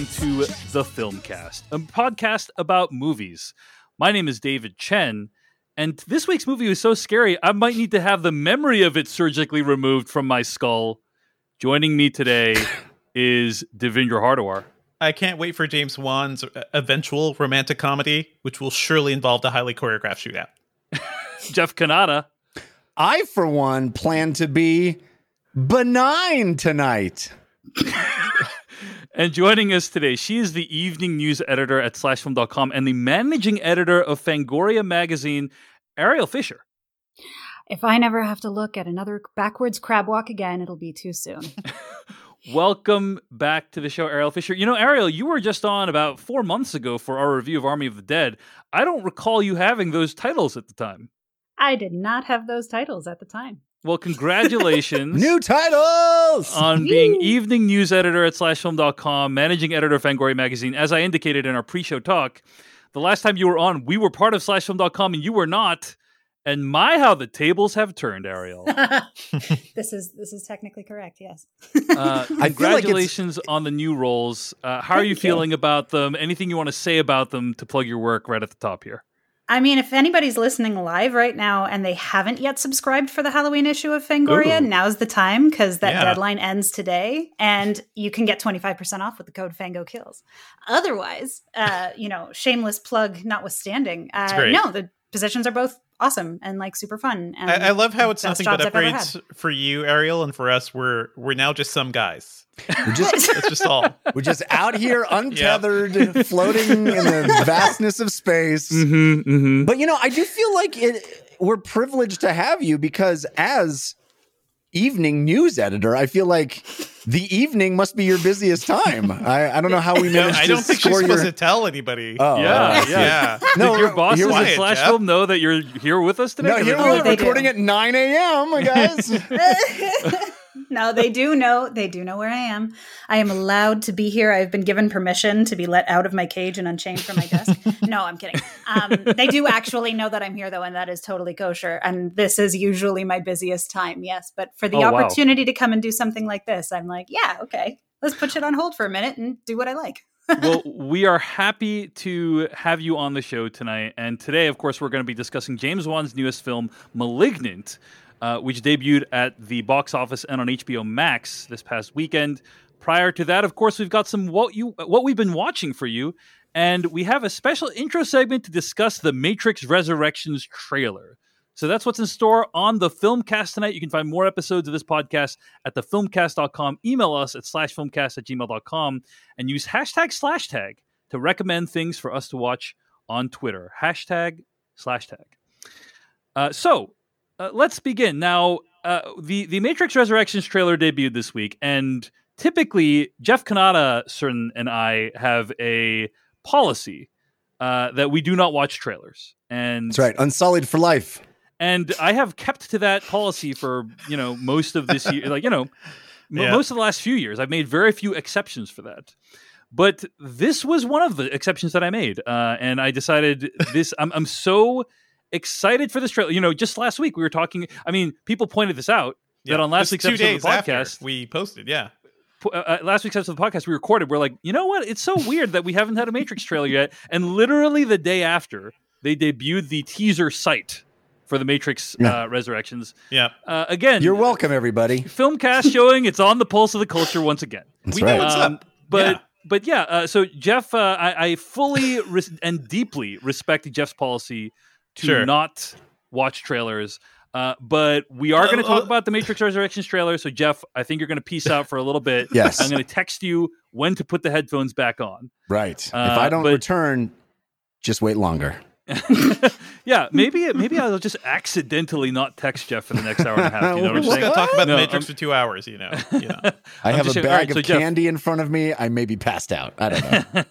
everyone, and welcome to the Filmcast, a podcast about movies. My name is David Chen, and this week's movie was so scary, I might need to have the memory of it surgically removed from my skull. Joining me today is Devindra Hardawar. I can't wait for James Wan's uh, eventual romantic comedy, which will surely involve a highly choreographed shootout. Jeff Cannata. I, for one, plan to be benign tonight. and joining us today, she is the evening news editor at slashfilm.com and the managing editor of Fangoria magazine, Ariel Fisher. If I never have to look at another backwards crab walk again, it'll be too soon. Welcome back to the show, Ariel Fisher. You know, Ariel, you were just on about four months ago for our review of Army of the Dead. I don't recall you having those titles at the time. I did not have those titles at the time. Well, congratulations. New titles! On being evening news editor at slashfilm.com, managing editor of Fangoria magazine. As I indicated in our pre show talk, the last time you were on, we were part of slashfilm.com and you were not. And my, how the tables have turned, Ariel. this is this is technically correct. Yes. Uh, congratulations like on the new roles. Uh, how Thank are you feeling about them? Anything you want to say about them to plug your work right at the top here? I mean, if anybody's listening live right now and they haven't yet subscribed for the Halloween issue of Fangoria, Ooh. now's the time because that yeah. deadline ends today, and you can get twenty five percent off with the code Fango Kills. Otherwise, uh, you know, shameless plug notwithstanding, uh, no, the positions are both awesome and like super fun. And I, I love how it's nothing but upgrades for you, Ariel, and for us, we're we're now just some guys. We're just that's just all. We're just out here untethered, yep. floating in the vastness of space. Mm-hmm, mm-hmm. But you know, I do feel like it. We're privileged to have you because as evening news editor, I feel like the evening must be your busiest time. I, I don't know how we managed no, I don't think you're your... supposed to tell anybody. Oh, yeah, yeah. yeah. No, Did your bosses at Slash Jeff? Film know that you're here with us today? No, here we're recording at 9 a.m., guys. no, they do know. They do know where I am. I am allowed to be here. I've been given permission to be let out of my cage and unchained from my desk. no, I'm kidding. Um, they do actually know that I'm here, though, and that is totally kosher. And this is usually my busiest time. Yes, but for the oh, opportunity wow. to come and do something like this, I'm like, yeah, okay, let's put it on hold for a minute and do what I like. well, we are happy to have you on the show tonight. And today, of course, we're going to be discussing James Wan's newest film, Malignant, uh, which debuted at the box office and on HBO Max this past weekend. Prior to that, of course, we've got some what you what we've been watching for you, and we have a special intro segment to discuss the Matrix Resurrections trailer. So that's what's in store on the Filmcast tonight. You can find more episodes of this podcast at thefilmcast.com. Email us at slashfilmcast at gmail.com and use hashtag slash tag to recommend things for us to watch on Twitter. Hashtag slash tag. Uh, so uh, let's begin now. Uh, the the Matrix Resurrections trailer debuted this week, and typically Jeff Cannata, certain and I have a policy uh, that we do not watch trailers. And that's right, unsullied for life. And I have kept to that policy for you know most of this year, like you know, yeah. most of the last few years. I've made very few exceptions for that. But this was one of the exceptions that I made, uh, and I decided this. I'm, I'm so excited for this trailer. You know, just last week we were talking. I mean, people pointed this out yeah. that on last week's episode of the podcast we posted. Yeah, uh, uh, last week's episode of the podcast we recorded. We're like, you know what? It's so weird that we haven't had a Matrix trailer yet. And literally the day after, they debuted the teaser site for the Matrix yeah. uh, Resurrections. Yeah. Uh, again, you're welcome, everybody. Film cast showing it's on the pulse of the culture once again. That's we right. know what's um, up. But. Yeah. But yeah, uh, so Jeff, uh, I, I, fully res- and deeply respect Jeff's policy to sure. not watch trailers. Uh, but we are going to talk uh, about the Matrix Resurrections trailer. So, Jeff, I think you're going to peace out for a little bit. yes. I'm going to text you when to put the headphones back on. Right. Uh, if I don't but, return, just wait longer. yeah, maybe maybe I'll just accidentally not text Jeff for the next hour and a half. You know what I'm saying? Gonna talk about no, the Matrix I'm, for two hours. You know, I I'm have a bag right, of so candy Jeff, in front of me. I may be passed out. I don't know.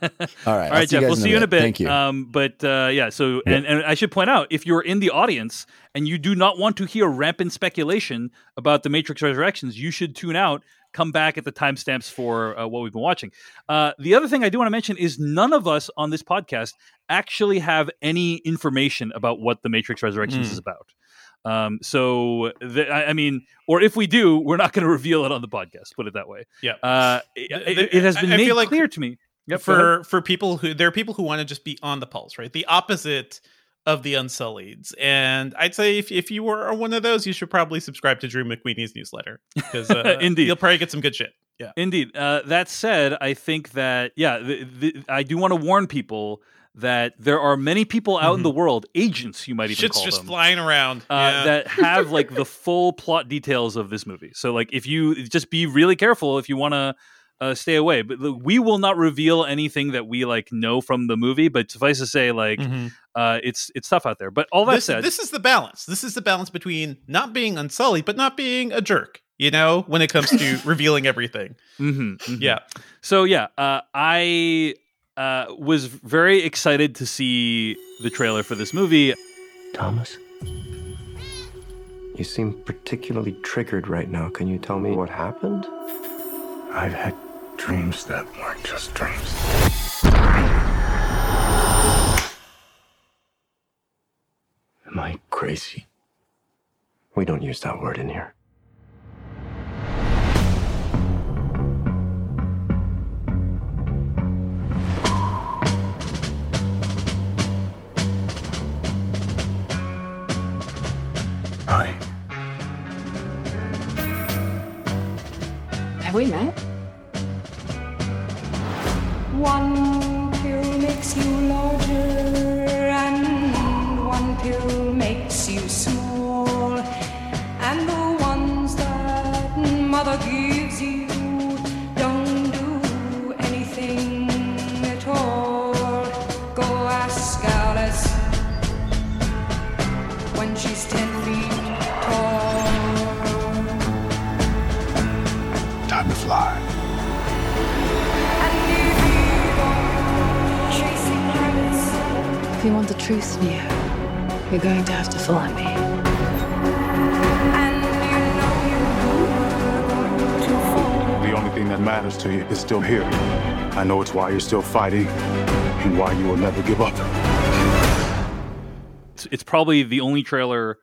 All right, all right, Jeff. We'll see you in a bit. Thank you. Um, but uh, yeah, so yeah. And, and I should point out if you're in the audience and you do not want to hear rampant speculation about the Matrix Resurrections, you should tune out come back at the timestamps for uh, what we've been watching. Uh, the other thing I do want to mention is none of us on this podcast actually have any information about what the Matrix Resurrections mm. is about. Um, so the, I, I, mean, or if we do, we're not going to reveal it on the podcast. Put it that way. Yeah. Uh, it, it, it, has been I, made like clear to me. Yep, for for people who there are people who want to just be on the pulse, right? The opposite of the Unsullieds. And I'd say if, if you were one of those, you should probably subscribe to Drew McWeeny's newsletter because uh, indeed you'll probably get some good shit. Yeah, indeed. Uh, that said, I think that yeah, the, the, I do want to warn people that there are many people out mm-hmm. in the world, agents you might even Shit's call just them, flying around, uh, yeah. that have like the full plot details of this movie. So like, if you just be really careful if you want to uh, stay away. But look, we will not reveal anything that we like know from the movie. But suffice to say, like mm-hmm. Uh, it's it's tough out there. But all that this, said, this is the balance. This is the balance between not being unsullied but not being a jerk. You know, when it comes to revealing everything. Mm-hmm, mm-hmm. Yeah. So yeah, uh, I uh, was very excited to see the trailer for this movie. Thomas. You seem particularly triggered right now. Can you tell me what happened? I've had dreams that weren't just dreams. Am I crazy? We don't use that word in here. Hi. Have we met? One If you want the truth, Neo, you're going to have to follow me. The only thing that matters to you is still here. I know it's why you're still fighting and why you will never give up. It's, it's probably the only trailer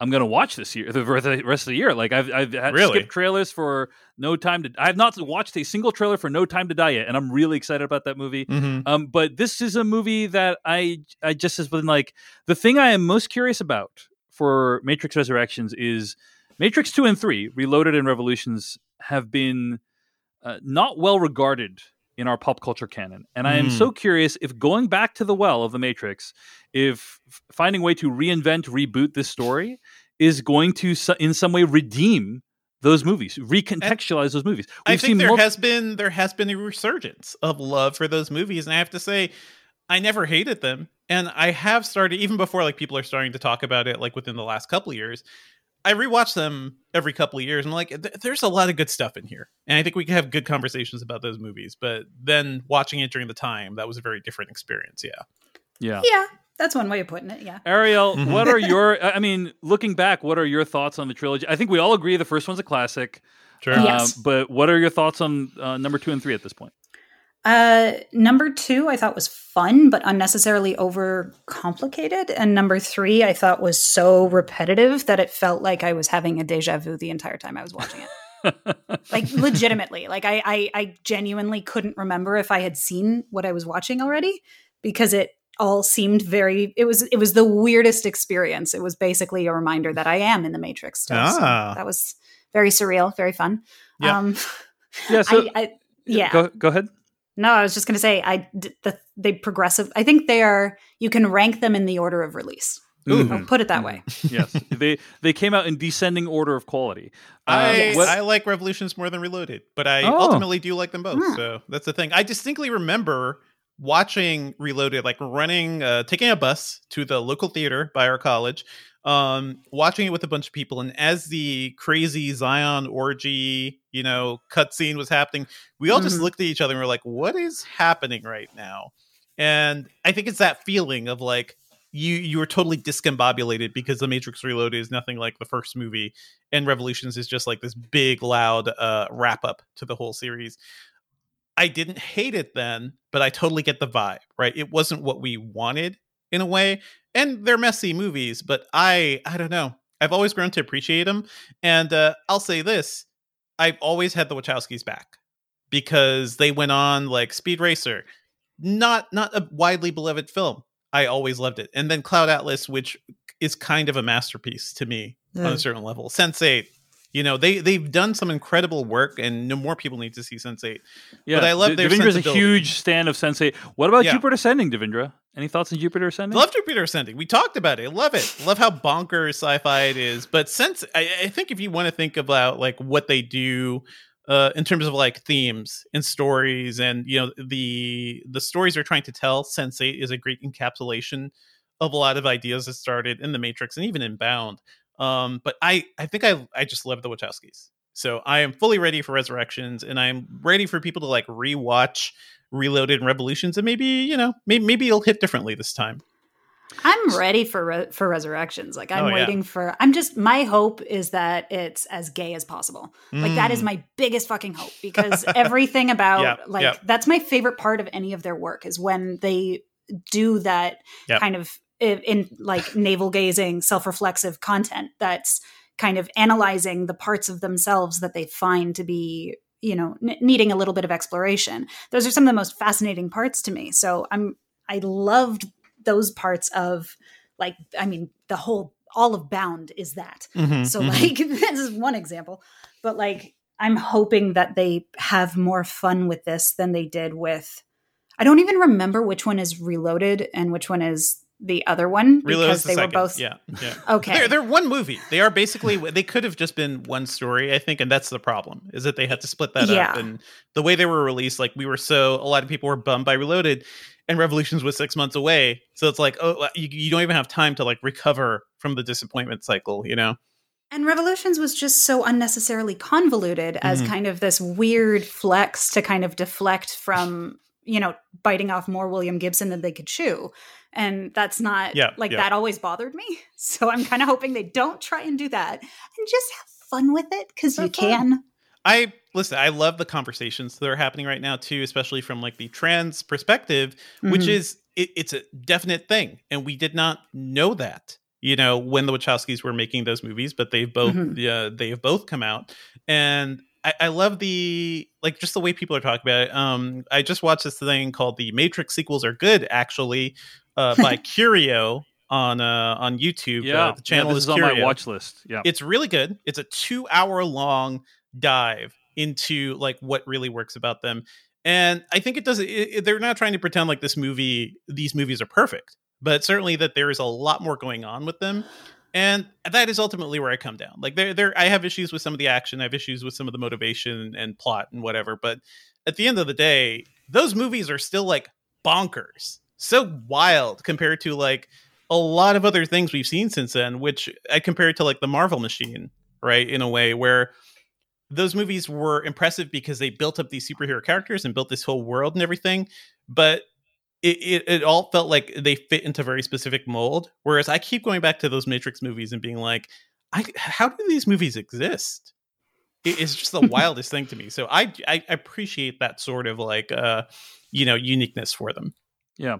I'm going to watch this year, the rest of the year. Like I've I've had really? skipped trailers for No Time to. I have not watched a single trailer for No Time to Die yet, and I'm really excited about that movie. Mm-hmm. Um, but this is a movie that I I just has been like the thing I am most curious about for Matrix Resurrections is Matrix Two and Three, Reloaded and Revolutions, have been uh, not well regarded in our pop culture canon. And I am so mm. curious if going back to the well of the Matrix, if finding a way to reinvent, reboot this story is going to in some way redeem those movies, recontextualize and those movies. We've I think there has been there has been a resurgence of love for those movies, and I have to say, I never hated them, and I have started even before like people are starting to talk about it, like within the last couple years. I rewatch them every couple of years. And I'm like, there's a lot of good stuff in here, and I think we can have good conversations about those movies. But then watching it during the time, that was a very different experience. Yeah, yeah, yeah. That's one way of putting it. Yeah. Ariel, mm-hmm. what are your? I mean, looking back, what are your thoughts on the trilogy? I think we all agree the first one's a classic. Sure. Uh, yes. But what are your thoughts on uh, number two and three at this point? Uh, number two, I thought was fun, but unnecessarily over complicated. And number three, I thought was so repetitive that it felt like I was having a deja vu the entire time I was watching it. like legitimately, like I, I, I genuinely couldn't remember if I had seen what I was watching already because it all seemed very. It was, it was the weirdest experience. It was basically a reminder that I am in the Matrix. Still, ah. So that was very surreal, very fun. Yeah. Um, yeah. So, I, I, yeah. Go, go ahead. No, I was just going to say I the they progressive. I think they are. You can rank them in the order of release. Ooh. I'll put it that way. yes, they they came out in descending order of quality. I uh, I like Revolutions more than Reloaded, but I oh. ultimately do like them both. Hmm. So that's the thing. I distinctly remember watching Reloaded, like running, uh, taking a bus to the local theater by our college, um, watching it with a bunch of people, and as the crazy Zion orgy, you know, cutscene was happening, we all mm-hmm. just looked at each other and we are like, "What is happening right now?" And I think it's that feeling of like you you were totally discombobulated because the Matrix Reloaded is nothing like the first movie, and Revolutions is just like this big, loud uh, wrap up to the whole series. I didn't hate it then, but I totally get the vibe, right? It wasn't what we wanted in a way, and they're messy movies, but I I don't know. I've always grown to appreciate them, and uh, I'll say this: I've always had the Wachowskis back because they went on like Speed Racer, not not a widely beloved film. I always loved it, and then Cloud Atlas, which is kind of a masterpiece to me yeah. on a certain level. Sense8, you know, they they've done some incredible work, and no more people need to see Sense8. Yeah, but I love D- their is a huge stand of Sense8. What about yeah. Jupiter Ascending, Devindra? Any thoughts on Jupiter Ascending? Love Jupiter Ascending. We talked about it. Love it. Love how bonkers sci-fi it is. But since I, I think if you want to think about like what they do uh, in terms of like themes and stories and you know the the stories they're trying to tell sense8 is a great encapsulation of a lot of ideas that started in the matrix and even in bound um but i i think i i just love the wachowskis so i am fully ready for resurrections and i'm ready for people to like rewatch reloaded and revolutions and maybe you know maybe maybe it'll hit differently this time I'm ready for re- for resurrections. Like I'm oh, waiting yeah. for. I'm just. My hope is that it's as gay as possible. Mm. Like that is mm. my biggest fucking hope because everything about yep, like yep. that's my favorite part of any of their work is when they do that kind of in, in like navel gazing, self reflexive content that's kind of analyzing the parts of themselves that they find to be you know n- needing a little bit of exploration. Those are some of the most fascinating parts to me. So I'm I loved those parts of like i mean the whole all of bound is that mm-hmm, so mm-hmm. like this is one example but like i'm hoping that they have more fun with this than they did with i don't even remember which one is reloaded and which one is the other one because the they second. were both yeah yeah okay they're, they're one movie they are basically they could have just been one story i think and that's the problem is that they had to split that yeah. up and the way they were released like we were so a lot of people were bummed by reloaded and Revolutions was six months away. So it's like, oh, you, you don't even have time to like recover from the disappointment cycle, you know? And Revolutions was just so unnecessarily convoluted as mm-hmm. kind of this weird flex to kind of deflect from, you know, biting off more William Gibson than they could chew. And that's not yeah, like yeah. that always bothered me. So I'm kind of hoping they don't try and do that and just have fun with it because you fun. can. I listen, I love the conversations that are happening right now too, especially from like the trans perspective, mm-hmm. which is it, it's a definite thing, and we did not know that you know when the Wachowskis were making those movies, but they've both mm-hmm. uh, they have both come out, and I, I, love the like just the way people are talking about it. Um, I just watched this thing called the Matrix sequels are good actually uh, by Curio on uh on YouTube. Uh, yeah, uh, the channel yeah, this is, is on my watch list. Yeah, it's really good. It's a two hour long dive into like what really works about them and i think it does it, they're not trying to pretend like this movie these movies are perfect but certainly that there is a lot more going on with them and that is ultimately where i come down like there there i have issues with some of the action i have issues with some of the motivation and plot and whatever but at the end of the day those movies are still like bonkers so wild compared to like a lot of other things we've seen since then which i compare to like the marvel machine right in a way where those movies were impressive because they built up these superhero characters and built this whole world and everything. But it, it, it, all felt like they fit into very specific mold. Whereas I keep going back to those Matrix movies and being like, I, how do these movies exist? It, it's just the wildest thing to me. So I, I appreciate that sort of like, uh, you know, uniqueness for them. Yeah.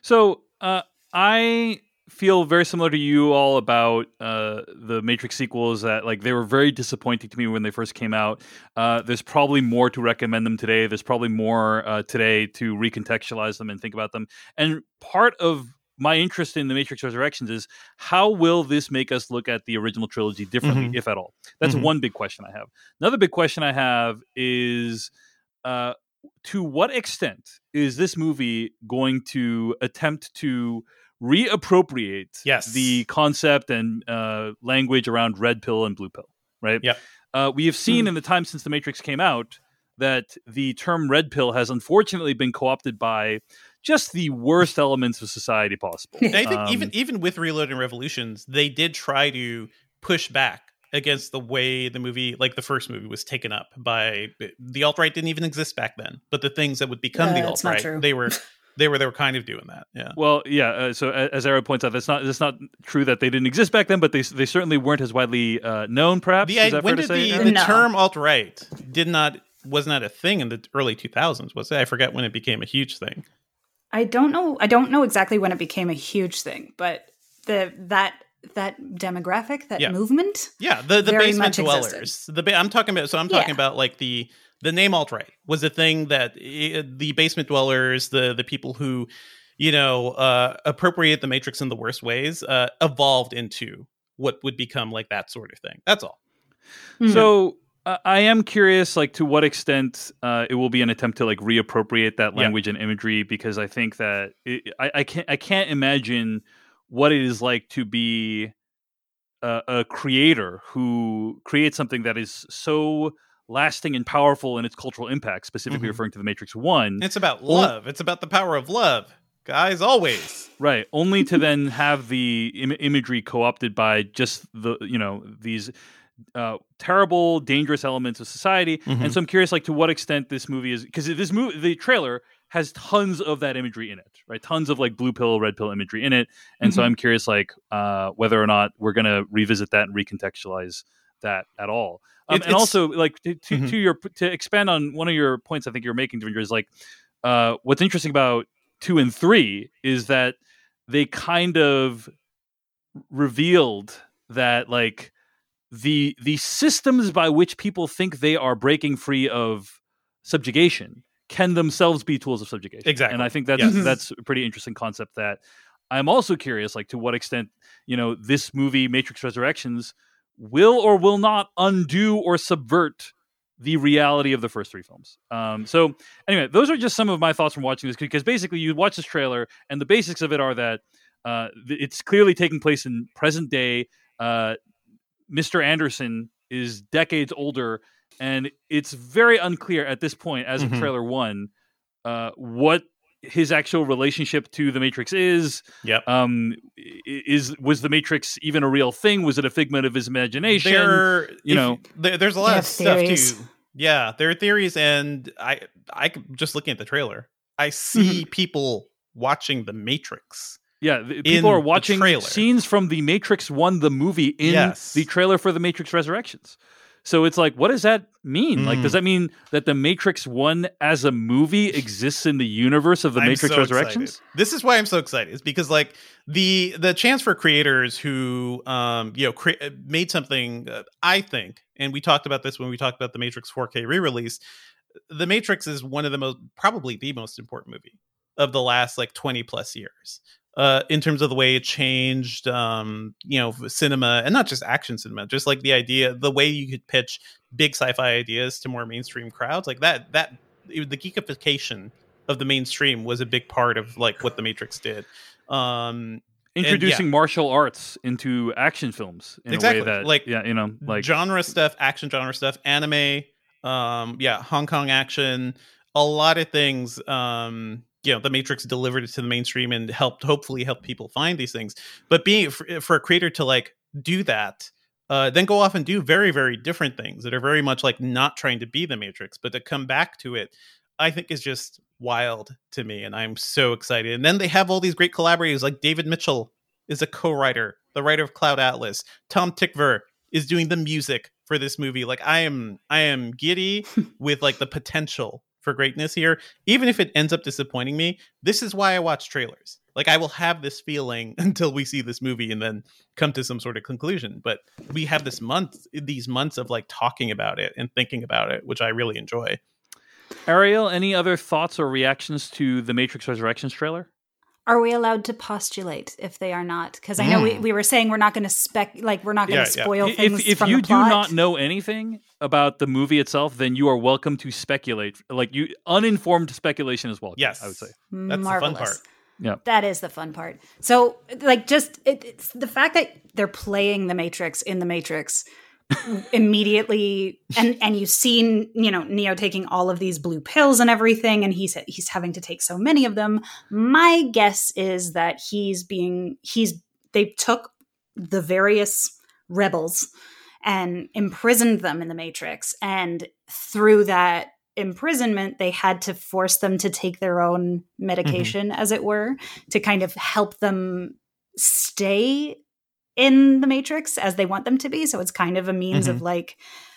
So uh, I feel very similar to you all about uh, the Matrix sequels. That like they were very disappointing to me when they first came out. Uh, there's probably more to recommend them today. There's probably more uh, today to recontextualize them and think about them. And part of my interest in the Matrix Resurrections is how will this make us look at the original trilogy differently, mm-hmm. if at all? That's mm-hmm. one big question I have. Another big question I have is. Uh, to what extent is this movie going to attempt to reappropriate yes. the concept and uh, language around red pill and blue pill, right? Yeah. Uh, we have seen mm. in the time since the Matrix came out that the term red pill has unfortunately been co-opted by just the worst elements of society possible. I think um, even even with Reloading Revolutions, they did try to push back against the way the movie, like the first movie, was taken up by the alt right. Didn't even exist back then, but the things that would become the alt right, they were they were they were kind of doing that. Yeah. Well, yeah. Uh, so as Ara points out, that's not that's not true that they didn't exist back then, but they they certainly weren't as widely uh, known. Perhaps the, is that when did the, the no. term alt right did not was not a thing in the early 2000s? Was it? I forget when it became a huge thing. I don't know. I don't know exactly when it became a huge thing, but the that that demographic, that Yeah. movement. Yeah, the the very basement much existed. dwellers. The ba- I'm talking about. So I'm talking Yeah. about like the the name alt right was a thing that i the basement dwellers, the the people who, you know, uh, appropriate the Matrix in the worst ways, uh, evolved into what would become like that sort of thing. That's all. Mhm. So uh, I am curious, like to what extent uh, it will be an attempt to like reappropriate that Yeah. language and imagery, because I think that it, I, I can't I can't imagine what it is like to be a, a creator who creates something that is so lasting and powerful in its cultural impact, specifically Mhm. referring to the Matrix One. It's about Well- love. It's about the power of love, guys. Always. Right. Only to then have the Im- imagery co-opted by just the you know these uh, terrible, dangerous elements of society. Mhm. And so I'm curious, like, to what extent this movie is because this movie, the trailer has tons of that imagery in it, right? Tons of like blue pill, red pill imagery in it. And so Mhm. I'm curious, like, uh, whether or not we're gonna revisit that and recontextualize that at all. Um, It- and also, like, to, to, Mhm. to your to expand on one of your points, I think you're making, Devindra, is like, uh, what's interesting about two and three is that they kind of revealed that like the the systems by which people think they are breaking free of subjugation can themselves be tools of subjugation. Exactly. And I think that's Yes. that's a pretty interesting concept that I'm also curious like to what extent, you know, this movie Matrix Resurrections will or will not undo or subvert the reality of the first three films. Um, so anyway, those are just some of my thoughts from watching this because basically you watch this trailer and the basics of it are that uh, it's clearly taking place in present day. Uh, Mr. Anderson is decades older, and it's very unclear at this point, as Mhm. of trailer one, uh, what his actual relationship to the Matrix is. Yep. Um, is was the Matrix even a real thing? Was it a figment of his imagination? There, you if- know- there, there's a lot of stuff theories. too. Yeah, there are theories, and I, I just looking at the trailer, I see Mm-hmm. people watching the Matrix. Yeah, the, people are watching scenes from the Matrix One, the movie, in Yes. the trailer for the Matrix Resurrections. So it's like, what does that mean? Like, Mm. does that mean that the Matrix One as a movie exists in the universe of the I'm Matrix so Resurrections? excited. This is why I'm so excited. Is because like the the chance for creators who um you know cre- made something uh, I think, and we talked about this when we talked about the Matrix 4K re-release. The Matrix is one of the most probably the most important movie of the last like 20 plus years. Uh, in terms of the way it changed, um, you know, cinema and not just action cinema, just like the idea, the way you could pitch big sci-fi ideas to more mainstream crowds, like that. That it- the geekification of the mainstream was a big part of like what the Matrix did. Um, Introducing martial arts into action films in Exactly. a way that, Like, yeah, you know, like genre stuff, action genre stuff, anime, um, yeah, Hong Kong action, a lot of things. Um, you know, the Matrix delivered it to the mainstream and helped, hopefully, help people find these things. But being for, for a creator to like do that, uh, then go off and do very, very different things that are very much like not trying to be the Matrix, but to come back to it, I think is just wild to me, and I'm so excited. And then they have all these great collaborators, like David Mitchell is a co-writer, the writer of Cloud Atlas. Tom Tykwer is doing the music for this movie. Like I am, I am giddy with like the potential for greatness here. Even if it ends up disappointing me, this is why I watch trailers. Like I will have this feeling until we see this movie and then come to some sort of conclusion. But we have this month, these months of like talking about it and thinking about it, which I really enjoy. Ariel. Any other thoughts or reactions to the Matrix Resurrections trailer? Are we allowed to postulate if they are not? Because I know we, hmm. we were saying we're not going to spec, like we're not going to yeah. spoil things if if from you the do not know anything about the movie itself, then you are welcome to speculate. Like you, uninformed speculation as well. Yes, I would say. That's Marvelous. the fun part. Yeah. That is the fun part. So, like, just it, it's the fact that they're playing the Matrix in the Matrix immediately, and and you've seen you know Neo taking all of these blue pills and everything, and he's he's having to take so many of them. My guess is that he's being he's they took the various rebels and imprisoned them in the Matrix, and through that imprisonment, they had to force them to take their own mm-hmm. medication, as it were, to kind of help them stay in the Matrix as they want them to be. So it's kind of a means of like,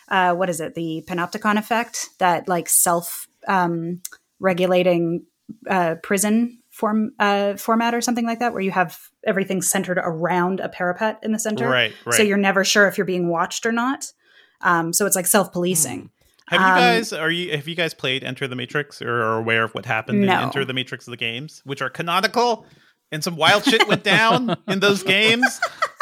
uh, what is it? The panopticon effect, that like self um, regulating uh, prison form uh, format or something like that, where you have everything centered around a parapet in the center. Right, right. So you're never sure if you're being watched or not. Um, so it's like self policing. Mm. Have you um, guys are you have you guys played Enter the Matrix or are aware of what happened no. in Enter the Matrix of the games, which are canonical and some wild shit went down in those games?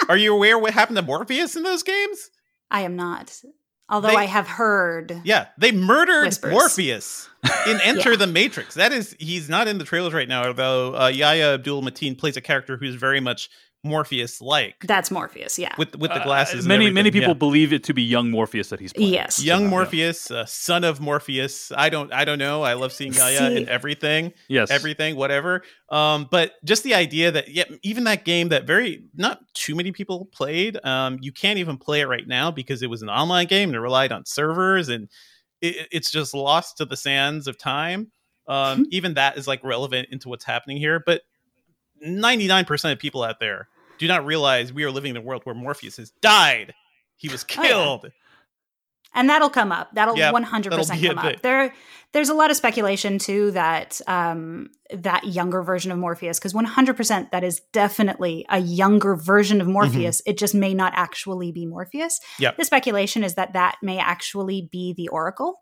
Are you aware what happened to Morpheus in those games? I am not. Although they, I have heard. Yeah, they murdered whispers. Morpheus in Enter yeah. the Matrix. That is, he's not in the trailers right now, although uh, Yahya Abdul Mateen plays a character who's very much Morpheus like. That's Morpheus, yeah. With with the uh, glasses. Uh, many many people yeah. believe it to be young Morpheus that he's playing. Yes. Young yeah. Morpheus, uh, son of Morpheus. I don't I don't know. I love seeing Yahya in everything. Yes. Everything, whatever. Um, but just the idea that yeah, even that game that very not too many people played, um, you can't even play it right now because it was an online game and it relied on servers and it, it's just lost to the sands of time. Um, even that is like relevant into what's happening here. But 99% of people out there do not realize we are living in a world where Morpheus has died. He was killed. Oh, yeah. And that'll come up. That'll 100% come up. There there's a lot of speculation too that um, that younger version of Morpheus cuz 100% that is definitely a younger version of Morpheus. Mm-hmm. It just may not actually be Morpheus. Yep. The speculation is that that may actually be the Oracle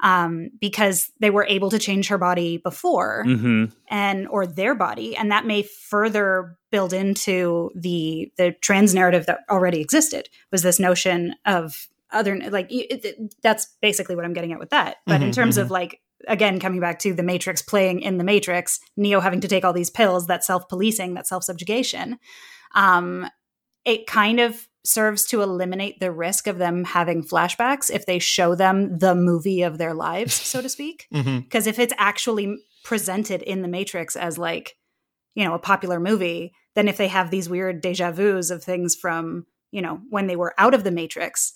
um, because they were able to change her body before mm-hmm. and or their body and that may further build into the the trans narrative that already existed was this notion of other like it, it, that's basically what i'm getting at with that but mm-hmm, in terms mm-hmm. of like again coming back to the matrix playing in the matrix neo having to take all these pills that self-policing that self-subjugation um it kind of serves to eliminate the risk of them having flashbacks if they show them the movie of their lives, so to speak. Because mm-hmm. if it's actually presented in the Matrix as like, you know, a popular movie, then if they have these weird deja vus of things from, you know, when they were out of the Matrix,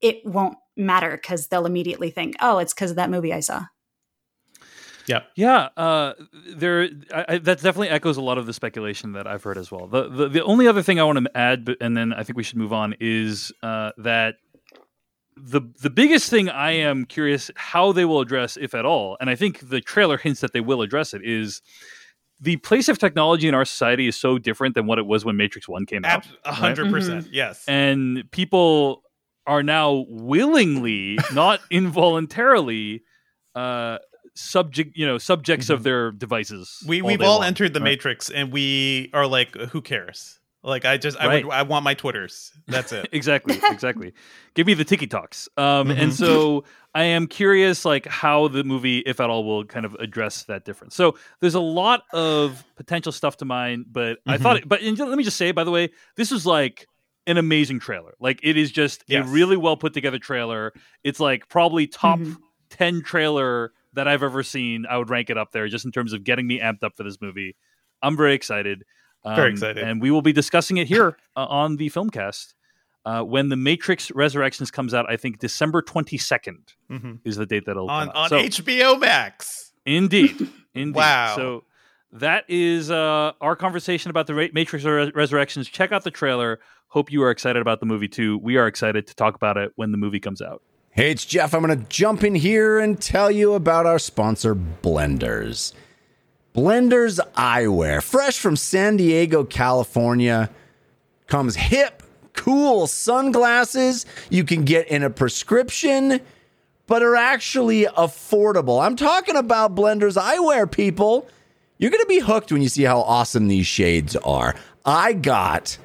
it won't matter because they'll immediately think, oh, it's because of that movie I saw. Yeah, yeah. Uh, there, I, I, that definitely echoes a lot of the speculation that I've heard as well. The the, the only other thing I want to add, but, and then I think we should move on, is uh, that the the biggest thing I am curious how they will address, if at all, and I think the trailer hints that they will address it, is the place of technology in our society is so different than what it was when Matrix One came out. A hundred right? percent, mm-hmm. yes. And people are now willingly, not involuntarily, uh, subject you know subjects mm-hmm. of their devices we we've all long, entered the right? matrix and we are like who cares like i just right. i would i want my twitters that's it exactly exactly give me the tiki talks um mm-hmm. and so i am curious like how the movie if at all will kind of address that difference so there's a lot of potential stuff to mine but mm-hmm. i thought it, but let me just say by the way this is like an amazing trailer like it is just yes. a really well put together trailer it's like probably top mm-hmm. 10 trailer that I've ever seen. I would rank it up there just in terms of getting me amped up for this movie. I'm very excited. Um, very excited. And we will be discussing it here uh, on the Filmcast. Uh, when the Matrix Resurrections comes out, I think December 22nd mm-hmm. is the date that it'll on, come out. on so, HBO Max. Indeed, indeed. wow. So that is uh, our conversation about the Matrix Res- Resurrections. Check out the trailer. Hope you are excited about the movie too. We are excited to talk about it when the movie comes out. Hey, it's Jeff. I'm going to jump in here and tell you about our sponsor, Blenders. Blenders Eyewear, fresh from San Diego, California, comes hip, cool sunglasses you can get in a prescription, but are actually affordable. I'm talking about Blenders Eyewear, people. You're going to be hooked when you see how awesome these shades are. I got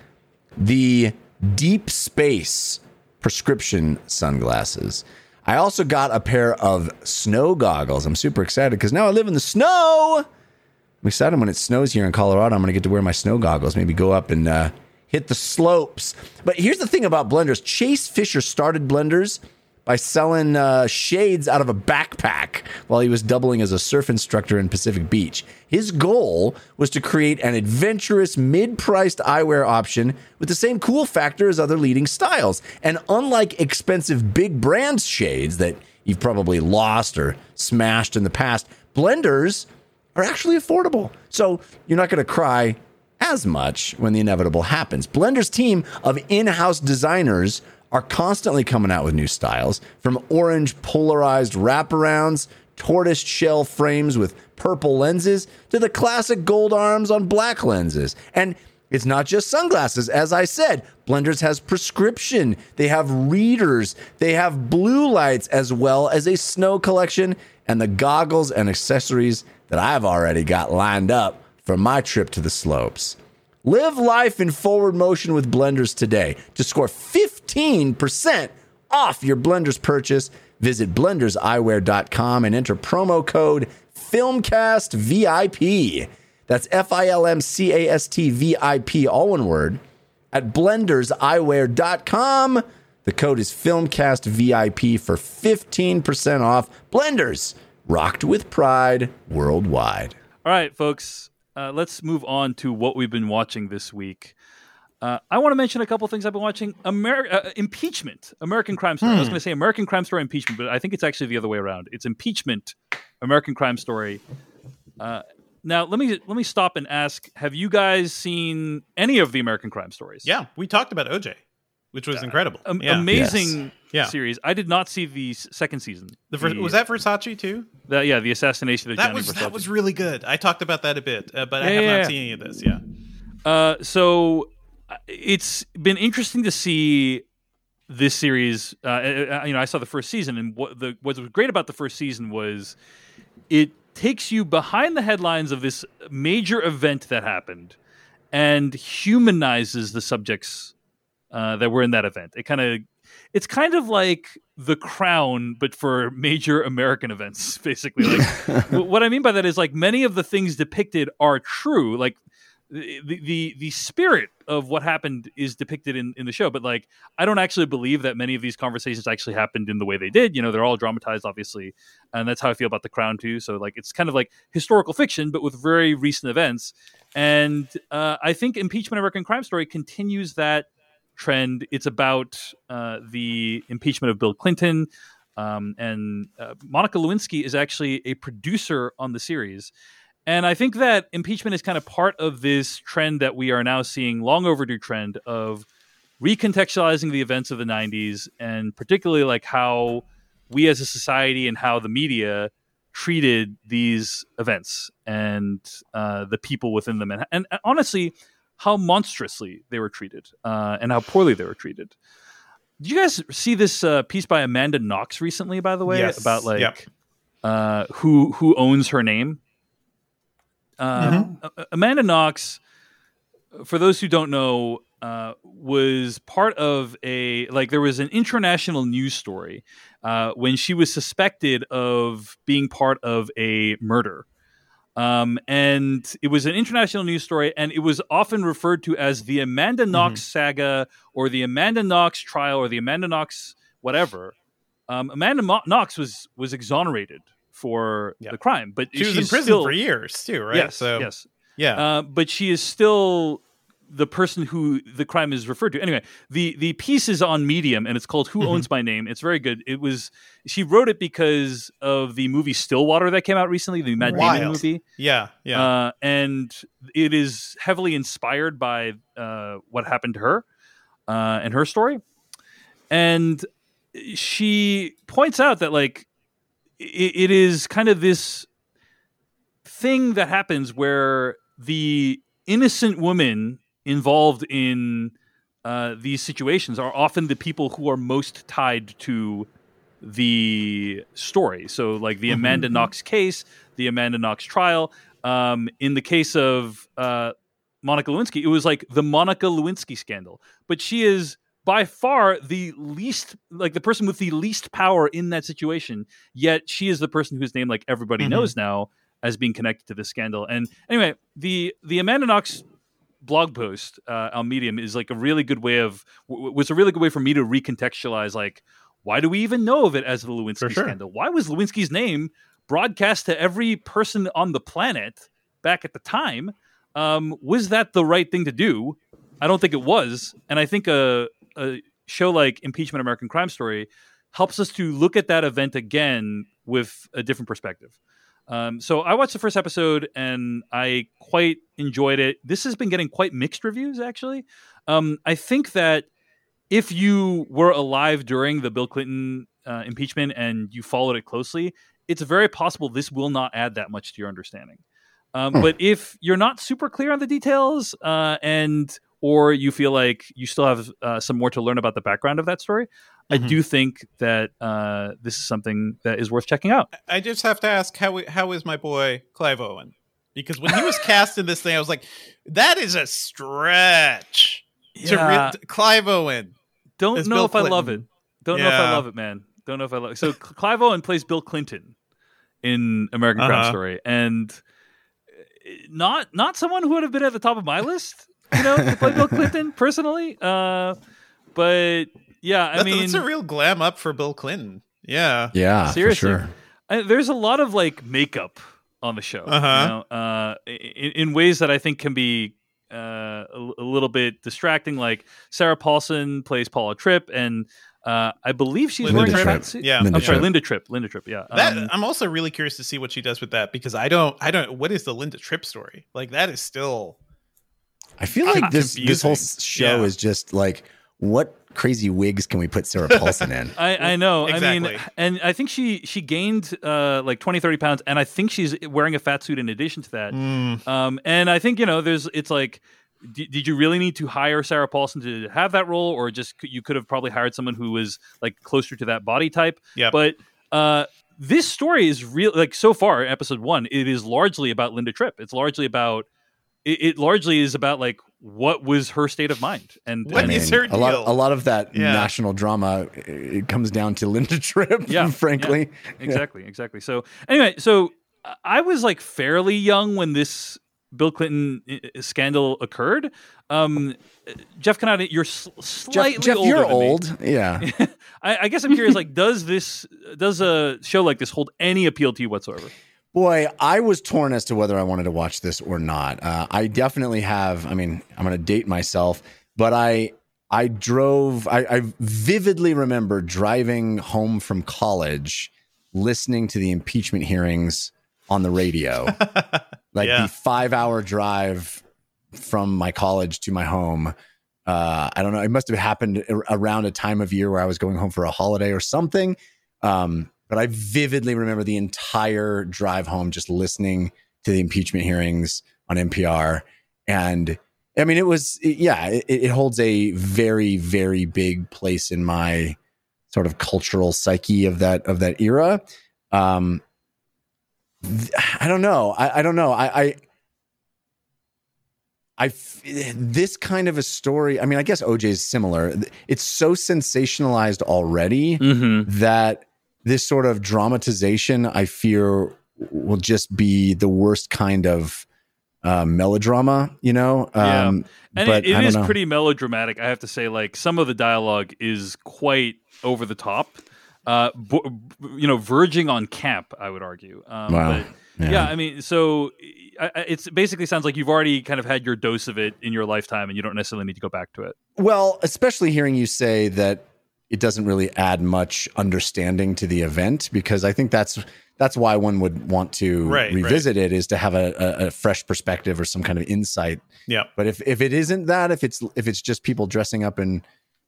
the Deep Space prescription sunglasses. I also got a pair of snow goggles. I'm super excited because now I live in the snow. I'm excited when it snows here in Colorado. I'm going to get to wear my snow goggles, maybe go up and uh, hit the slopes. But here's the thing about blenders Chase Fisher started blenders by selling uh, shades out of a backpack while he was doubling as a surf instructor in Pacific Beach. His goal was to create an adventurous, mid priced eyewear option with the same cool factor as other leading styles. And unlike expensive big brand shades that you've probably lost or smashed in the past, blenders are actually affordable. So you're not going to cry as much when the inevitable happens. Blender's team of in house designers are constantly coming out with new styles from orange polarized wraparounds tortoise shell frames with purple lenses to the classic gold arms on black lenses. And it's not just sunglasses. As I said, Blenders has prescription, they have readers, they have blue lights, as well as a snow collection and the goggles and accessories that I've already got lined up for my trip to the slopes. Live life in forward motion with Blenders today. To score 15% off your Blenders purchase, visit blenderseyewear.com and enter promo code FilmCastVIP. That's F I L M C A S T V I P, all one word, at blenderseyewear.com. The code is FilmCastVIP for 15% off. Blenders, rocked with pride worldwide. All right, folks, uh, let's move on to what we've been watching this week. Uh, I want to mention a couple things I've been watching. Amer- uh, impeachment, American Crime Story. Hmm. I was hmm. going to say American Crime Story impeachment, but I think it's actually the other way around. It's impeachment, American Crime Story. Uh, now let me let me stop and ask: Have you guys seen any of the American Crime Stories? Yeah, we talked about OJ, which was uh, incredible. yeah. Amazing yes. Series. I did not see the second season. The first, was that Versace too? The, yeah, the assassination of that Gianni was Versace. that was really good. I talked about that a bit, uh, but yeah, I have yeah, not seen any of this. Yeah. Uh, so uh, it's been interesting to see this series. Uh, uh, you know, I saw the first season, and what the what was great about the first season was it takes you behind the headlines of this major event that happened and humanizes the subjects uh, that were in that event. It kind of it's kind of like the crown but for major american events basically like what i mean by that is like many of the things depicted are true like the, the the spirit of what happened is depicted in, in the show, but like I don't actually believe that many of these conversations actually happened in the way they did. You know, they're all dramatized, obviously, and that's how I feel about The Crown too. So like it's kind of like historical fiction, but with very recent events. And uh, I think Impeachment American Crime Story continues that trend. It's about uh, the impeachment of Bill Clinton. Um, and uh, Monica Lewinsky is actually a producer on the series. And I think that impeachment is kind of part of this trend that we are now seeing, long overdue trend of recontextualizing the events of the 90s and particularly like how we as a society and how the media treated these events and uh, the people within them. And, and, honestly, how monstrously they were treated uh, and how poorly they were treated. Did you guys see this uh, piece by Amanda Knox recently, by the way, yes. about like yep. Uh, who who owns her name? mm-hmm. Amanda Knox, for those who don't know, uh, was part of a like there was an international news story uh, when she was suspected of being part of a murder. Um, and it was an international news story, and it was often referred to as the Amanda Knox mm-hmm. saga or the Amanda Knox trial or the Amanda Knox whatever. Um, Amanda Mo- Knox was was exonerated for the crime. But she was in prison still, for years too, right? Yes, so, yes, yeah. Uh, but she is still the person who the crime is referred to. Anyway, the the piece is on Medium and it's called "Who mm-hmm. Owns My Name." It's very good. It was she wrote it because of the movie Stillwater that came out recently, the Matt Wild. Damon movie. Yeah, yeah. Uh, and it is heavily inspired by uh, what happened to her uh, and her story. And she points out that like it, it is kind of this thing that happens where the innocent women involved in uh, these situations are often the people who are most tied to the story. So, like the mm-hmm. Amanda mm-hmm. Knox case, the Amanda Knox trial. Um, in the case of uh, Monica Lewinsky, it was like the Monica Lewinsky scandal. But she is by far the least like the person with the least power in that situation yet she is the person whose name like everybody mm-hmm. knows now as being connected to this scandal and anyway the the amanda knox blog post uh, on medium is like a really good way of w- was a really good way for me to recontextualize like why do we even know of it as the lewinsky sure. scandal why was lewinsky's name broadcast to every person on the planet back at the time um, was that the right thing to do I don't think it was, and I think a a show like Impeachment American Crime Story helps us to look at that event again with a different perspective. Um, so I watched the first episode and I quite enjoyed it. This has been getting quite mixed reviews, actually. Um, I think that if you were alive during the Bill Clinton uh, impeachment and you followed it closely, it's very possible this will not add that much to your understanding. Um, hmm. But if you're not super clear on the details, uh, and or you feel like you still have uh, some more to learn about the background of that story, mm-hmm. I do think that uh, this is something that is worth checking out. I just have to ask how how is my boy Clive Owen? Because when he was cast in this thing, I was like, that is a stretch. Yeah. Re- Clive Owen. Don't know Bill if Clinton. I love it. Don't yeah. know if I love it, man. Don't know if I love it. So Clive Owen plays Bill Clinton in American uh-huh. Crime Story, and eh, not not someone who would have been at the top of my list, you know, to play Bill Clinton personally. Uh, but yeah, I that's, mean, it's a real glam up for Bill Clinton. Yeah, yeah, seriously. Sure. I, there's a lot of like makeup on the show, uh-huh. you know, uh, in, in, ways that I think can be uh, a, a, little bit distracting. Like Sarah Paulson plays Paula Tripp, and uh, I believe she's Linda wearing Tripp. a. Yeah, Linda I'm sorry, Linda Tripp. Linda Tripp. Yeah. That, um, I'm also really curious to see what she does with that because I don't, I don't. What is the Linda Tripp story? Like that is still. I feel like this confusing. this whole show yeah. is just like what crazy wigs can we put Sarah Paulson in? I, I know. Exactly. I mean, and I think she she gained uh, like 20, 30 pounds, and I think she's wearing a fat suit in addition to that. Mm. Um, and I think you know, there's it's like did, did you really need to hire Sarah Paulson to have that role, or just you could have probably hired someone who was like closer to that body type? Yeah. But uh, this story is real. Like so far, episode one, it is largely about Linda Tripp. It's largely about it, it largely is about like what was her state of mind and what I mean, is her deal? a lot a lot of that yeah. national drama it comes down to Linda Tripp yeah frankly yeah. exactly exactly so anyway so I was like fairly young when this Bill Clinton scandal occurred. Um, Jeff Cannata, you're slightly Jeff, Jeff older. You're old, me. yeah. I, I, guess I'm curious. Like, does this does a show like this hold any appeal to you whatsoever? Boy, I was torn as to whether I wanted to watch this or not. Uh, I definitely have. I mean, I'm going to date myself, but I I drove. I, I vividly remember driving home from college, listening to the impeachment hearings on the radio. like yeah. the five hour drive from my college to my home. Uh, I don't know. It must have happened around a time of year where I was going home for a holiday or something. Um, but I vividly remember the entire drive home just listening to the impeachment hearings on NPR. And I mean, it was, yeah, it, it holds a very, very big place in my sort of cultural psyche of that, of that era. Um, I don't know. I, I don't know. I, I, I, this kind of a story. I mean, I guess OJ is similar. It's so sensationalized already mm-hmm. that this sort of dramatization, I fear, will just be the worst kind of uh, melodrama. You know, yeah. Um, and but it, it is know. pretty melodramatic. I have to say, like some of the dialogue is quite over the top uh, you know, verging on camp. I would argue. Um, wow. But, yeah. yeah. I mean, so it's basically sounds like you've already kind of had your dose of it in your lifetime, and you don't necessarily need to go back to it. Well, especially hearing you say that it doesn't really add much understanding to the event, because I think that's that's why one would want to right, revisit right. it is to have a, a, a, fresh perspective or some kind of insight. Yeah. But if if it isn't that, if it's if it's just people dressing up in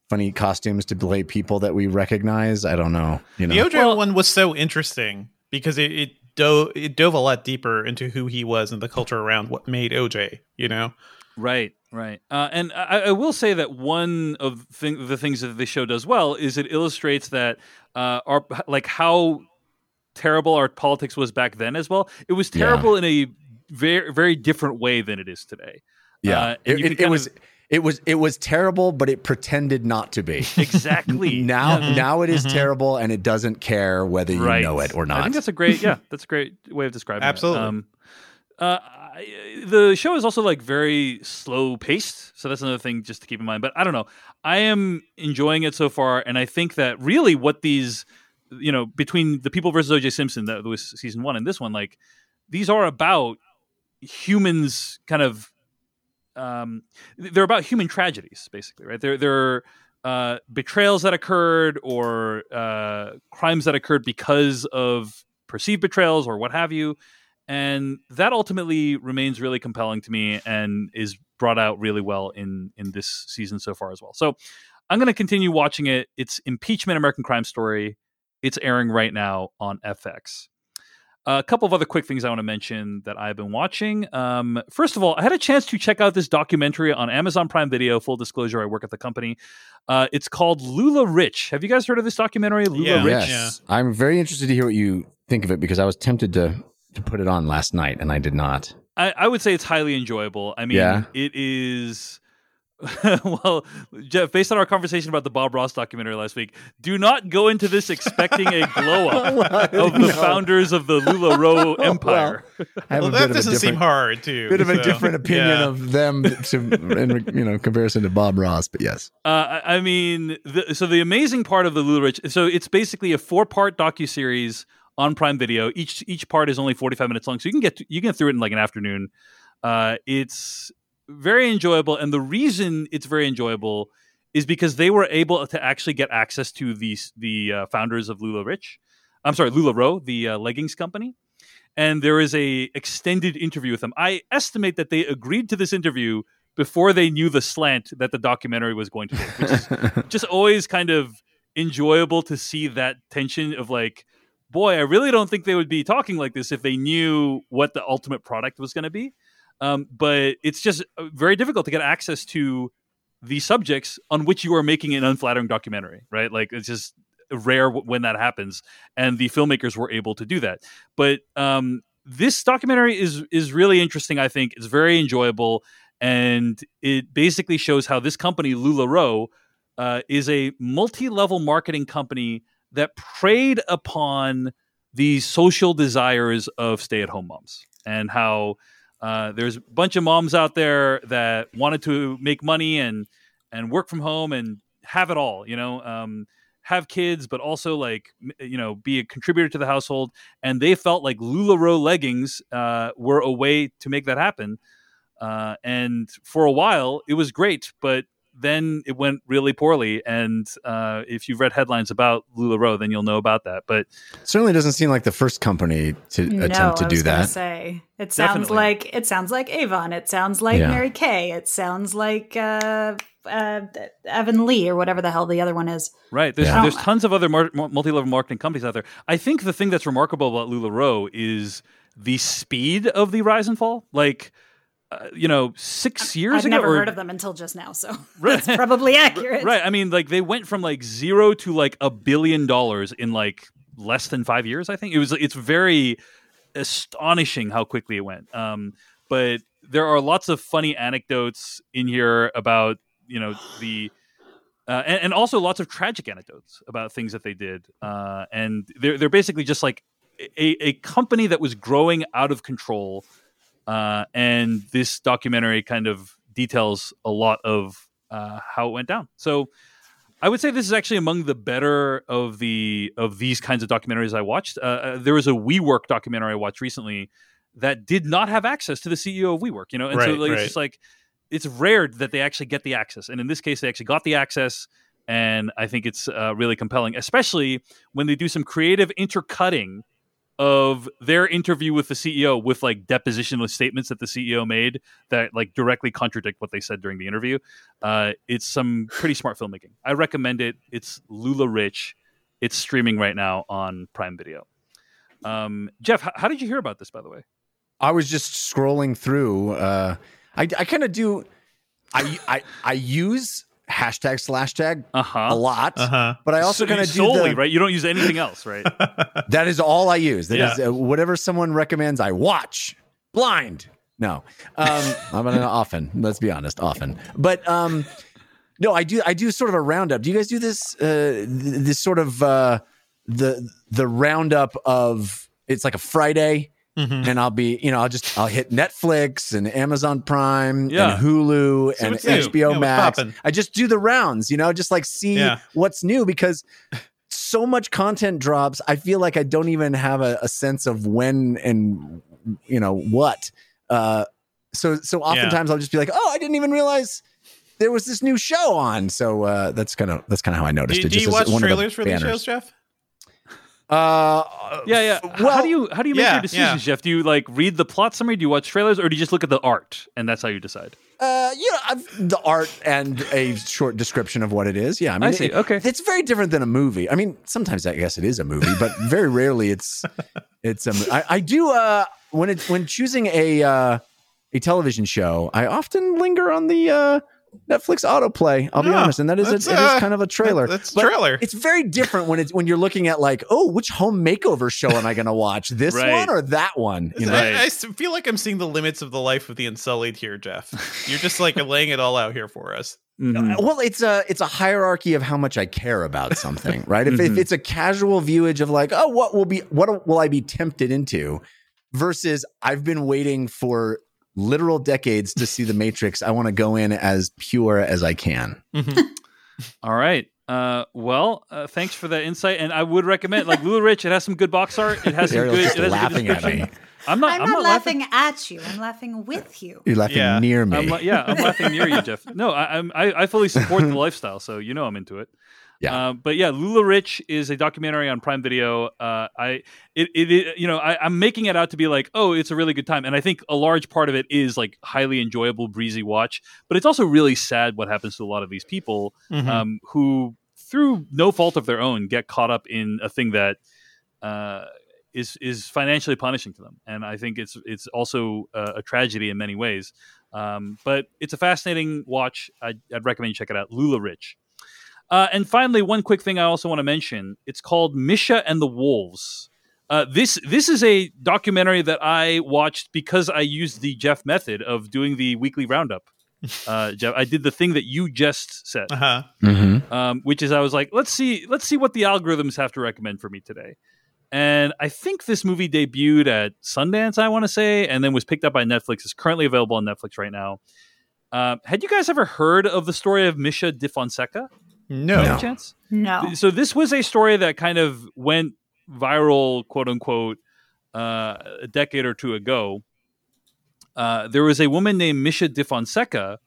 funny costumes to play people that we recognize. I don't know. You know, the OJ well, one was so interesting because it, it dove it dove a lot deeper into who he was and the culture around what made OJ. You know, right, right. Uh, and I, I, will say that one of thing, the things that this show does well is it illustrates that uh, our like how terrible our politics was back then as well. It was terrible yeah. in a very very different way than it is today. Yeah, uh, it, it, it was. Of, it was it was terrible, but it pretended not to be. Exactly. now mm-hmm. now it is mm-hmm. terrible, and it doesn't care whether you right. know it or not. I think that's a great yeah, that's a great way of describing Absolutely. it. Absolutely. Um, uh, the show is also like very slow paced, so that's another thing just to keep in mind. But I don't know, I am enjoying it so far, and I think that really what these, you know, between the People versus O.J. Simpson that was season one and this one, like these are about humans kind of um, they're about human tragedies, basically, right? They're they're uh, betrayals that occurred or uh, crimes that occurred because of perceived betrayals or what have you, and that ultimately remains really compelling to me and is brought out really well in in this season so far as well. So I'm going to continue watching it. It's Impeachment: American Crime Story. It's airing right now on FX. A couple of other quick things I want to mention that I've been watching. Um, first of all, I had a chance to check out this documentary on Amazon Prime Video. Full disclosure, I work at the company. Uh, it's called LuLaRich. Have you guys heard of this documentary, Lula Yeah. Rich? Yes. I'm very interested to hear what you think of it because I was tempted to to put it on last night and I did not. I, I would say it's highly enjoyable. I mean, Yeah. it is. well, Jeff, based on our conversation about the Bob Ross documentary last week, do not go into this expecting a glow up of the No. founders of the LuLaRoe empire. I have Well, a that bit of a doesn't seem hard, too. bit of a different opinion yeah. of them to in you know comparison to Bob Ross, but yes. Uh, I I mean, the, so the amazing part of the LuLaRich, so it's basically a four-part docu series on Prime Video. Each each part is only forty-five minutes long, so you can get you can get through it in like an afternoon. Uh, it's very enjoyable, and the reason it's very enjoyable is because they were able to actually get access to these the uh, founders of LuLaRich. I'm sorry, LuLaRoe, the uh, leggings company. And there is a extended interview with them. I estimate that they agreed to this interview before they knew the slant that the documentary was going to take, which is just always kind of enjoyable to see that tension of like, boy, I really don't think they would be talking like this if they knew what the ultimate product was going to be. Um, but it's just uh, very difficult to get access to the subjects on which you are making an unflattering documentary, right? Like it's just rare w- when that happens, and the filmmakers were able to do that. But um, this documentary is is really interesting. I think it's very enjoyable, and it basically shows how this company LuLaRoe uh, is a multi-level marketing company that preyed upon the social desires of stay-at-home moms, and how uh, there's a bunch of moms out there that wanted to make money and and work from home and have it all, you know, um, have kids, but also like you know be a contributor to the household. And they felt like Lularoe leggings uh, were a way to make that happen. Uh, and for a while, it was great, but then it went really poorly. And uh, if you've read headlines about Lularoe, then you'll know about that. But Certainly doesn't seem like the first company to no, attempt to I do was gonna that. Say it sounds Definitely. like it sounds like Avon. It sounds like Yeah. Mary Kay. It sounds like uh, uh, Evan Lee or whatever the hell the other one is. Right. There's Yeah. there's tons of other mar- multi-level marketing companies out there. I think the thing that's remarkable about LuLaRoe is the speed of the rise and fall. Like, uh, you know, six years ago. I've never or- heard of them until just now, so Right. that's probably accurate. Right. I mean, like they went from like zero to like a billion dollars in like less than five years. I think it was. It's very astonishing how quickly it went. Um, but there are lots of funny anecdotes in here about you know the. Uh, and, and also lots of tragic anecdotes about things that they did, uh, and they're they're basically just like a, a company that was growing out of control, uh, and this documentary kind of details a lot of uh, how it went down. So I would say this is actually among the better of the of these kinds of documentaries I watched. Uh, Uh, there was a WeWork documentary I watched recently that did not have access to the CEO of WeWork. You know, and so Right, like, right. it's just like it's rare that they actually get the access, and in this case, they actually got the access. And I think it's uh, really compelling, especially when they do some creative intercutting of their interview with the CEO with like depositional statements that the CEO made that like directly contradict what they said during the interview. Uh, it's some pretty smart filmmaking. I recommend it. It's LuLaRich. It's streaming right now on Prime Video. Um, Jeff, h- how did you hear about this, by the way? I was just scrolling through. Uh, I, I kind of do. I, I I use hashtag slash tag Uh huh. a lot, Uh-huh. but I also so, kind of do solely the, right. You don't use anything else, right? That is all I use. That is Yeah. uh, whatever someone recommends. I watch blind. No, um, I'm not often. Let's be honest, often. But um, no, I do. I do sort of a roundup. Do you guys do this? Uh, th- this sort of uh, the the roundup of it's like a Friday, Mhm. and I'll be you know I'll just I'll hit Netflix and Amazon Prime Yeah. and Hulu and. HBO Yeah, Max. I just do the rounds. You know, just like see Yeah. what's new because so much content drops. I feel like I don't even have a, a sense of when and you know what. Uh, so so oftentimes I'll just be like, oh, I didn't even realize there was this new show on. So uh, that's kind of that's kind of how I noticed do, it. do you watch trailers for these shows, Jeff? Uh, Yeah, yeah. f- how do you how do you make yeah, your decisions, Jeff? Do you like read the plot summary? Do you watch trailers, or do you just look at the art and that's how you decide? Uh, you know, I've, the art and a short description of what it is. Yeah, I mean, I see. it- Okay. it's very different than a movie. I mean, sometimes I guess it is a movie, but very rarely it's It's um, I, I do uh when it when choosing a uh a television show, I often linger on the uh Netflix autoplay. I'll be Yeah, honest, and that is a, that's, it is kind of a trailer. that's But trailer. It's very different when it's when you're looking at like, oh, which home makeover show am I going to watch? This Right. one or that one? You know, I, Right. I s- feel like I'm seeing the limits of the life of the Unsullied here, Jeff. You're just like laying it all out here for us. Mhm. well, it's a it's a hierarchy of how much I care about something, right? if, if it's a casual viewage of like, oh, what will be what will I be tempted into, versus I've been waiting for literal decades to see the Matrix. I want to go in as pure as I can. All right. Uh, well, uh, thanks for that insight, and I would recommend like LuLaRich. It has some good box art. It has some Ariel's good. just It has a good laughing at me. I'm not. I'm, not, laughing, at you. I'm laughing with you. You're laughing Yeah. near me. I'm, la- yeah, I'm laughing near you, Jeff. No, I, I'm. I, I fully support the lifestyle, so you know I'm into it. Yeah. Uh, but yeah, LuLaRich is a documentary on Prime Video. Uh, I it, it, it you know I, I'm making it out to be like oh it's a really good time, and I think a large part of it is like highly enjoyable, breezy watch. But it's also really sad what happens to a lot of these people Mhm. um, who, through no fault of their own, get caught up in a thing that uh, is is financially punishing to them. And I think it's it's also a, a tragedy in many ways. Um, but it's a fascinating watch. I'd, I'd recommend you check it out. LuLaRich. Uh, and finally, one quick thing I also want to mention. It's called Misha and the Wolves. Uh, this this is a documentary that I watched because I used the Jeff method of doing the weekly roundup. Uh, Jeff, I did the thing that you just said Uh huh. Mm-hmm. um, which is I was like, let's see, let's see what the algorithms have to recommend for me today. And I think this movie debuted at Sundance, I want to say, and then was picked up by Netflix. It's currently available on Netflix right now. Uh, had you guys ever heard of the story of Misha Defonseca? No. No. chance? No. So this was a story that kind of went viral, quote unquote, uh, a decade or two ago. Uh, there was a woman named Misha Defonseca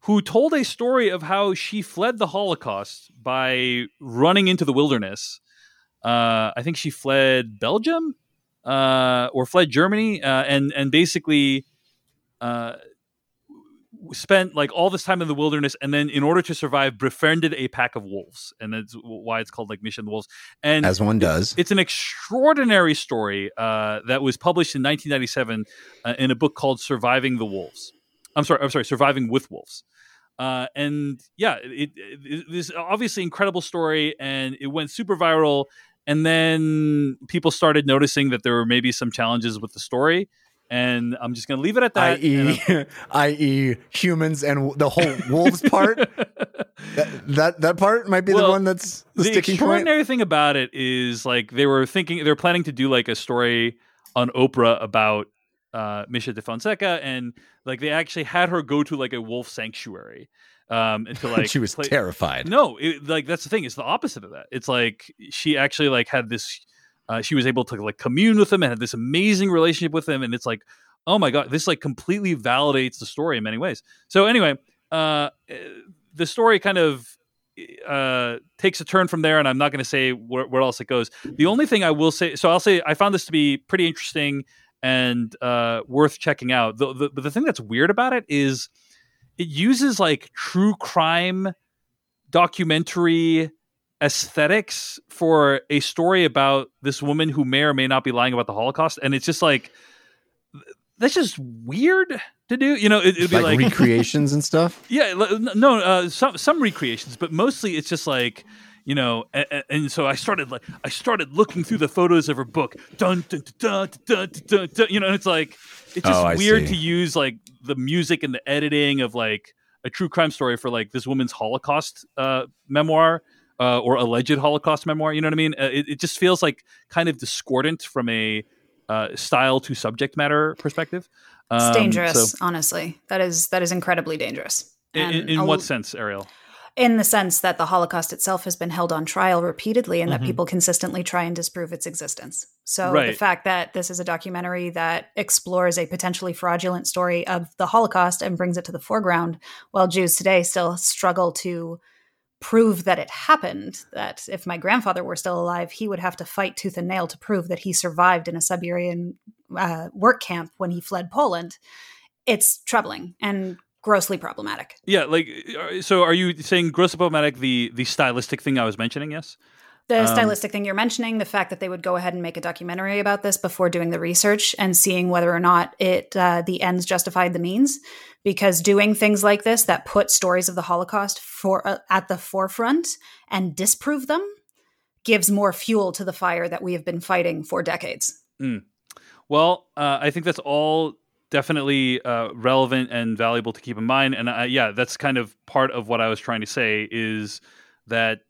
who told a story of how she fled the Holocaust by running into the wilderness. Uh, I think she fled Belgium uh, or fled Germany, uh, and and basically uh, spent like all this time in the wilderness, and then in order to survive, befriended a pack of wolves, and that's why it's called like Mission the Wolves. And As one does. it's an extraordinary story uh, that was published in 1997 uh, in a book called Surviving the Wolves. I'm sorry, I'm sorry, Surviving with Wolves. Uh, and yeah, it, it, it this obviously incredible story, and it went super viral. And then people started noticing that there were maybe some challenges with the story, and I'm just going to leave it at that. i.e., i.e., humans and the whole wolves part. That, that that part might be the one that's the, the sticking point. extraordinary thing about it is like they were thinking they're planning to do like a story on Oprah about uh, Misha Defonseca, and like they actually had her go to like a wolf sanctuary um, and to like she was play- terrified. No, it, like that's the thing. It's the opposite of that. It's like she actually like had this. Uh, she was able to like commune with him and had this amazing relationship with him, and it's like, oh my god, this like completely validates the story in many ways. So anyway, uh, the story kind of uh, takes a turn from there, and I'm not going to say where, where else it goes. The only thing I will say, so I'll say, I found this to be pretty interesting and uh, worth checking out. The, the, the thing that's weird about it is it uses like true crime documentary aesthetics for a story about this woman who may or may not be lying about the Holocaust, and it's just like that's just weird to do. You know, it, would be like, like, recreations and stuff. yeah, no, uh, some some recreations, but mostly it's just like you know. And, and so I started like I started looking through the photos of her book, dun dun dun dun dun dun, dun you know, and it's like it's just Oh, weird see. to use like the music and the editing of like a true crime story for like this woman's Holocaust uh, memoir. Uh, or alleged Holocaust memoir, you know what I mean? Uh, it, it just feels like kind of discordant from a uh, style to subject matter perspective. It's Um, dangerous, so- honestly. That is that is incredibly dangerous. in, And in a what sense, Ariel? in the sense that the Holocaust itself has been held on trial repeatedly and Mhm. that people consistently try and disprove its existence. So the fact that this is a documentary that explores a potentially fraudulent story of the Holocaust and brings it to the foreground, while Jews today still struggle to prove that it happened, that if my grandfather were still alive, he would have to fight tooth and nail to prove that he survived in a Siberian uh, work camp when he fled Poland. It's troubling and grossly problematic. Yeah, like uh, so. Are you saying gross problematic the the stylistic thing I was mentioning? Yes. The um, stylistic thing you're mentioning, the fact that they would go ahead and make a documentary about this before doing the research and seeing whether or not it uh, the ends justified the means, because doing things like this that put stories of the Holocaust for uh, at the forefront and disprove them gives more fuel to the fire that we have been fighting for decades. Mm. Well, uh, I think that's all definitely uh, relevant and valuable to keep in mind. And uh, yeah, that's kind of part of what I was trying to say is that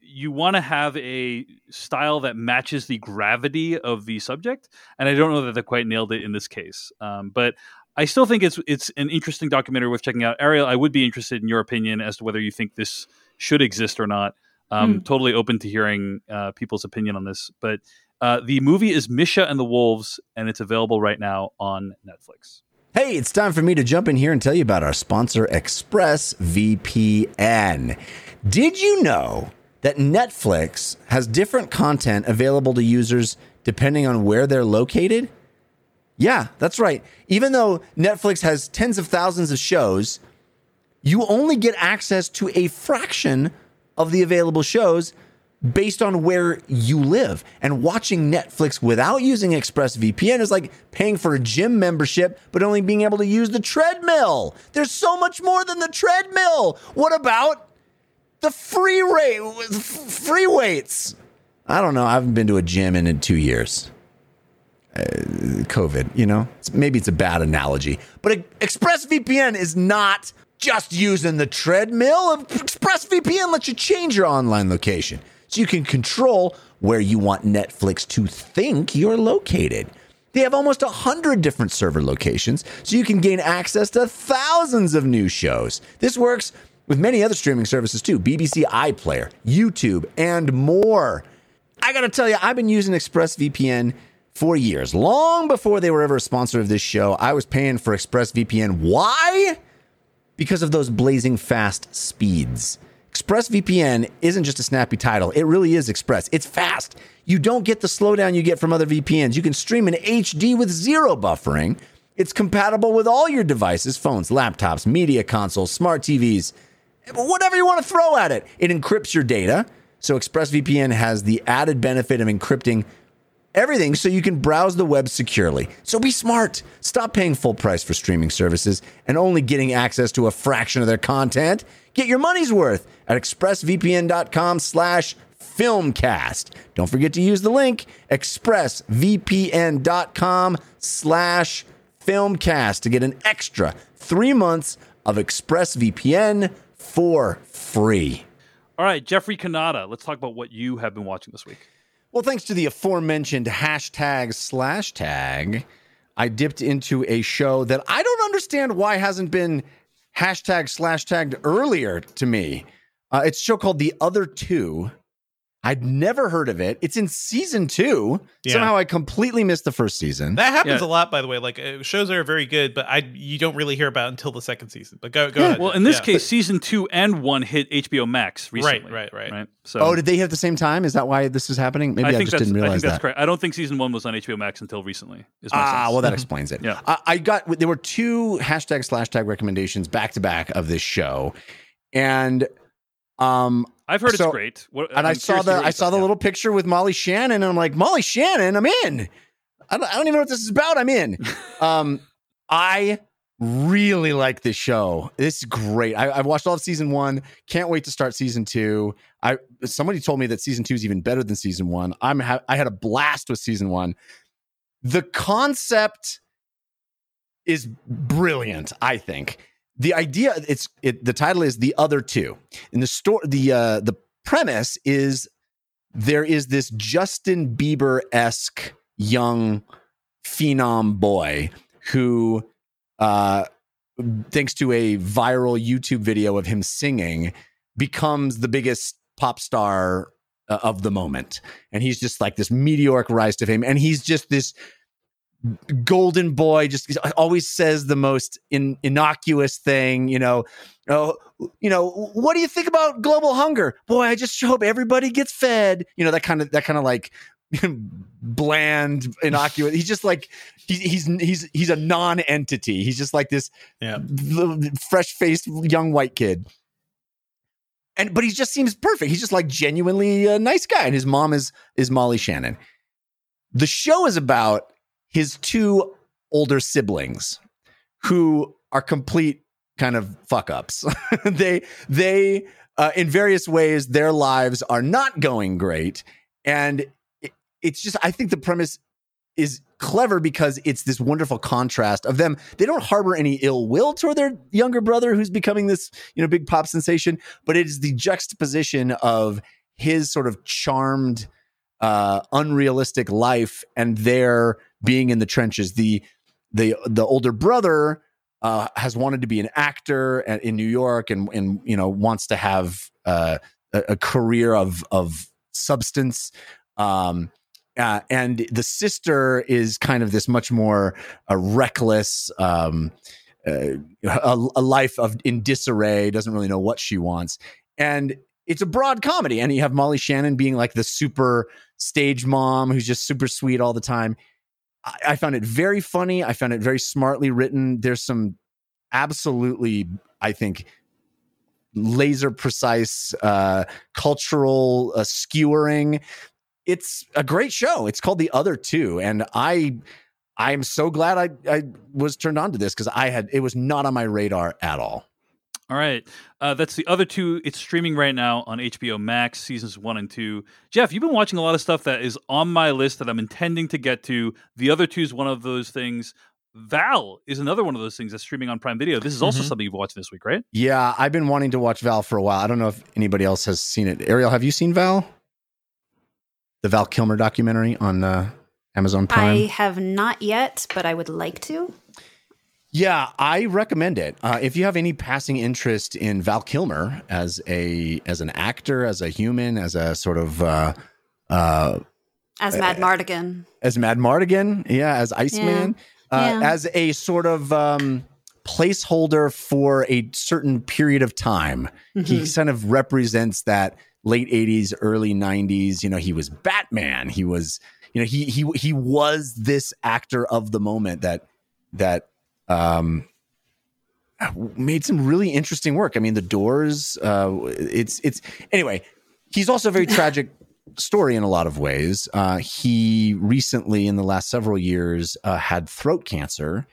you want to have a style that matches the gravity of the subject, and I don't know that they quite nailed it in this case. Um, but I still think it's it's an interesting documentary worth checking out. Ariel, I would be interested in your opinion as to whether you think this should exist or not. Um, mm. Totally open to hearing uh, people's opinion on this. But uh, the movie is Misha and the Wolves, and it's available right now on Netflix. Hey, it's time for me to jump in here and tell you about our sponsor, ExpressVPN. Did you know that Netflix has different content available to users depending on where they're located? Yeah, that's right. Even though Netflix has tens of thousands of shows, you only get access to a fraction of the available shows based on where you live. And watching Netflix without using ExpressVPN is like paying for a gym membership, but only being able to use the treadmill. There's so much more than the treadmill. What about the free rate, free weights? I don't know. I haven't been to a gym in, two years. Uh, COVID, you know, maybe it's a bad analogy, but ExpressVPN is not just using the treadmill. ExpressVPN lets you change your online location so you can control where you want Netflix to think you're located. They have almost 100 different server locations, so you can gain access to thousands of new shows. This works with many other streaming services too BBC iPlayer, YouTube, and more. I gotta tell you, I've been using ExpressVPN for years. Long before they were ever a sponsor of this show, I was paying for ExpressVPN. Why? Because of those blazing fast speeds. ExpressVPN isn't just a snappy title. It really is Express. It's fast. You don't get the slowdown you get from other VPNs. You can stream in HD with zero buffering. It's compatible with all your devices, phones, laptops, media consoles, smart TVs, whatever you want to throw at it. It encrypts your data. So ExpressVPN has the added benefit of encrypting everything so you can browse the web securely. So be smart. Stop paying full price for streaming services and only getting access to a fraction of their content. Get your money's worth at expressvpn.com slash filmcast. Don't forget to use the link expressvpn.com slash filmcast to get an extra three months of ExpressVPN for free. All right, Jeffrey Cannata, let's talk about what you have been watching this week. Well, thanks to the aforementioned hashtag slash tag, I dipped into a show that I don't understand why hasn't been hashtag slash tagged earlier to me. Uh, it's a show called The Other Two. I'd never heard of it. It's in season two. Yeah. Somehow I completely missed the first season. That happens yeah. a lot, by the way. Like uh, shows are very good, but I you don't really hear about until the second season. But go go yeah. ahead. Well, in this case, season two and one hit HBO Max recently. Right, right, right. right? So, oh, did they hit the same time? Is that why this is happening? Maybe I, I just didn't realize I think that's that. correct. I don't think season one was on HBO Max until recently. ah, sense. well, that explains it. yeah, I, I got there were two hashtag slash tag recommendations back to back of this show, and um, I've heard so, it's great. What, and I'm i saw the I saw the little picture with Molly Shannon, and I'm like, Molly Shannon, I'm in. I don't, I don't even know what this is about. I'm in. um, I really like this show. It's great. I, have watched all of season one. Can't wait to start season two. I somebody told me that season two is even better than season one. I'm ha- I had a blast with season one. The concept is brilliant. I think the idea it's it, the title is the other two. And the story the uh the premise is there is this justin bieber-esque young phenom boy who uh thanks to a viral youtube video of him singing becomes the biggest pop star uh, of the moment. And he's just like this meteoric rise to fame. And he's just this golden boy just always says the most in, innocuous thing you know. Oh you know what do you think about global hunger? Boy i just hope everybody gets fed. You know that kind of that kind of like bland innocuous. He's just like he's he's he's he's a non-entity. He's just like this yeah. fresh-faced young white kid. And but he just seems perfect. He's just like genuinely a nice guy, and his mom is is Molly Shannon. The show is about his two older siblings who are complete kind of fuck ups. they they uh, in various ways their lives are not going great, and it, it's just I think the premise is clever because it's this wonderful contrast of them. They don't harbor any ill will toward their younger brother who's becoming this, you know, big pop sensation, but it is the juxtaposition of his sort of charmed, uh, unrealistic life and their being in the trenches. The the the older brother uh, has wanted to be an actor in New York and and you know wants to have uh, a, a career of of substance. Um, uh, and the sister is kind of this much more uh, reckless, um, uh, a, a, life of in disarray, doesn't really know what she wants, and it's a broad comedy. And you have Molly Shannon being like the super stage mom who's just super sweet all the time. I, I found it very funny. I found it very smartly written. There's some absolutely, I think, laser precise uh, cultural uh, skewering it's a great show. It's called The Other Two, and I I'm so glad I I was turned on to this because I had it was not on my radar at all. All right, uh, that's the other two. It's streaming right now on HBO Max, seasons one and two. Jeff, you've been watching a lot of stuff that is on my list that I'm intending to get to. The other two is one of those things. Val is another one of those things that's streaming on Prime Video. This is also mm-hmm. something you've watched this week, right? Yeah, I've been wanting to watch Val for a while. I don't know if anybody else has seen it. Ariel, have you seen Val? the Val Kilmer documentary on uh, Amazon Prime? I have not yet, but I would like to. Yeah, I recommend it. Uh, if you have any passing interest in Val Kilmer as a as an actor, as a human, as a sort of uh, uh, as Madmartigan, as Madmartigan, yeah, as Iceman, yeah. Uh, yeah. as a sort of um, placeholder for a certain period of time. Mm-hmm. He kind of represents that late 80s early 90s you know he was batman he was you know he he he was this actor of the moment that that um made some really interesting work i mean the doors uh it's it's anyway he's also a very tragic story in a lot of ways uh he recently in the last several years uh, had throat cancer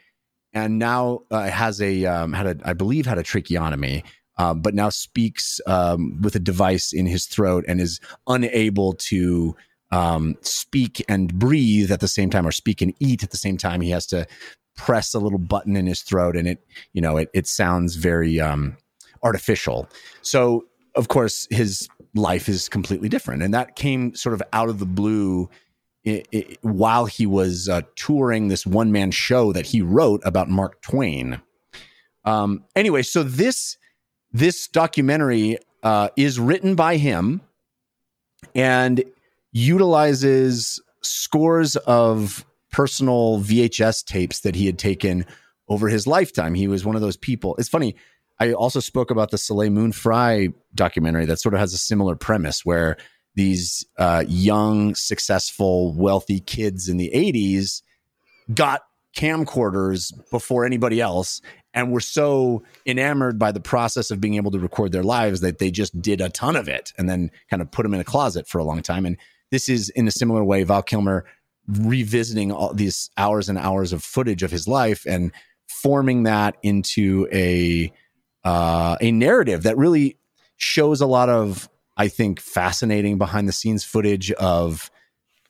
and now uh, has a um, had a I believe had a tracheotomy um, but now speaks um, with a device in his throat and is unable to um, speak and breathe at the same time, or speak and eat at the same time. He has to press a little button in his throat, and it, you know, it it sounds very um, artificial. So, of course, his life is completely different, and that came sort of out of the blue. It, it, while he was uh, touring this one man show that he wrote about Mark Twain. Um, anyway, so this this documentary uh, is written by him and utilizes scores of personal VHS tapes that he had taken over his lifetime. He was one of those people. It's funny. I also spoke about the Soleil Moon Frye documentary that sort of has a similar premise where these uh, young, successful, wealthy kids in the 80s got camcorders before anybody else and were so enamored by the process of being able to record their lives that they just did a ton of it and then kind of put them in a closet for a long time. And this is in a similar way, Val Kilmer revisiting all these hours and hours of footage of his life and forming that into a uh, a narrative that really shows a lot of, I think, fascinating behind the scenes footage of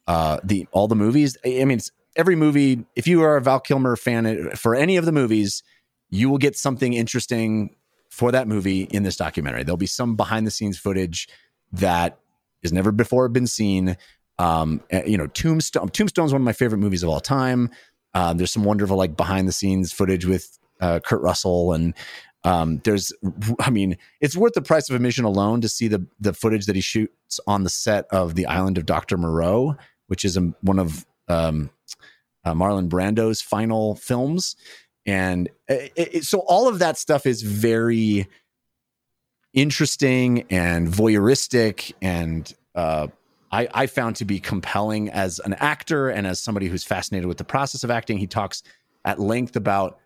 uh, the all the movies. I mean, every movie. If you are a Val Kilmer fan for any of the movies, you will get something interesting for that movie in this documentary. There'll be some behind the scenes footage that has never before been seen. Um, eh, you know, Tombstone. Tombstone is one of my favorite movies of all time. Um, there's some wonderful like behind the scenes footage with uh, Kurt Russell, and um, there's, I mean, it's worth the price of admission alone to see the the footage that he shoots on the set of The Island of Doctor Moreau, which is a, one of um, uh, Marlon Brando's final films and it, it, so all of that stuff is very interesting and voyeuristic and uh, I, I, found to be compelling as an actor and as somebody who's fascinated with the process of acting he talks at length about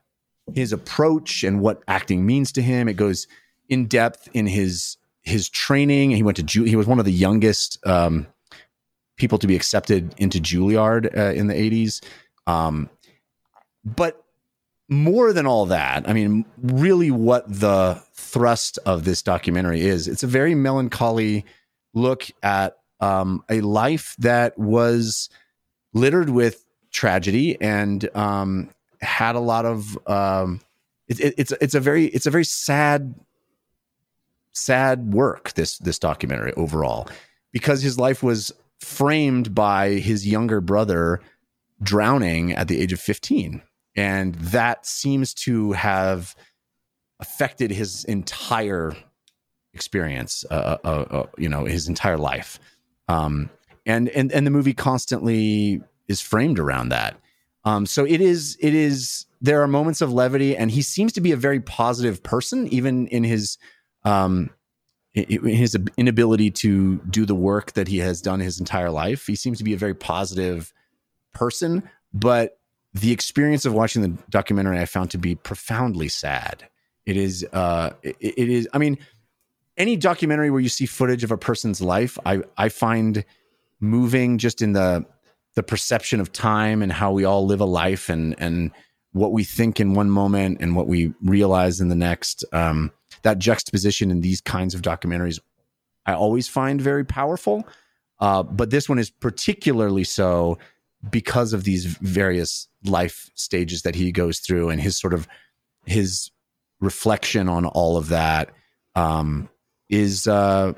his approach and what acting means to him it goes in depth in his his training. He went to Ju- he was one of the youngest um, people to be accepted into Juilliard uh, in the 80s. Um, but more than all that, I mean, really, what the thrust of this documentary is, it's a very melancholy look at um, a life that was littered with tragedy and um, had a lot of. Um, it, it, it's it's a very it's a very sad sad work this this documentary overall because his life was framed by his younger brother drowning at the age of 15 and that seems to have affected his entire experience uh, uh, uh, you know his entire life um, and and and the movie constantly is framed around that um, so it is it is there are moments of levity and he seems to be a very positive person even in his um, in his inability to do the work that he has done his entire life. He seems to be a very positive person, but the experience of watching the documentary I found to be profoundly sad. It is, uh, it, it is. I mean, any documentary where you see footage of a person's life, I I find moving just in the the perception of time and how we all live a life and and what we think in one moment and what we realize in the next. Um, that juxtaposition in these kinds of documentaries, I always find very powerful. Uh, but this one is particularly so because of these various life stages that he goes through and his sort of his reflection on all of that um, is. Uh,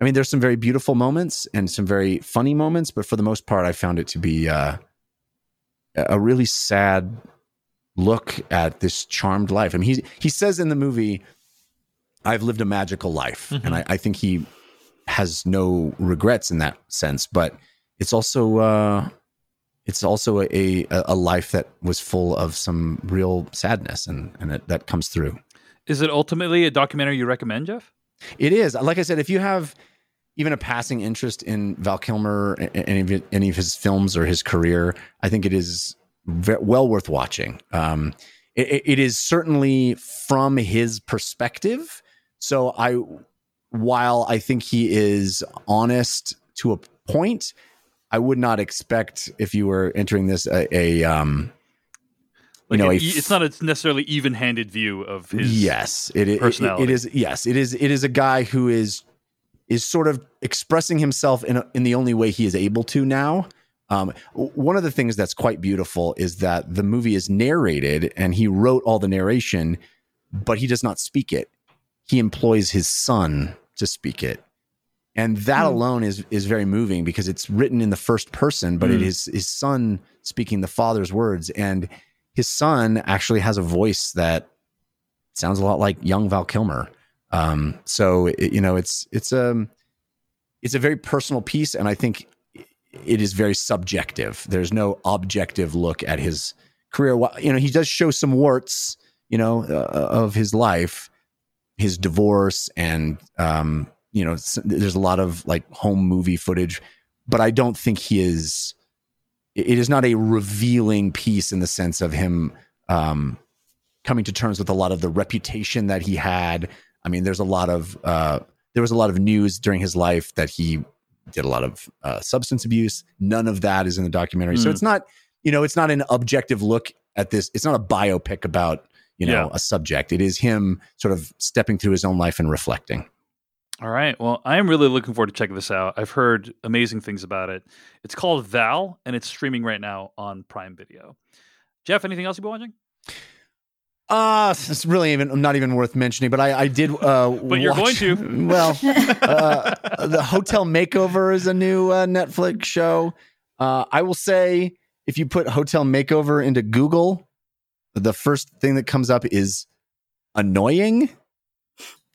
I mean, there's some very beautiful moments and some very funny moments, but for the most part, I found it to be uh, a really sad look at this charmed life. I mean, he he says in the movie, "I've lived a magical life," mm-hmm. and I, I, think he has no regrets in that sense. But it's also uh, it's also a, a life that was full of some real sadness, and and it, that comes through. Is it ultimately a documentary you recommend, Jeff? It is. Like I said, if you have even a passing interest in Val Kilmer, any of, any of his films or his career, I think it is well worth watching. Um, it, it is certainly from his perspective. So I, while I think he is honest to a point, I would not expect if you were entering this a, a um, like you know, it's not a necessarily even-handed view of his yes, it, it, personality. It, it is yes, it is. It is a guy who is is sort of expressing himself in a, in the only way he is able to now. Um, one of the things that's quite beautiful is that the movie is narrated and he wrote all the narration, but he does not speak it. He employs his son to speak it. And that mm. alone is is very moving because it's written in the first person, but mm. it hmm. his son speaking the father's words. And his son actually has a voice that sounds a lot like young Val Kilmer. Um, so it, you know, it's it's a um, it's a very personal piece, and I think it is very subjective. There's no objective look at his career. You know, he does show some warts, you know, uh, of his life, his divorce, and um, you know, there's a lot of like home movie footage, but I don't think he is. It is not a revealing piece in the sense of him um, coming to terms with a lot of the reputation that he had. I mean, there's a lot of uh, there was a lot of news during his life that he did a lot of uh, substance abuse. None of that is in the documentary. Mm. So hmm. it's not, you know, it's not an objective look at this. It's not a biopic about, you know, yeah. a subject. It is him sort of stepping through his own life and reflecting. All right. Well, I am really looking forward to checking this out. I've heard amazing things about it. It's called Val, and it's streaming right now on Prime Video. Jeff, anything else you've been watching? Uh, it's really even not even worth mentioning, but I, I did. Uh, but you're watch, going to. Well, uh, the Motel Makeover is a new uh, Netflix show. Uh, I will say, if you put Motel Makeover into Google, the first thing that comes up is annoying.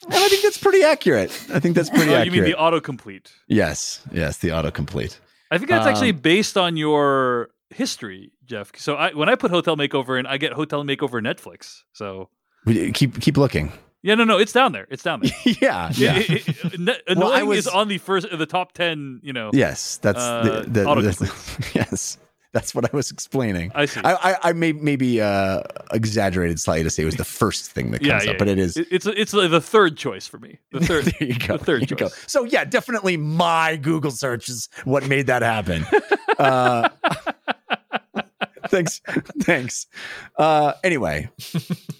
And I think that's pretty accurate. I think that's pretty oh, accurate. You mean the autocomplete? Yes, yes, the autocomplete. I think that's um, actually based on your history, Jeff. So I, when I put Motel Makeover in, I get Motel Makeover Netflix. So keep keep looking. Yeah, no, no, it's down there. It's down there. yeah, yeah. It, it, it, well, was, is on the first, the top ten. You know. Yes, that's uh, the, the, the, yes. That's what I was explaining. I see. I, I, I may maybe uh, exaggerated slightly to say it was the first thing that comes yeah, yeah, up, but it is. It's it's the third choice for me. The third. there you go. The third choice. go. So yeah, definitely my Google search is what made that happen. uh, thanks, thanks. Uh, anyway,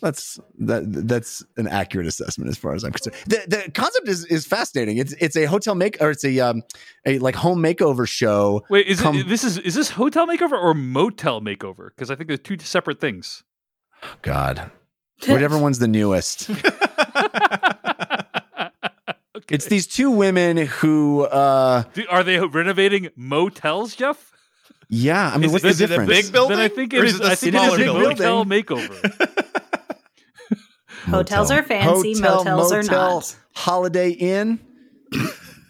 that's that. That's an accurate assessment as far as I'm concerned. The the concept is is fascinating. It's it's a hotel make or it's a um a like home makeover show. Wait, is come- it this is is this hotel makeover or motel makeover? Because I think they're two separate things. God, whatever one's the newest. It's these two women who, uh, Do- Are they renovating motels, Jeff? Yeah. I mean, Is what's it- the is it a difference? big building? Then I think it is is. it a I think it smaller is a building? motel makeover. Hotels are fancy, motels are not. Holiday Inn.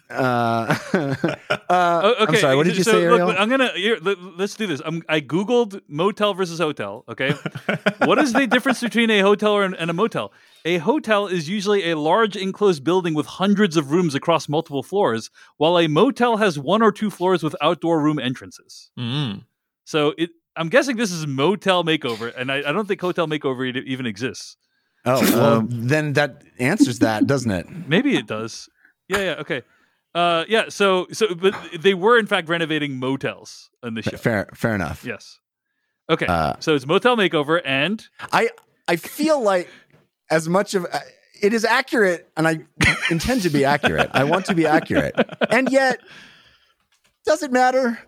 Uh, uh, okay. I'm sorry. What did you so say, look, Ariel? I'm gonna here, let, us do this. I'm, I googled motel versus hotel. Okay, what is the difference between a hotel and, and a motel? A hotel is usually a large enclosed building with hundreds of rooms across multiple floors, while a motel has one or two floors with outdoor room entrances. Mm. So it, I'm guessing this is motel makeover, and I, I don't think hotel makeover e- even exists. oh, well, then that answers that, doesn't it? Maybe it does. Yeah, yeah, okay. Uh, yeah. So, so, but they were in fact renovating motels in the show. Fair, fair enough. Yes. Okay. Uh, so it's motel makeover, and I, I feel like as much of uh, it is accurate, and I intend to be accurate. I want to be accurate, and yet, does it matter?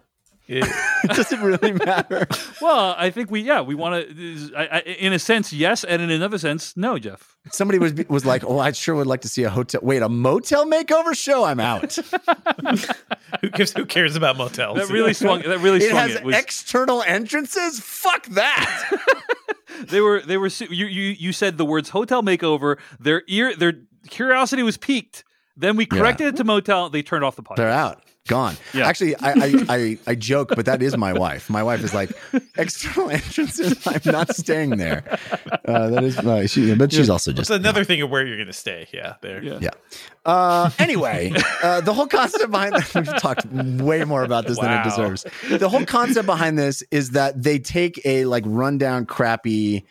It- does it really matter? well, I think we, yeah, we want to. I, I, in a sense, yes, and in another sense, no, Jeff. Somebody was was like, "Oh, I sure would like to see a hotel. Wait, a motel makeover show? I'm out. who gives? Who cares about motels? That really swung. That really it swung. has It was external entrances. Fuck that. they were they were you you you said the words hotel makeover. Their ear their curiosity was piqued. Then we corrected it to motel. They turned off the podcast. They're out. Gone. Yeah. Actually, I, I I I joke, but that is my wife. My wife is like external entrances. I'm not staying there. Uh, that is my she, but she's also It's just another thing of where you're going to stay. Yeah, there. Yeah. yeah. Uh, anyway, uh, the whole concept behind that, we've talked way more about this than it deserves. The whole concept behind this is that they take a like rundown, crappy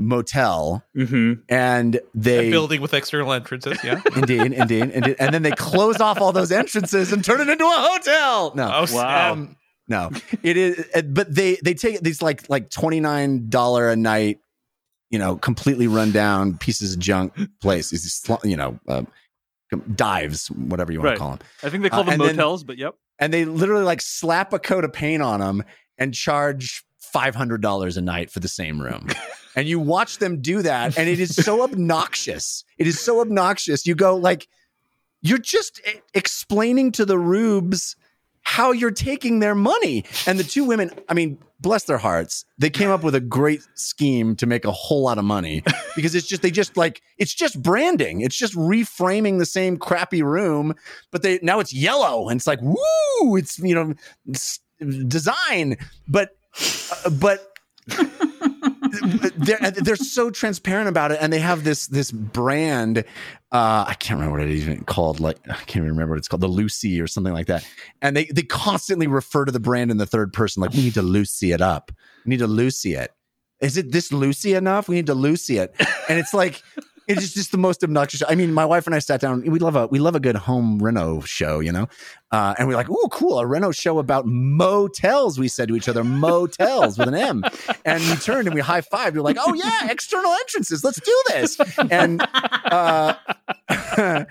motel Mm-hmm. and they A building with external entrances. Yeah. indeed, indeed, indeed, and then they close off all those entrances and turn it into a hotel. No, Oh, Wow. um, no, it is. uh, But they they take these like like twenty nine dollar a night, you know, completely run down pieces of junk place. These sl- you know uh, dives, whatever you want Right. to call them, I think they call Uh, them and then- motels, but yep. and they literally like slap a coat of paint on them and charge five hundred dollars a night for the same room. and you watch them do that, and it is so obnoxious. It is so obnoxious. You go like, you're just e- explaining to the rubes how you're taking their money. And the two women, I mean, bless their hearts, they came up with a great scheme to make a whole lot of money because it's just they just like it's just branding. It's just reframing the same crappy room, but they now it's yellow and it's like woo, it's you know it's design, but uh, but they're they're so transparent about it, and they have this this brand. Uh, I can't remember what it even called. Like I can't even remember what it's called, the Lucy or something like that. And they they constantly refer to the brand in the third person, like we need to Lucy it up. We need to Lucy it. Is it this Lucy enough? We need to Lucy it. And it's like it is just the most obnoxious. I mean, my wife and I sat down. We love a we love a good home reno show, you know. Uh, and we're like, "Oh, cool! A reno show about motels." We said to each other, "Motels" with an M. And we turned and we high fived. We're like, "Oh yeah, external entrances. Let's do this." And uh,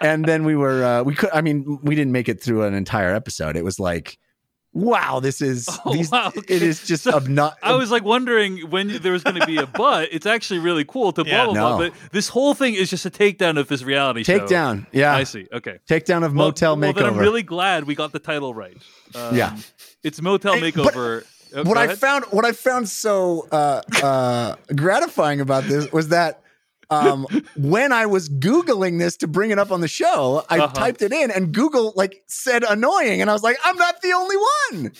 and then we were uh, we could. I mean, we didn't make it through an entire episode. It was like, wow, this is Oh, these. wow, okay. It is just So, obnoxious. I was like wondering when there was going to be a but. It's actually really cool to blah Yeah. blah blah. No. But this whole thing is just a takedown of this reality show. takedown. Yeah, I see. Okay. takedown of Well- motel well, makeover. Then I'm really glad we got the title right. Um, Yeah. It's motel Hey, but makeover. Oh, what go I found what I found so uh, uh, gratifying about this was that um, when I was Googling this to bring it up on the show, I uh-huh. typed it in and Google like said annoying. And I was like, I'm not the only one.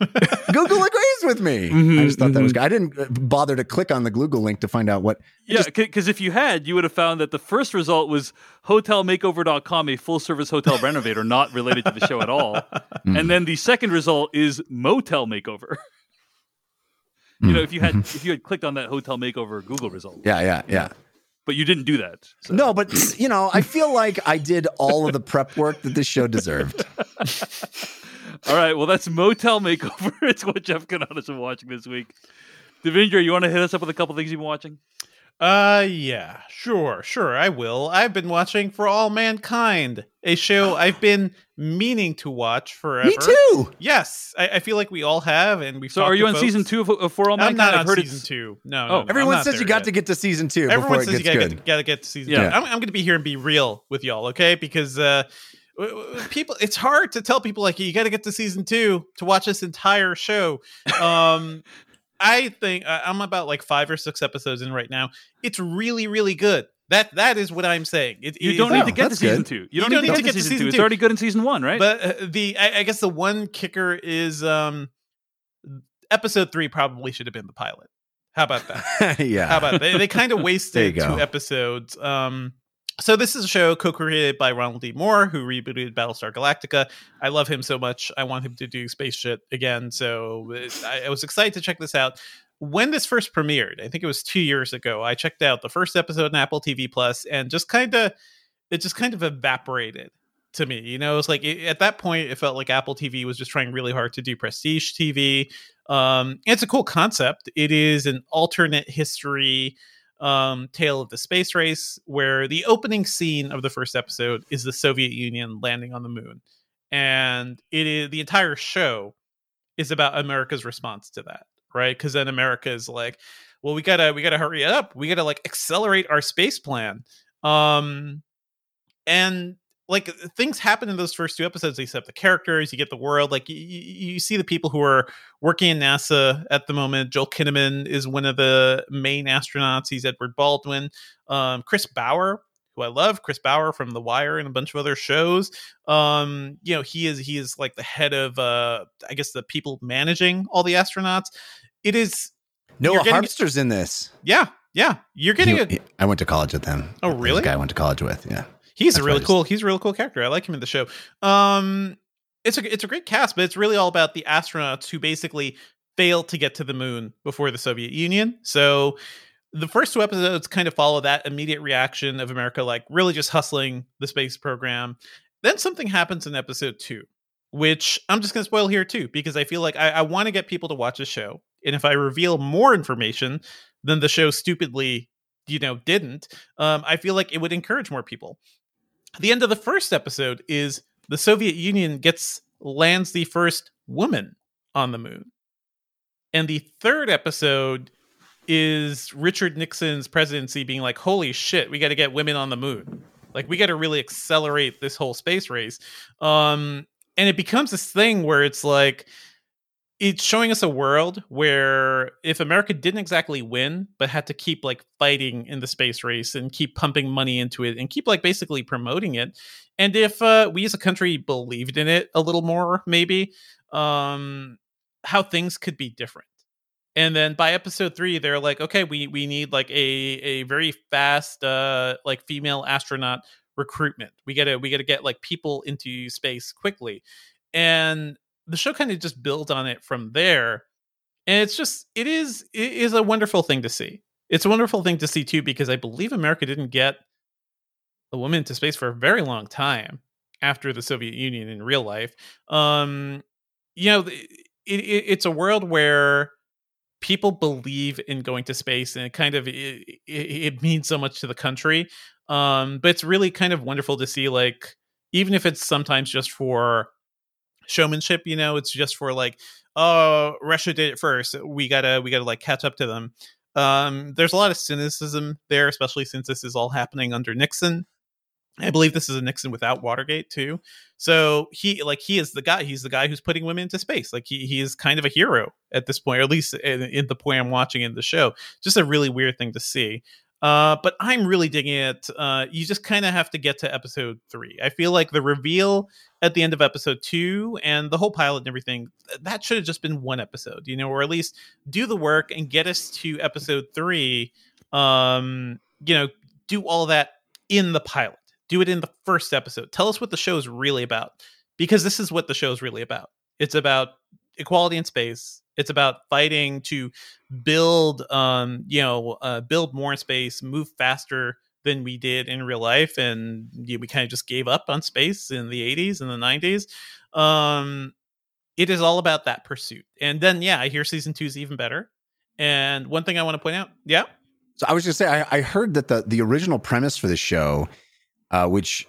Google agrees with me. Mm-hmm, I just thought mm-hmm. that was mm-hmm. good. I didn't uh, bother to click on the Google link to find out what. Yeah, because if you had, you would have found that the first result was hotelmakeover.com, a full service hotel renovator not related to the show at all. Mm. And then the second result is motel makeover. you know, if you had mm-hmm. if you had clicked on that hotel makeover Google result. Yeah, yeah, yeah but you didn't do that. So. No, but you know, I feel like I did all of the prep work that this show deserved. all right, well, that's Motel Makeover. it's what Jeff Cannata has been watching this week. Devindra, you want to hit us up with a couple things you've been watching? Uh, yeah, sure, sure, I will. I've been watching For All Mankind, a show I've been meaning to watch forever. Me too. Yes, I, I feel like we all have, and we. So, are you on folks. season two of, of For All Mankind? I'm not I've on season two. No, oh. no everyone says you got yet. to get to season two. Everyone says you gotta get, gotta get to season yeah. two. I'm, I'm going to be here and be real with y'all, okay? Because uh, people, it's hard to tell people like you got to get to season two to watch this entire show. Um, I think I'm about like five or six episodes in right now. It's really, really good. That that is what I'm saying. It, you don't need to get to season good. two. You, you don't, don't, need, to, get, to, season, season two. two. It's already good in season one, right? But uh, the I, I, guess the one kicker is um episode three probably should have been the pilot. How about that? yeah. How about they? They kind of wasted two episodes. Um, so this is a show co-created by Ronald D. Moore, who rebooted Battlestar Galactica. I love him so much. I want him to do space shit again. So I, I was excited to check this out. When this first premiered, I think it was two years ago, I checked out the first episode on Apple TV Plus and just kind of it just kind of evaporated to me. You know, it's like it, at that point, it felt like Apple TV was just trying really hard to do prestige TV. Um, it's a cool concept. It is an alternate history um, tale of the space race, where the opening scene of the first episode is the Soviet Union landing on the moon, and it is the entire show is about America's response to that, right? Because then America is like, well, we gotta we gotta hurry up, we gotta like accelerate our space plan, um, and like things happen in those first two episodes. Up the characters, you get the world. Like you, you see the people who are working in NASA at the moment. Joel Kinnaman is one of the main astronauts. He's Edward Baldwin. Um, Chris Bauer, who I love, Chris Bauer from The Wire and a bunch of other shows. Um, you know, he is he is like the head of uh, I guess the people managing all the astronauts. It is Noah Harpster's in this. Yeah, yeah. You're getting he, a. I went to college with him. Oh, really? The guy I went to college with. Yeah. He's That's a really cool. He's a really cool character. I like him in the show. Um, it's a it's a great cast, but it's really all about the astronauts who basically failed to get to the moon before the Soviet Union. So the first two episodes kind of follow that immediate reaction of America, like really just hustling the space program. Then something happens in episode two, which I'm just going to spoil here too, because I feel like I, I want to get people to watch the show. And if I reveal more information than the show stupidly, you know, didn't, um, I feel like it would encourage more people the end of the first episode is the Soviet Union gets lands the first woman on the moon. And the third episode is Richard Nixon's presidency being like, holy shit, we got to get women on the moon. Like, we got to really accelerate this whole space race. Um, and it becomes this thing where it's like, it's showing us a world where if America didn't exactly win, but had to keep like fighting in the space race and keep pumping money into it and keep like basically promoting it, and if uh, we as a country believed in it a little more, maybe, um, how things could be different. And then by episode three, they're like, okay, we we need like a a very fast uh like female astronaut recruitment. We gotta we gotta get like people into space quickly. And the show kind of just builds on it from there and it's just it is it is a wonderful thing to see. It's a wonderful thing to see too because i believe america didn't get a woman into space for a very long time after the soviet union in real life. Um you know it, it, it's a world where people believe in going to space and it kind of it, it means so much to the country um but it's really kind of wonderful to see like even if it's sometimes just for showmanship you know it's just for like oh russia did it first we gotta we gotta like catch up to them um there's a lot of cynicism there especially since this is all happening under nixon I believe this is a Nixon without Watergate too. So he like he is the guy. He's the guy who's putting women into space. Like he he is kind of a hero at this point, or at least in, in the point I'm watching in the show. Just a really weird thing to see. Uh, but I'm really digging it. Uh, you just kind of have to get to episode three. I feel like the reveal at the end of episode two and the whole pilot and everything that should have just been one episode, you know, or at least do the work and get us to episode three. Um, you know, do all that in the pilot. Do it in the first episode. Tell us what the show is really about, because this is what the show is really about. It's about equality in space it's about fighting to build, um, you know, uh, build more space, move faster than we did in real life, and you know, we kind of just gave up on space in the '80s and the '90s. Um, it is all about that pursuit. And then, yeah, I hear season two is even better. And one thing I want to point out, yeah. So I was just say I, I heard that the the original premise for the show, uh, which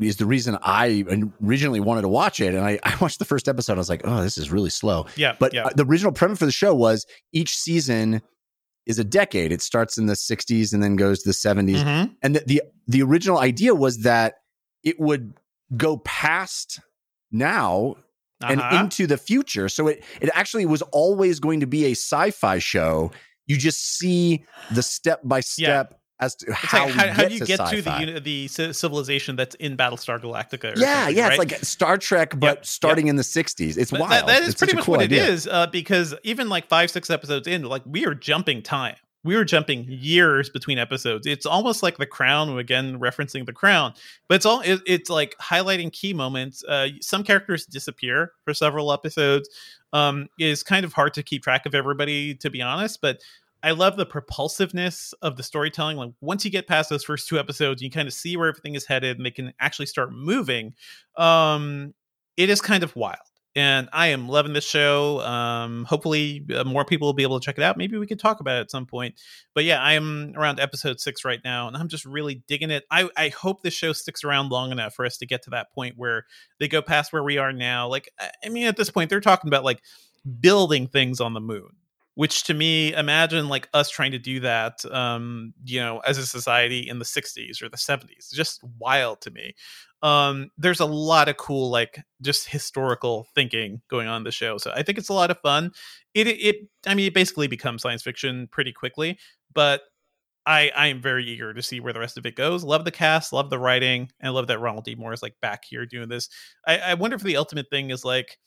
is the reason I originally wanted to watch it. And I, I, watched the first episode. I was like, oh, this is really slow. Yeah. But yeah. the original premise for the show was each season is a decade. It starts in the 60s and then goes to the 70s. Mm-hmm. And the, the, the original idea was that it would go past now uh-huh. and into the future. So it it actually was always going to be a sci-fi show. You just see the step by step as to how, like, how, how, do you get sci-fi. to the the civilization that's in Battlestar Galactica? yeah, yeah, right? it's like Star Trek, but yep, starting yep. in the '60s. It's wild. that, that is it's pretty much cool what idea. it is, uh, because even like five, six episodes in, like we are jumping time. We were jumping years between episodes. It's almost like The Crown, again referencing The Crown, but it's all it, it's like highlighting key moments. Uh, some characters disappear for several episodes. Um, it is kind of hard to keep track of everybody, to be honest, but I love the propulsiveness of the storytelling. Like once you get past those first two episodes, you kind of see where everything is headed, and they can actually start moving. Um, it is kind of wild, and I am loving this show. Um, hopefully, uh, more people will be able to check it out. Maybe we could talk about it at some point. But yeah, I am around episode six right now, and I'm just really digging it. I I hope this show sticks around long enough for us to get to that point where they go past where we are now. Like, I mean, at this point, they're talking about like building things on the moon which to me imagine like us trying to do that um you know as a society in the 60s or the 70s just wild to me um there's a lot of cool like just historical thinking going on the show so i think it's a lot of fun it it i mean it basically becomes science fiction pretty quickly but I, I am very eager to see where the rest of it goes. Love the cast, love the writing, and love that Ronald D. Moore is like back here doing this. I, I wonder if the ultimate thing is like,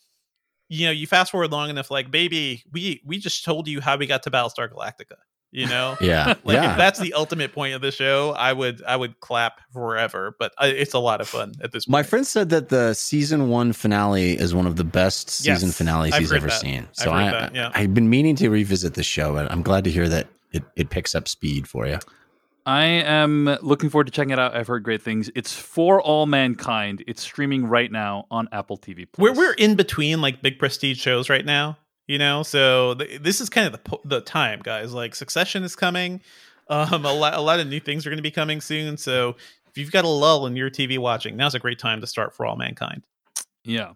you know, you fast forward long enough, like, baby, we we just told you how we got to Battlestar Galactica. You know, yeah, like yeah. if that's the ultimate point of the show, I would I would clap forever. But I, it's a lot of fun at this. point. My friend said that the season one finale is one of the best season yes, finales I've he's ever that. seen. So I, I, yeah. I've been meaning to revisit the show, and I'm glad to hear that it, it picks up speed for you. I am looking forward to checking it out. I've heard great things. It's for all mankind. It's streaming right now on Apple TV. Plus. We're we're in between like big prestige shows right now, you know. So th- this is kind of the the time, guys. Like Succession is coming. Um, a lot a lot of new things are going to be coming soon. So if you've got a lull in your TV watching, now's a great time to start for all mankind. Yeah.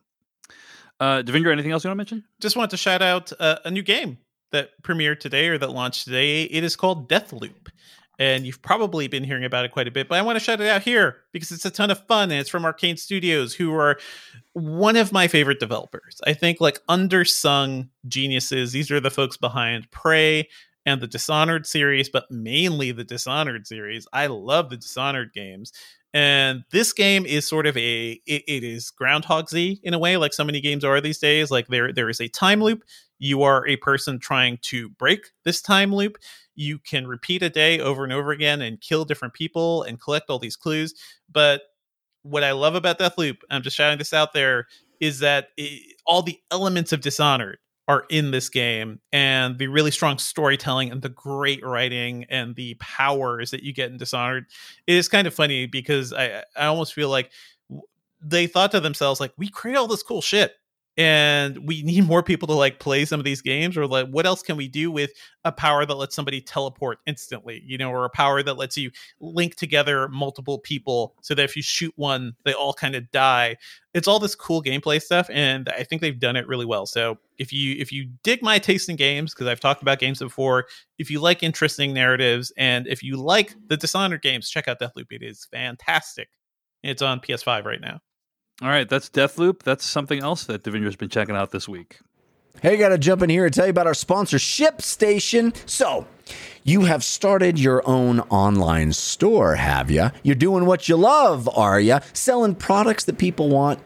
Uh, Devindra, anything else you want to mention? Just want to shout out uh, a new game that premiered today or that launched today. It is called Deathloop and you've probably been hearing about it quite a bit, but I want to shout it out here because it's a ton of fun and it's from Arkane Studios, who are one of my favorite developers. I think like undersung geniuses. These are the folks behind Prey and the Dishonored series, but mainly the Dishonored series. I love the Dishonored games. And this game is sort of a it, it is Groundhog Z in a way, like so many games are these days. Like there there is a time loop. You are a person trying to break this time loop you can repeat a day over and over again and kill different people and collect all these clues. But what I love about Deathloop, I'm just shouting this out there, is that it, all the elements of Dishonored are in this game and the really strong storytelling and the great writing and the powers that you get in Dishonored. It is kind of funny because I I almost feel like they thought to themselves like we create all this cool shit and we need more people to like play some of these games or like what else can we do with a power that lets somebody teleport instantly you know or a power that lets you link together multiple people so that if you shoot one they all kind of die. It's all this cool gameplay stuff and i think they've done it really well. So if you if you dig my taste in games because i've talked about games before if you like interesting narratives and if you like the dishonored games check out deathloop. It is fantastic. It's on ps5 right now all right, that's Deathloop. That's something else that Devindra's been checking out this week. Hey, got to jump in here and tell you about our sponsor, ShipStation. So, you have started your own online store, have you? You're doing what you love, are you? Selling products that people want,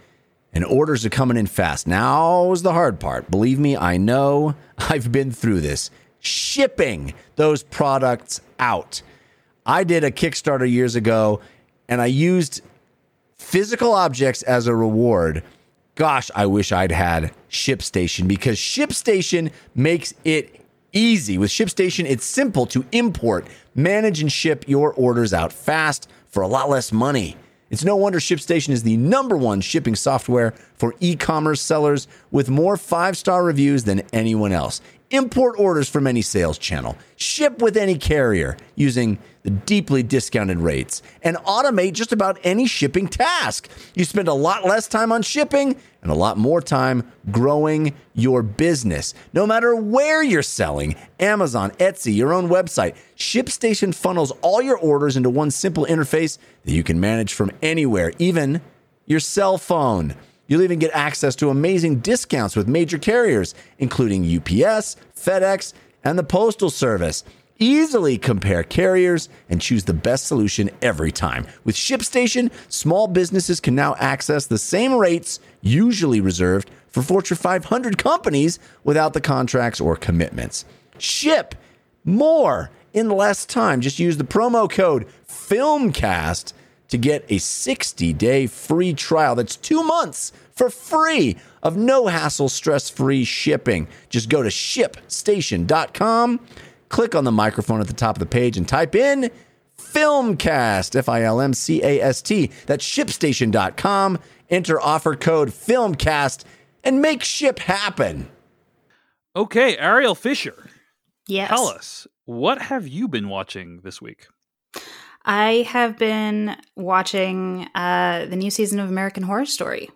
and orders are coming in fast. Now's the hard part. Believe me, I know. I've been through this. Shipping those products out. I did a Kickstarter years ago, and I used physical objects as a reward gosh, I wish I'd had ShipStation because ShipStation makes it easy. With ShipStation, it's simple to import, manage, and ship your orders out fast for a lot less money. It's no wonder ShipStation is the number one shipping software for e commerce sellers with more five star reviews than anyone else. Import orders from any sales channel, ship with any carrier using the deeply discounted rates, and automate just about any shipping task. You spend a lot less time on shipping and a lot more time growing your business. No matter where you're selling Amazon, Etsy, your own website ShipStation funnels all your orders into one simple interface that you can manage from anywhere, even your cell phone. You'll even get access to amazing discounts with major carriers, including UPS, FedEx, and the Postal Service. Easily compare carriers and choose the best solution every time. With ShipStation, small businesses can now access the same rates usually reserved for Fortune 500 companies without the contracts or commitments. Ship more in less time. Just use the promo code FILMCAST to get a 60 day free trial. That's two months for free of no hassle, stress free shipping. Just go to shipstation.com, click on the microphone at the top of the page, and type in Filmcast, F I L M C A S T. That's shipstation.com. Enter offer code Filmcast and make ship happen. Okay, Ariel Fisher. Yes. Tell us, what have you been watching this week? I have been watching uh, the new season of American Horror Story,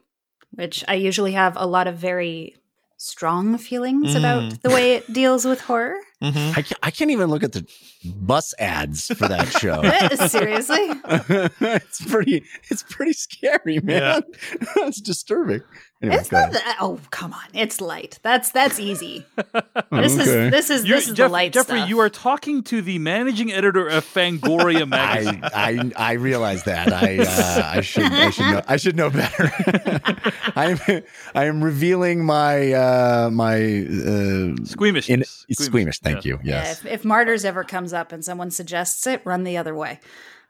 which I usually have a lot of very strong feelings mm. about the way it deals with horror. Mm-hmm. I, can't, I, can't, even look at the bus ads for that show. Seriously, it's pretty. It's pretty scary, man. Yeah. it's disturbing. Anyway, it's not that, oh come on, it's light. That's that's easy. This okay. is this is You're, this is Jeff, the light Jeffrey, stuff. you are talking to the managing editor of Fangoria magazine. I, I, I realize that. I uh, I should I should know I should know better. I'm I am revealing my uh, my uh, squeamish. In, squeamish. Thank yeah. you. Yes. Yeah, if, if martyrs ever comes up and someone suggests it, run the other way.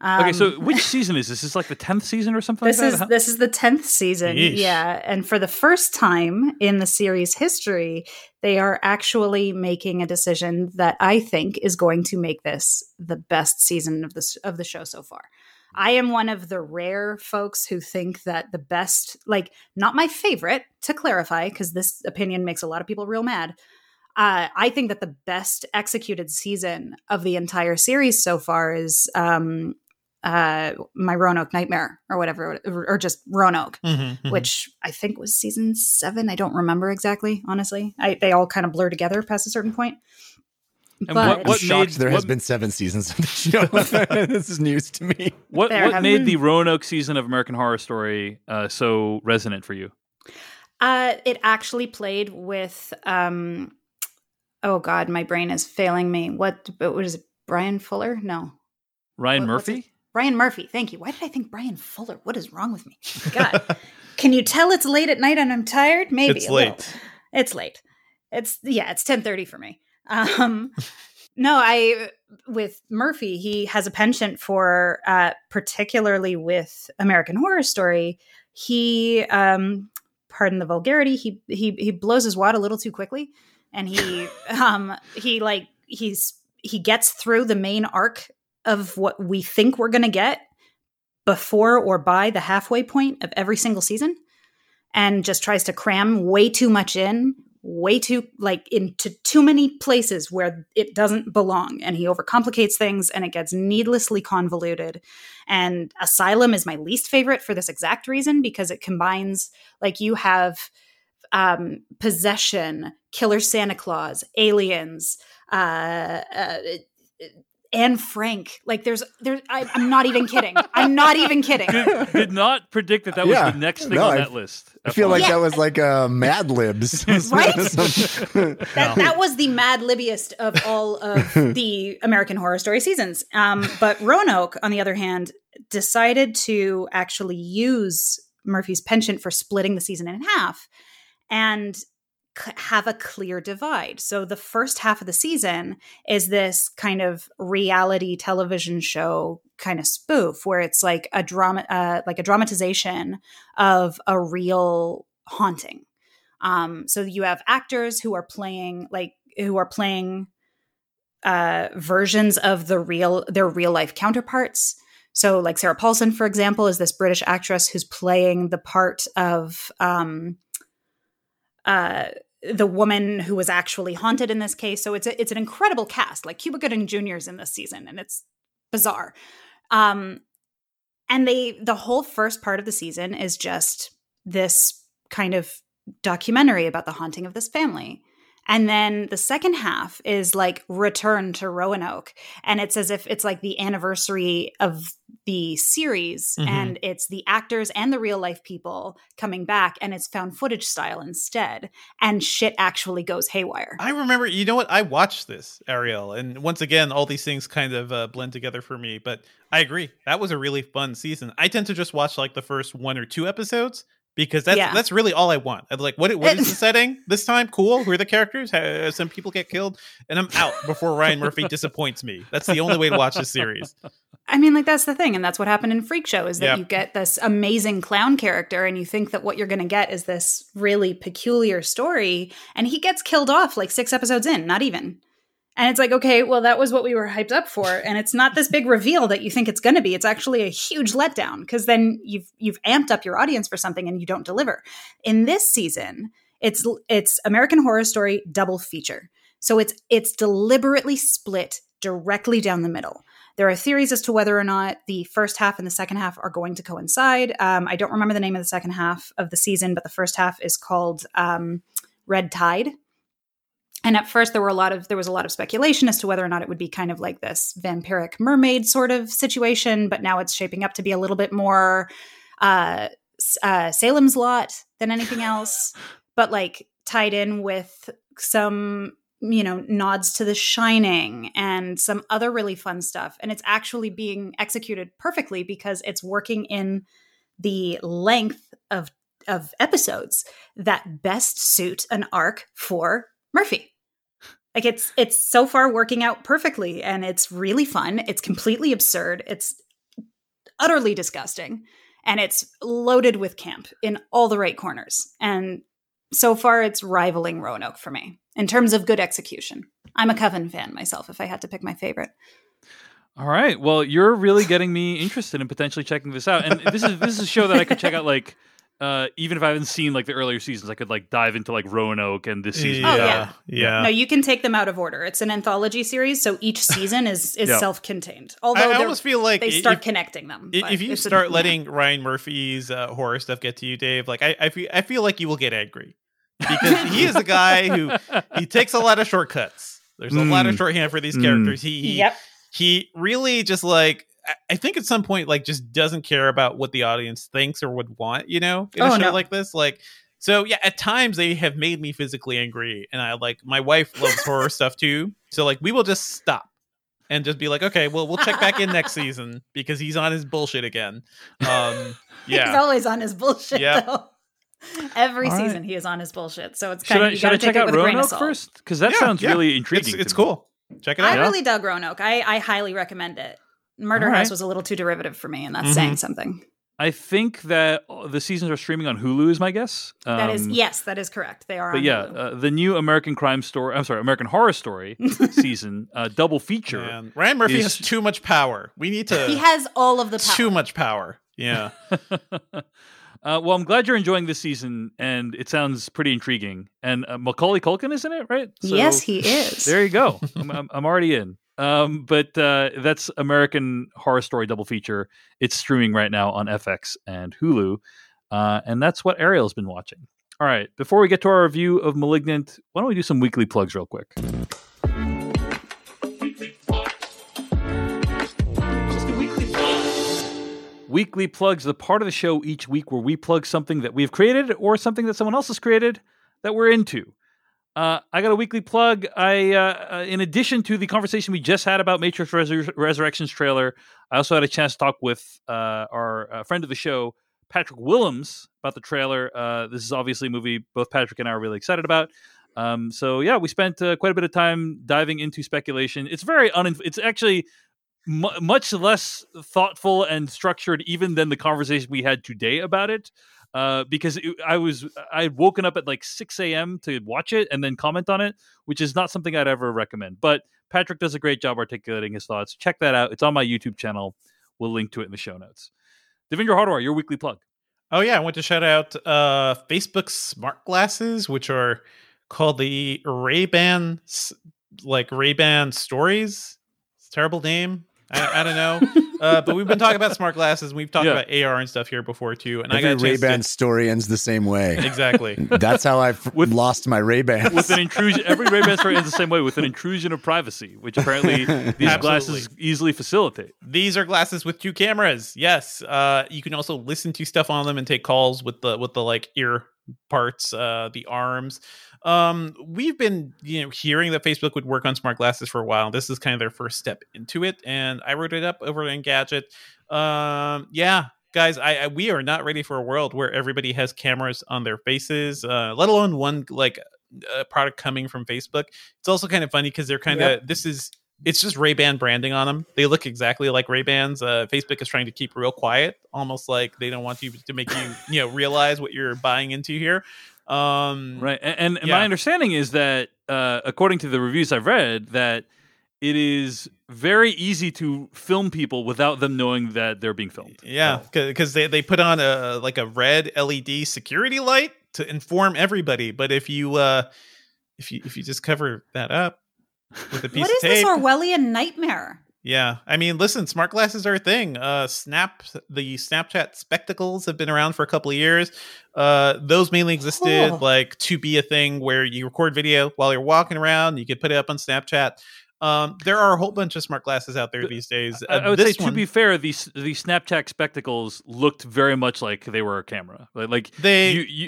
Um, okay, so um, which season is this? Is this like the tenth season or something? This like is this is the tenth season. Yeesh. Yeah, and for the first time in the series history, they are actually making a decision that I think is going to make this the best season of the of the show so far. I am one of the rare folks who think that the best, like, not my favorite, to clarify, because this opinion makes a lot of people real mad. Uh, I think that the best executed season of the entire series so far is um, uh my Roanoke Nightmare or whatever, or, just Roanoke, mm-hmm, mm-hmm. which I think was season seven. I don't remember exactly, honestly. I, they all kind of blur together past a certain point. And but what, what made, there what, has been seven seasons of the show. this is news to me. What, what made been. the Roanoke season of American Horror Story uh, so resonant for you? Uh, it actually played with. Um, oh God, my brain is failing me. What? What is it? Bryan Fuller? No. Ryan what, Murphy. Bryan Murphy. Thank you. Why did I think Brian Fuller? What is wrong with me? God. Can you tell it's late at night and I'm tired? Maybe. It's late. Little. It's late. It's yeah, it's 10:30 for me. Um no, I with Murphy, he has a penchant for uh particularly with American Horror Story. He um pardon the vulgarity, he he he blows his wad a little too quickly and he um he like he's he gets through the main arc of what we think we're going to get before or by the halfway point of every single season and just tries to cram way too much in way too like into too many places where it doesn't belong and he overcomplicates things and it gets needlessly convoluted. And asylum is my least favorite for this exact reason because it combines like you have um possession killer santa claus aliens uh, uh and Frank. Like there's there I, am not even kidding. I'm not even kidding. Did, did not predict that that was Yeah. the next thing No, on I- that list. I feel like Yeah. that was like uh, Mad Libs. Right? That, that was the mad libiest of all of the American Horror Story seasons. Um, but Roanoke, on the other hand, decided to actually use Murphy's penchant for splitting the season in half and c- have a clear divide. So the first half of the season is this kind of reality television show kind of spoof where it's like a drama uh, like a dramatization of a real haunting. Um, so you have actors who are playing like who are playing uh, versions of the real their real life counterparts. So like Sarah Paulson, for example, is this British actress who's playing the part of um, uh, the woman who was actually haunted in this case. So it's a, it's an incredible cast. Like Cuba Gooding Jr. is in this season, and it's bizarre. Um, and they the whole first part of the season is just this kind of documentary about the haunting of this family. And then the second half is like return to Roanoke. And it's as if it's like the anniversary of the series Mhm. and it's the actors and the real life people coming back and it's found footage style instead. And shit actually goes haywire. I remember, you know what? I watched this, Ariel, and once again, all these things kind of uh, blend together for me. But I agree, that was a really fun season. I tend to just watch like the first one or two episodes because that's Yeah. that's really all I want. I'm like, what what is the setting this time? Cool. Who are the characters? Ha- uh, some people get killed, and I'm out before Ryan Murphy disappoints me. That's the only way to watch this series. I mean, like that's the thing, and that's what happened in Freak Show is that Yeah. you get this amazing clown character, and you think that what you're going to get is this really peculiar story, and he gets killed off like six episodes in, not even. And it's like, okay, well, that was what we were hyped up for, and it's not this big reveal that you think it's going to be. It's actually a huge letdown because then you've you've amped up your audience for something and you don't deliver. In this season, it's it's American Horror Story double feature, so it's it's deliberately split directly down the middle. There are theories as to whether or not the first half and the second half are going to coincide. Um, I don't remember the name of the second half of the season, but the first half is called um, Red Tide. And at first, there were a lot of there was a lot of speculation as to whether or not it would be kind of like this vampiric mermaid sort of situation. But now it's shaping up to be a little bit more uh, uh, Salem's Lot than anything else, but like tied in with some you know nods to the shining and some other really fun stuff and it's actually being executed perfectly because it's working in the length of of episodes that best suit an arc for Murphy like it's it's so far working out perfectly and it's really fun it's completely absurd it's utterly disgusting and it's loaded with camp in all the right corners and so far it's rivaling Roanoke for me in terms of good execution. I'm a Coven fan myself if I had to pick my favorite. All right. Well, you're really getting me interested in potentially checking this out. And this is this is a show that I could check out like uh even if I haven't seen like the earlier seasons, I could like dive into like Roanoke and this season. Oh, yeah, yeah. yeah. No, you can take them out of order. It's an anthology series, so each season is is Yeah. self-contained. Although I they're- almost feel like they start if- connecting them. If you it's a- start yeah. letting Ryan Murphy's uh, horror stuff get to you, Dave, like I, I feel, I feel like you will get angry because he is a guy who he takes a lot of shortcuts. There's a lot of Mm. shorthand for these Mm. characters. He, he Yep. he really just like I- I think at some point like just doesn't care about what the audience thinks or would want, you know, in a Oh, show no. like this. Like so yeah, at times they have made me physically angry. And I like my wife loves horror stuff too. So like we will just stop and just be like, okay, well we'll check back in next season because he's on his bullshit again. Um yeah, He's always on his bullshit Yep. though. Every All right. season he is on his bullshit. So it's Should kind of I you should I gotta check take it out with a grain of Roanoke salt. first? Because that Yeah, sounds yeah. really It's, intriguing. it's to me. cool. Check it I out. Yeah. really dug Roanoke. I, I highly recommend it. Murder All right. House was a little too derivative for me, and that's Mhm. saying something. I think that uh, the seasons are streaming on Hulu. Is my guess. that is Um, yes, that is correct. They are. But on yeah, Hulu. uh, the new American Crime Story. I'm sorry, American Horror Story season uh, double feature. Man, Ryan Murphy is- has too much power. We need to he has all of the power. too much power. Yeah. uh, well, I'm glad you're enjoying this season, and it sounds pretty intriguing. And uh, Macaulay Culkin is in it, right? So yes, he is. There you go. I'm, I'm, I'm already in. Um, but uh, that's American Horror Story double feature. It's streaming right now on FX and Hulu, uh, and that's what Ariel's been watching. All right, before we get to our review of *Malignant*, why don't we do some weekly plugs real quick? Weekly plugs, the part of the show each week where we plug something that we've created or something that someone else has created that we're into. Uh, I got a weekly plug. I, uh, uh, in addition to the conversation we just had about Matrix Resur- Resurrections trailer, I also had a chance to talk with uh, our uh, friend of the show, Patrick Willems, about the trailer. Uh, this is obviously a movie both Patrick and I are really excited about. Um, so yeah, we spent quite a bit of time diving into speculation. It's very un. It's actually m- much less thoughtful and structured even than the conversation we had today about it uh, because it, I was I had woken up at like 6 a.m. to watch it and then comment on it, which is not something I'd ever recommend. But Patrick does a great job articulating his thoughts. Check that out. It's on my YouTube channel. We'll link to it in the show notes. Devindra Hardawar, your weekly plug. Oh yeah, I want to shout out uh, Facebook smart glasses, which are called the Ray Ban like Ray Ban Stories. It's terrible name. I, I don't know. Uh, but we've been talking about smart glasses. We've talked yeah. about AR and stuff here before too. And Every I got Ray Ban to... story ends the same way. Exactly. That's how I with, lost my Ray Ban. With an intrusion, every Ray Ban story ends the same way with an intrusion of privacy, which apparently these glasses easily facilitate. These are glasses with two cameras. Yes. Uh, you can also listen to stuff on them and take calls with the with the like ear parts, uh, the arms. Um, we've been you know hearing that Facebook would work on smart glasses for a while. This is kind of their first step into it, and I wrote it up over Engadget. Um, yeah, guys, I, I, we are not ready for a world where everybody has cameras on their faces, uh, let alone one like a product coming from Facebook. It's also kind of funny because they're kind of yep. this is it's just Ray Ban branding on them. They look exactly like Ray Bans. Uh, Facebook is trying to keep real quiet, almost like they don't want you to make you you know realize what you're buying into here. Um, right, and, and yeah. my understanding is that uh, according to the reviews I've read, that it is very easy to film people without them knowing that they're being filmed. Yeah, because they, they put on a like a red LED security light to inform everybody. But if you uh, if you if you just cover that up with a piece what of tape, what is this Orwellian nightmare? Yeah, I mean, listen, smart glasses are a thing. Uh, Snap, the Snapchat spectacles have been around for a couple of years. Uh, those mainly existed like to be a thing where you record video while you're walking around. You could put it up on Snapchat. Um, there are a whole bunch of smart glasses out there these days. Uh, I would say, one, to be fair, these the Snapchat spectacles looked very much like they were a camera. Like, like they, you you,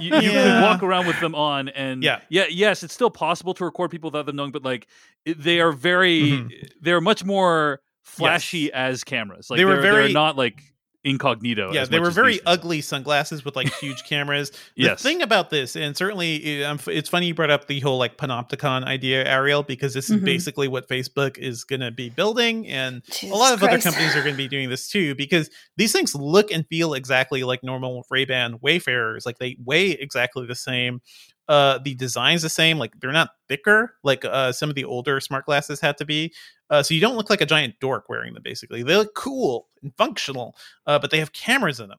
you, you yeah. could walk around with them on, and yeah, yeah, yes, it's still possible to record people without them knowing, but like they are very, mm-hmm. they're much more flashy yes. as cameras. Like they were very not like incognito. Yeah, they were very ugly sunglasses with like huge cameras. The yes. thing about this, and certainly um, it's funny you brought up the whole like panopticon idea, Ariel, because this mm-hmm. is basically what Facebook is going to be building, and Jesus a lot of Christ. other companies are going to be doing this too, because these things look and feel exactly like normal Ray Ban Wayfarers. Like they weigh exactly the same uh the design's the same like they're not thicker like uh some of the older smart glasses had to be uh so you don't look like a giant dork wearing them basically. They look cool and functional uh but they have cameras in them.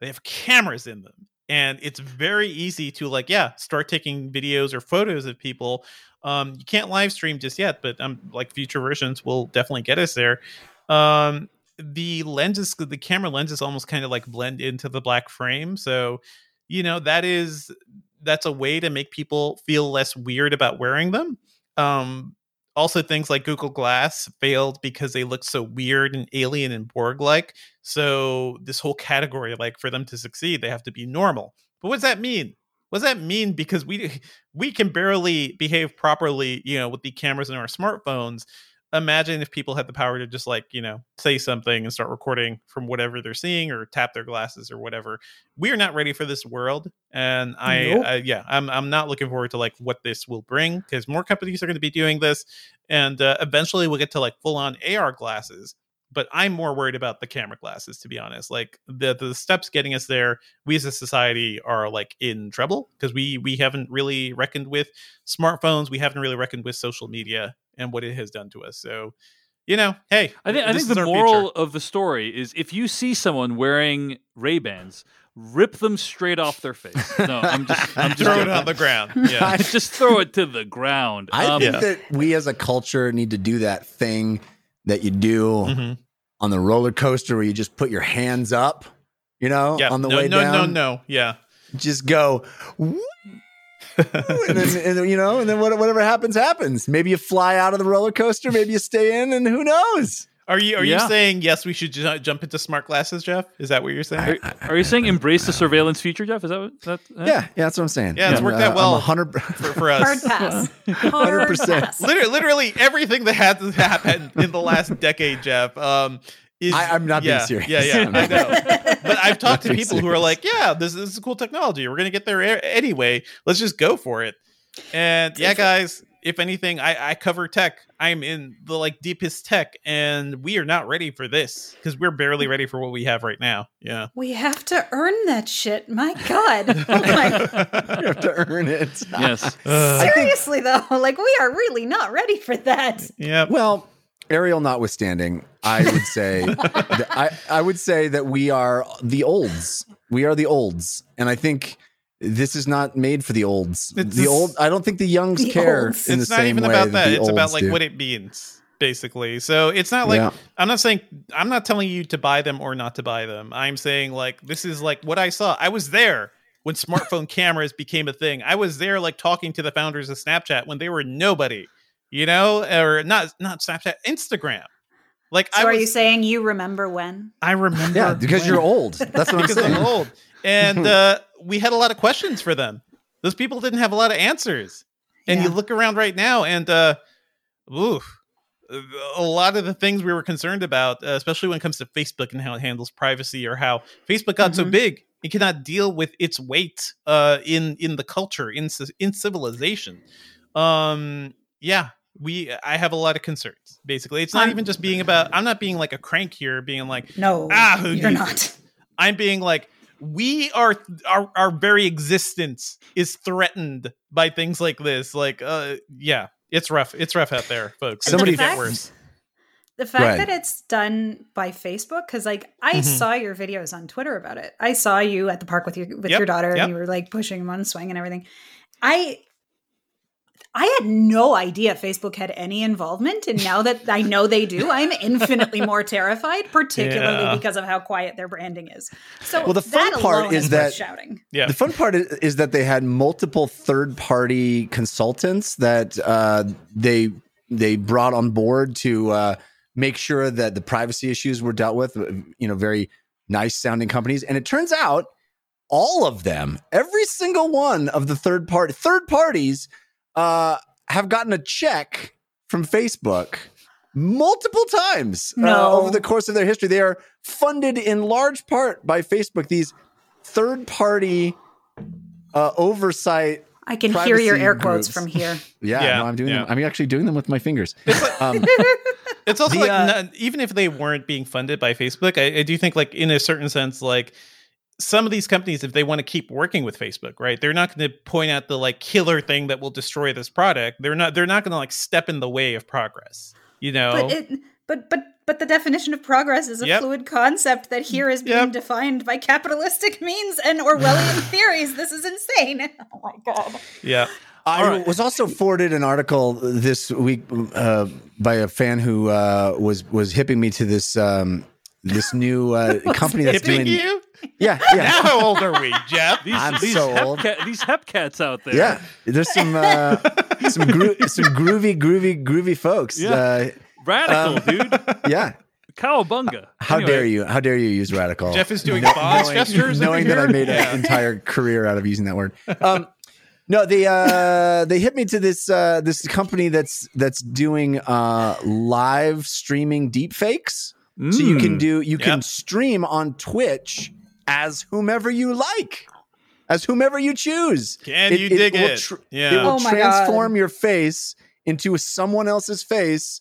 They have cameras in them and it's very easy to like yeah start taking videos or photos of people. Um you can't live stream just yet but um like future versions will definitely get us there. Um the lenses the camera lenses almost kind of like blend into the black frame so you know that is that's a way to make people feel less weird about wearing them. Um, also, things like Google Glass failed because they looked so weird and alien and Borg like. So, this whole category, like for them to succeed, they have to be normal. But what does that mean? What does that mean? Because we we can barely behave properly, you know, with the cameras in our smartphones imagine if people had the power to just like you know say something and start recording from whatever they're seeing or tap their glasses or whatever we are not ready for this world and i, nope. I yeah i'm i'm not looking forward to like what this will bring because more companies are going to be doing this and uh, eventually we'll get to like full on ar glasses but i'm more worried about the camera glasses to be honest like the the steps getting us there we as a society are like in trouble because we we haven't really reckoned with smartphones we haven't really reckoned with social media and what it has done to us. So, you know, hey, I think I think the moral future. of the story is if you see someone wearing Ray Bans, rip them straight off their face. No, I'm just I'm just throw it on the ground. Yeah, just throw it to the ground. I um, think yeah. that we as a culture need to do that thing that you do mm-hmm. On the roller coaster where you just put your hands up, you know, yep. on the no, way no, down. No, no, no, yeah. Just go and then and, you know, and then whatever happens, happens. Maybe you fly out of the roller coaster, maybe you stay in, and who knows? Are you are Yeah. you saying yes? We should ju- jump into smart glasses, Jeff? Is that what you're saying? Are, are you saying embrace the surveillance feature, Jeff? Is that what that? uh? Yeah, yeah, that's what I'm saying. Yeah, it's I'm, worked uh, out well. I'm 100 for, for Hard us, pass. 100%. literally, literally everything that has happened in the last decade, Jeff. Um, is, I- I'm not being serious. Yeah, yeah, I'm I not- know. But I've talked to being people who are like, "Yeah, this, this is cool technology. We're gonna get there anyway. Let's just go for it." And yeah, guys, if anything, I, I cover tech. I'm in the like deepest tech, and we are not ready for this because we're barely ready for what we have right now. Yeah. We have to earn that shit. My God. Oh my- you have to earn it. Yes. Seriously, though, like we are really not ready for that. Yeah. Well, Ariel notwithstanding, I would say that I, I would say that we are the olds. We are the olds. And I think this is not made for the olds. It's the old I don't think the youngs The care olds. in it's the not same even way about that. the It's about like do. what it means, basically. So it's not like Yeah. I'm not saying I'm not telling you to buy them or not to buy them. I'm saying like this is like what I saw. I was there when smartphone cameras became a thing. I was there like talking to the founders of Snapchat when they were nobody, you know, or not not Snapchat, Instagram. Like So I are was, you saying you remember when? I remember Yeah, because when- you're old. That's what I'm because saying. I'm old. And uh, we had a lot of questions for them. Those people didn't have a lot of answers. And you look around right now, and uh, oof, a lot of the things we were concerned about, uh, especially when it comes to Facebook and how it handles privacy, or how Facebook got so Mhm. big, it cannot deal with its weight uh, in in the culture, in in civilization. Um, yeah, we. I have a lot of concerns. Basically, it's not I'm- even just being about. I'm not being like a crank here, being like, No, Ah, you're not. I'm being like, we are our our very existence is threatened by things like this. Like, uh, yeah, it's rough. It's rough out there, folks. Somebody- Somebody get worse. The fact Right. that it's done by Facebook, because like I Mhm. saw your videos on Twitter about it. I saw you at the park with your with Yep, your daughter, yep. and you were like pushing him on swing and everything. I I had no idea Facebook had any involvement, and now that I know they do, I'm infinitely more terrified, particularly Yeah. because of how quiet their branding is. So, Well, the fun that part alone is that- shouting. Yeah, The fun part is, is that they had multiple third party consultants that uh, they they brought on board to uh, make sure that the privacy issues were dealt with. You know, very nice sounding companies, and it turns out all of them, every single one of the third party third parties, uh, have gotten a check from Facebook multiple times uh, over the course of their history. They are funded in large part by Facebook. These third party uh, oversight. I can hear your air quotes groups. from here. Yeah, Yeah, no, I'm doing yeah. them. I'm actually doing them with my fingers. Um, it's also The, like uh, not- even if they weren't being funded by Facebook, I, I do think like in a certain sense, like some of these companies, if they want to keep working with Facebook, right, they're not going to point out the like killer thing that will destroy this product. They're not. They're not going to like step in the way of progress. You know. But it, but but but the definition of progress is a Yep. fluid concept that here is being Yep. defined by capitalistic means and Orwellian theories. This is insane. Oh my god. yeah. I All right. was also forwarded an article this week uh, by a fan who uh, was was hipping me to this um, this new uh, company that's doing. you? Yeah, Now yeah, how old are we, Jeff? These, I'm these so hep old. ca- these hep cats out there. yeah. There's some uh, some gro- some groovy, groovy, groovy folks. Yeah. Uh, Radical, Um, dude. yeah. Cowabunga. How Anyway, dare you? How dare you use radical? Jeff is doing Kno- boss knowing, gestures knowing that I made Yeah. an entire career out of using that word. Um, no, they uh, they hit me to this uh, this company that's that's doing uh, live streaming deep fakes. So you can Mm. do you can stream on Twitch as whomever you like, as whomever you choose. Can you dig it? tr- Yeah. It will Oh my transform your face into someone else's face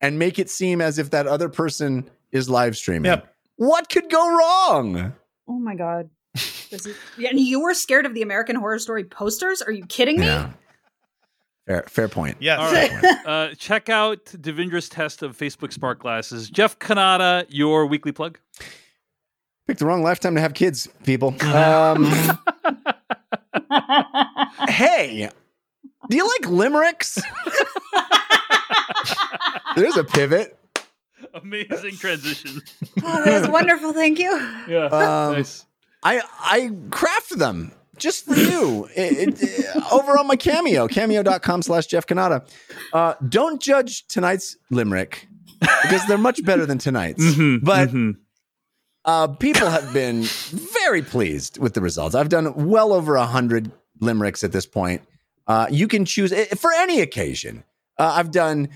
and make it seem as if that other person is live streaming. Yep. What could go wrong? Oh my god. Is, yeah, and you were scared of the American Horror Story posters? Are you kidding me? Yeah. Fair, fair point. Yes. All right. uh, check out Devindra's test of Facebook smart glasses. Jeff Cannata, your weekly plug. Picked the wrong lifetime to have kids, people. Um, hey, do you like limericks? There's a pivot. Amazing transition. Oh, that was wonderful. Thank you. Yeah. Um, nice. I I craft them just for you It- it- over on my cameo cameo.com slash jeff cannata uh, don't judge tonight's limerick because they're much better than tonight's. Mhm, but mhm. uh, people have been very pleased with the results. I've done well over a hundred limericks at this point. Uh, you can choose eh, for any occasion. Uh, I've done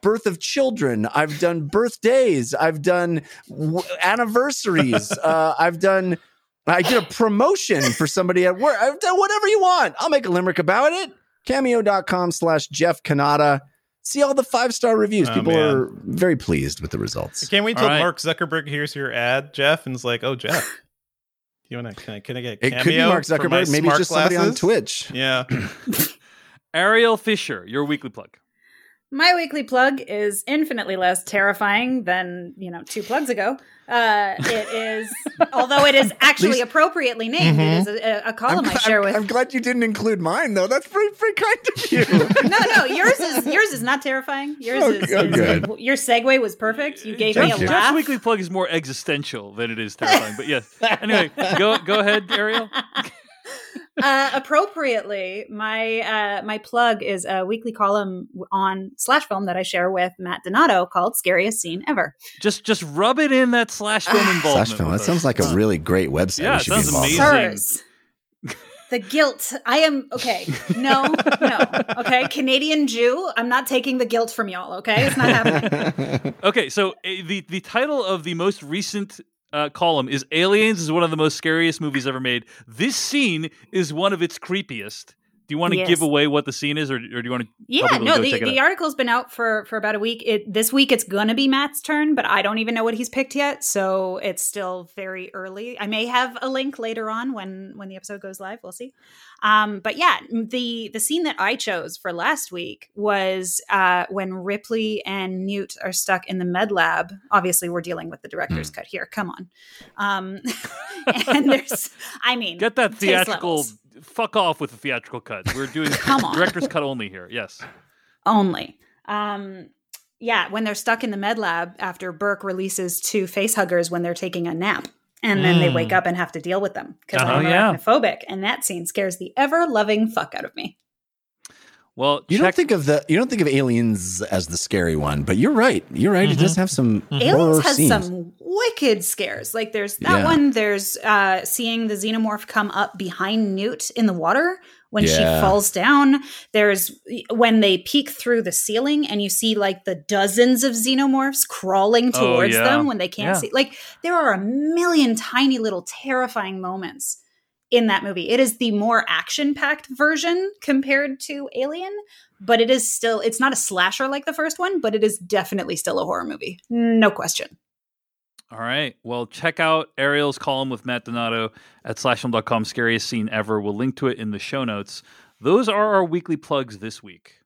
birth of children. I've done birthdays. I've done w- anniversaries. uh, I've done. I did a promotion for somebody at work. I've done whatever you want. I'll make a limerick about it. Cameo.com slash Jeff Cannata. See all the five star reviews. Oh, People man. are very pleased with the results. I can't wait All till right. Mark Zuckerberg hears your ad, Jeff, and is like, "Oh, Jeff, you want to? Can I, can I get? A It could be Mark Zuckerberg. Maybe smart it's just somebody on? Twitch. Yeah, Ariel Fisher, your weekly plug. My weekly plug is infinitely less terrifying than, you know, two plugs ago. Uh, it is, although it is actually least- appropriately named, it is a, a column I share I'm, with. I'm glad you didn't include mine though. That's pretty, pretty kind of you. no, no, yours is yours is not terrifying. Yours Oh, is, oh, is- good. your segue was perfect. You gave me a Jeff's, Jeff's laugh. weekly plug is more existential than it is terrifying. but yes. Anyway, go go ahead, Ariel. uh, appropriately, my uh, my plug is a weekly column on slash film that I share with Matt Donato called "Scariest Scene Ever." Just just rub it in that slash film involvement. Slash film. That us. sounds like a really great website. Yeah, we it sounds amazing. Sirs, the guilt. I am okay. No, no. Okay, Canadian Jew. I'm not taking the guilt from y'all. Okay, it's not happening. Okay, so uh, the the title of the most recent uh, column is "Aliens is one of the most scariest movies ever made." This scene is one of its creepiest. Do you want to Yes. give away what the scene is, or, or do you want to? Yeah, no, the, the article's been out for for about a week. It this week it's gonna be Matt's turn, but I don't even know what he's picked yet, so it's still very early. I may have a link later on when when the episode goes live. We'll see. Um, but yeah, the the scene that I chose for last week was uh, when Ripley and Newt are stuck in the med lab. Obviously, we're dealing with the director's Hmm. cut here. Come on, um, and there's, I mean, Get that theatrical. Fuck off with the theatrical cut. We're doing Come on. director's cut only here. Yes. only. Um, yeah, when they're stuck in the med lab after Burke releases two face huggers when they're taking a nap. And then they wake up and have to deal with them because Oh, I'm yeah. arachnophobic. And that scene scares the ever loving fuck out of me. Well, You check, don't think of the you don't think of aliens as the scary one, but you're right. You're right. It does have some horror Aliens has scenes. some wicked scares. Like there's that Yeah. one, there's uh seeing the xenomorph come up behind Newt in the water when she falls down. There's when they peek through the ceiling and you see like the dozens of xenomorphs crawling Oh, towards yeah. them when they can't Yeah. see. Like there are a million tiny little terrifying moments in that movie. It is the more action-packed version compared to Alien, but it is still it's not a slasher like the first one, but it is definitely still a horror movie. No question. All right. Well, check out Ariel's column with Matt Donato at slashfilm.com. Scariest scene ever. We'll link to it in the show notes. Those are our weekly plugs this week.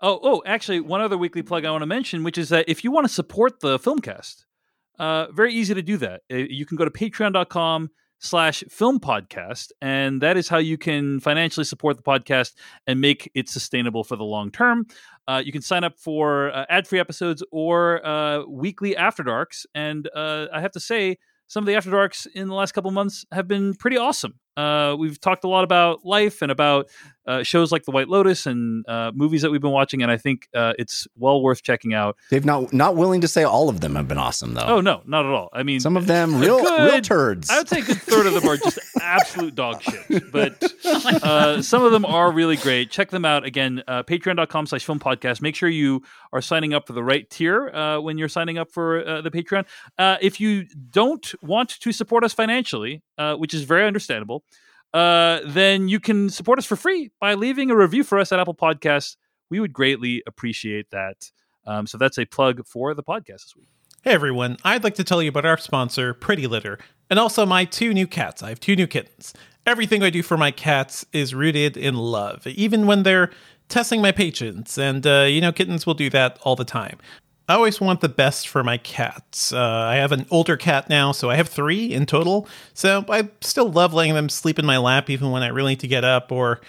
Oh, oh, actually, one other weekly plug I want to mention, which is that if you want to support the Filmcast, uh, very easy to do that. Uh, You can go to patreon.com slash film podcast, and that is how you can financially support the podcast and make it sustainable for the long term. Uh, you can sign up for uh, ad-free episodes or uh, weekly after darks, and uh, I have to say, some of the after darks in the last couple months have been pretty awesome. Uh, we've talked a lot about life and about uh, shows like The White Lotus and uh, movies that we've been watching, and I think uh, it's well worth checking out. They've not not willing to say all of them have been awesome though. Oh no, not at all. I mean, Some of them real good- real turds. I would say a good third of them are just absolute dog shit. But uh, some of them are really great. Check them out again. Uh, Patreon.com slash film podcast. Make sure you are signing up for the right tier uh, when you're signing up for uh, the Patreon. Uh, if you don't want to support us financially, uh, which is very understandable, uh, then you can support us for free by leaving a review for us at Apple Podcasts. We would greatly appreciate that. Um, so that's a plug for the podcast this week. Hey everyone, I'd like to tell you about our sponsor, Pretty Litter, and also my two new cats. I have two new kittens. Everything I do for my cats is rooted in love, even when they're testing my patience. And, uh, you know, kittens will do that all the time. I always want the best for my cats. Uh, I have an older cat now, so I have three in total. So I still love letting them sleep in my lap even when I really need to get up or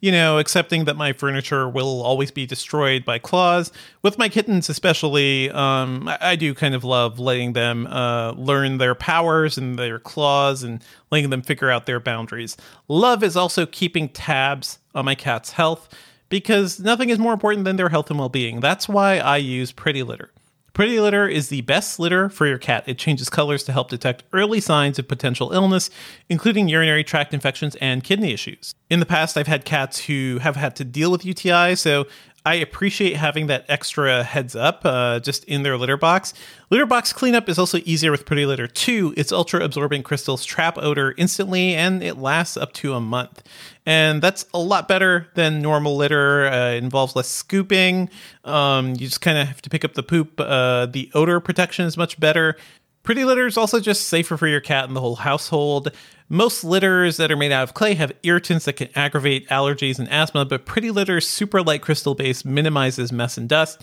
you know, accepting that my furniture will always be destroyed by claws. With my kittens, especially, um, I, I do kind of love letting them uh, learn their powers and their claws and letting them figure out their boundaries. Love is also keeping tabs on my cat's health because nothing is more important than their health and well being. That's why I use Pretty Litter. Pretty Litter is the best litter for your cat. It changes colors to help detect early signs of potential illness, including urinary tract infections and kidney issues. In the past, I've had cats who have had to deal with UTI, so I appreciate having that extra heads up uh, just in their litter box. Litter box cleanup is also easier with Pretty Litter 2. Its ultra absorbent crystals trap odor instantly and it lasts up to a month. And that's a lot better than normal litter. Uh, it involves less scooping. Um, you just kind of have to pick up the poop. Uh, the odor protection is much better. Pretty litter is also just safer for your cat and the whole household. Most litters that are made out of clay have irritants that can aggravate allergies and asthma, but Pretty Litter's super light crystal base minimizes mess and dust.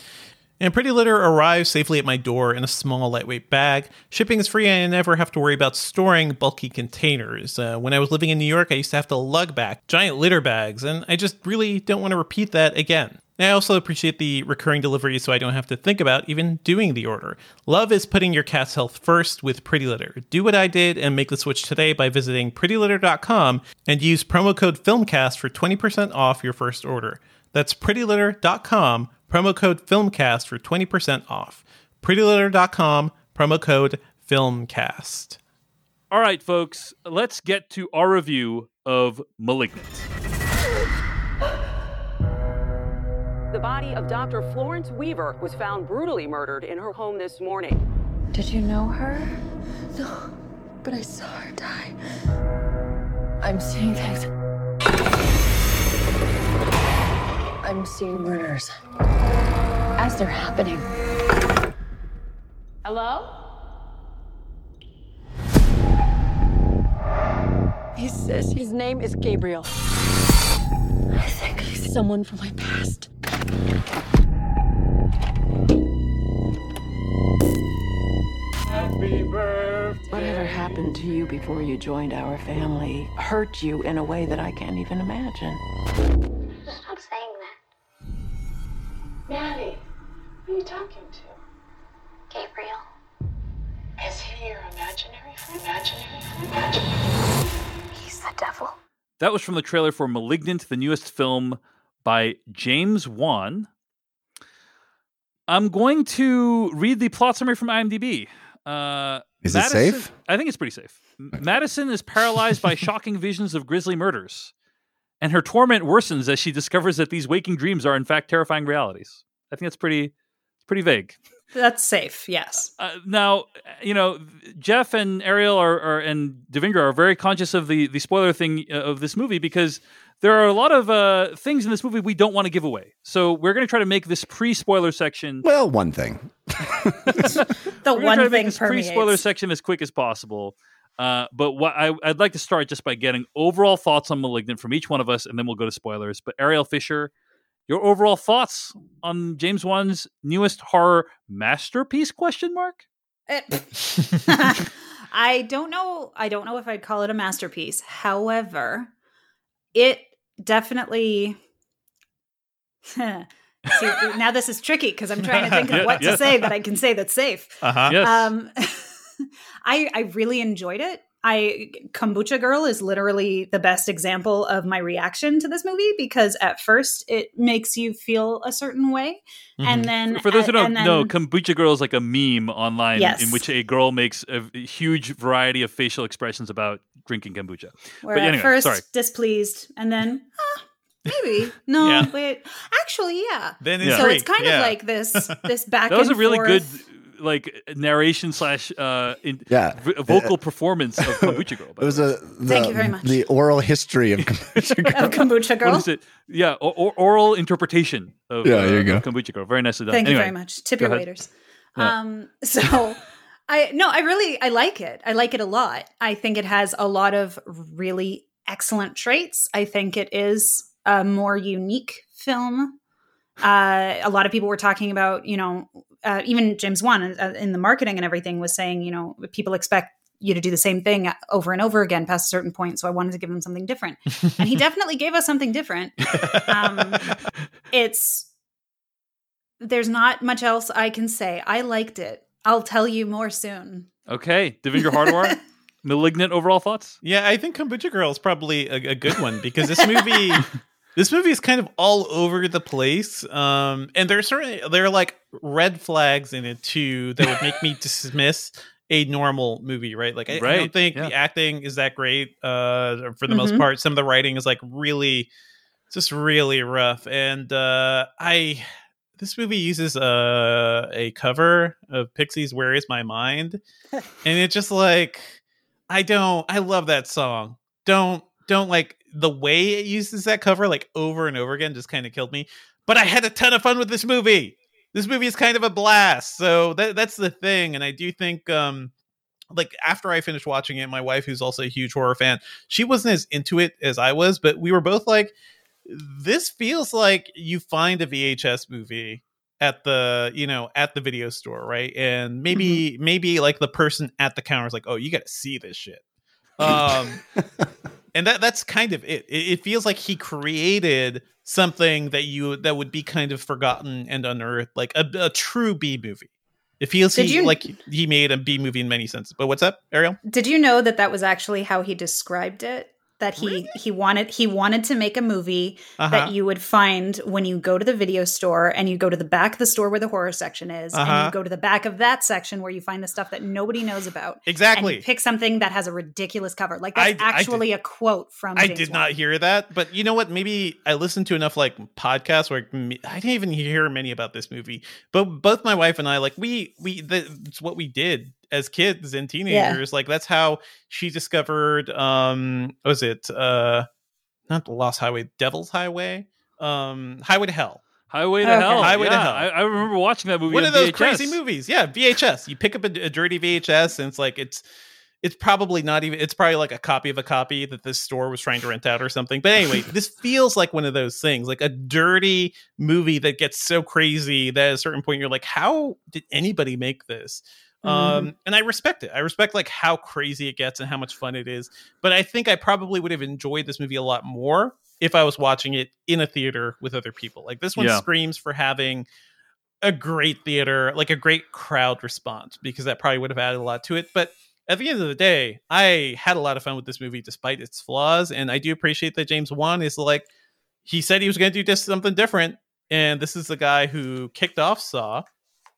And Pretty Litter arrives safely at my door in a small, lightweight bag. Shipping is free, and I never have to worry about storing bulky containers. Uh, when I was living in New York, I used to have to lug back giant litter bags, and I just really don't want to repeat that again. I also appreciate the recurring delivery so I don't have to think about even doing the order. Love is putting your cat's health first with Pretty Litter. Do what I did and make the switch today by visiting prettylitter.com and use promo code FILMCAST for 20% off your first order. That's prettylitter.com, promo code FILMCAST for 20% off. prettylitter.com, promo code FILMCAST. All right, folks, let's get to our review of Malignant. Body of Dr. Florence Weaver was found brutally murdered in her home this morning. Did you know her? No, but I saw her die. I'm seeing things. I'm seeing murders as they're happening. Hello? He says his name is Gabriel. I think he's someone from my past. Whatever happened to you before you joined our family hurt you in a way that I can't even imagine. Stop saying that. Maddie, who are you talking to? Gabriel. Is he your imaginary friend? Imaginary friend? Imaginary He's the devil. That was from the trailer for Malignant, the newest film by James Wan. I'm going to read the plot summary from IMDb. Uh, Is Madison, it safe? I think it's pretty safe. Madison is paralyzed by shocking visions of grisly murders, and her torment worsens as she discovers that these waking dreams are in fact terrifying realities. I think that's pretty, pretty vague. That's safe. Yes. Uh, now, you know, Jeff and Ariel are, are and Devindra are very conscious of the the spoiler thing uh, of this movie because there are a lot of uh, things in this movie we don't want to give away. So we're going to try to make this pre-spoiler section. Well, one thing. The we're one try to make thing this pre-spoiler section as quick as possible. Uh, but what I, I'd like to start just by getting overall thoughts on *Malignant* from each one of us, and then we'll go to spoilers. But Ariel Fisher, your overall thoughts on James Wan's newest horror masterpiece? Question mark. Eh, I don't know. I don't know if I'd call it a masterpiece. However, it definitely. See, now this is tricky because I'm trying to think of Yeah, what yeah. to say that I can say that's safe. Uh-huh. Yes. Um, I I really enjoyed it. I Kombucha Girl is literally the best example of my reaction to this movie because at first it makes you feel a certain way, and then For those who don't then- know, Kombucha Girl is like a meme online Yes. in which a girl makes a huge variety of facial expressions about drinking kombucha. Where but at anyway, first sorry. displeased, and then ah, maybe no, Yeah. wait, actually, yeah. Then it's so free. it's kind Yeah. of like this this back. That was a really forth. good like narration slash uh in, Yeah. v- vocal performance of Kombucha Girl. by It was a the, Thank you very much. the oral history of Kombucha Girl. of Kombucha Girl. What is it? Yeah, or, or oral interpretation of, Yeah, uh, there you go. of Kombucha Girl. Very nicely done. Thank you very much. Tip your ahead. waiters. Yeah. Um, so I no, I really I like it. I like it a lot. I think it has a lot of really excellent traits. I think it is a more unique film. Uh, a lot of people were talking about, you know, uh, even James Wan uh, in the marketing and everything was saying, you know, people expect you to do the same thing over and over again past a certain point. So I wanted to give him something different, and he definitely gave us something different. Um, it's there's not much else I can say. I liked it. I'll tell you more soon. Okay, Devindra Hardawar, Malignant overall thoughts? Yeah, I think Kombucha Girl is probably a, a good one because this movie this movie is kind of all over the place um and there's certainly there are like red flags in it too that would make me dismiss a normal movie right like i, Right, I don't think yeah. the acting is that great uh for the most Mhm. part some of the writing is like really just really rough and uh i this movie uses uh, a cover of pixies where is my mind and it just like i don't i love that song don't don't like the way it uses that cover like over and over again just kind of killed me but i had a ton of fun with this movie. This movie is kind of a blast so that, that's the thing and i do think um like after i finished watching it my wife who's also a huge horror fan she wasn't as into it as i was but we were both like this feels like you find a vhs movie at the you know at the video store right? And maybe maybe like the person at the counter is like oh you gotta see this shit. Um and that that's kind of it. it it feels like he created something that you that would be kind of forgotten and unearthed like a, a true b movie it feels Did he, you- like he made a b movie in many senses but what's up ariel Did you know that that was actually how he described it? That he he wanted he wanted to make a movie Uh-huh. that you would find when you go to the video store and you go to the back of the store where the horror section is and Uh-huh. you go to the back of that section where you find the stuff that nobody knows about. Exactly. And you pick something that has a ridiculous cover. Like I- that's I did- actually a quote from I did not hear that, but you know what? Maybe I listened to enough like podcasts where I didn't even hear many about this movie. But both my wife and I, like we we that's what we did as kids and teenagers. Like that's how she discovered. Um, what was it uh, not the Lost Highway, Devil's Highway, um, Highway to Hell. Highway to Okay. Hell. Highway to Hell. I, I remember watching that movie. One of those VHS. crazy movies. Yeah, VHS. You pick up a, a dirty VHS, and it's like it's it's probably not even. It's probably like a copy of a copy that this store was trying to rent out or something. But anyway, this feels like one of those things, like a dirty movie that gets so crazy that at a certain point you're like, how did anybody make this? Um, and I respect it. I respect like how crazy it gets and how much fun it is. But I think I probably would have enjoyed this movie a lot more if I was watching it in a theater with other people. Like this one Yeah. screams for having a great theater, like a great crowd response, because that probably would have added a lot to it. But at the end of the day, I had a lot of fun with this movie despite its flaws. And I do appreciate that James Wan is like, he said he was going to do just something different. And this is the guy who kicked off Saw,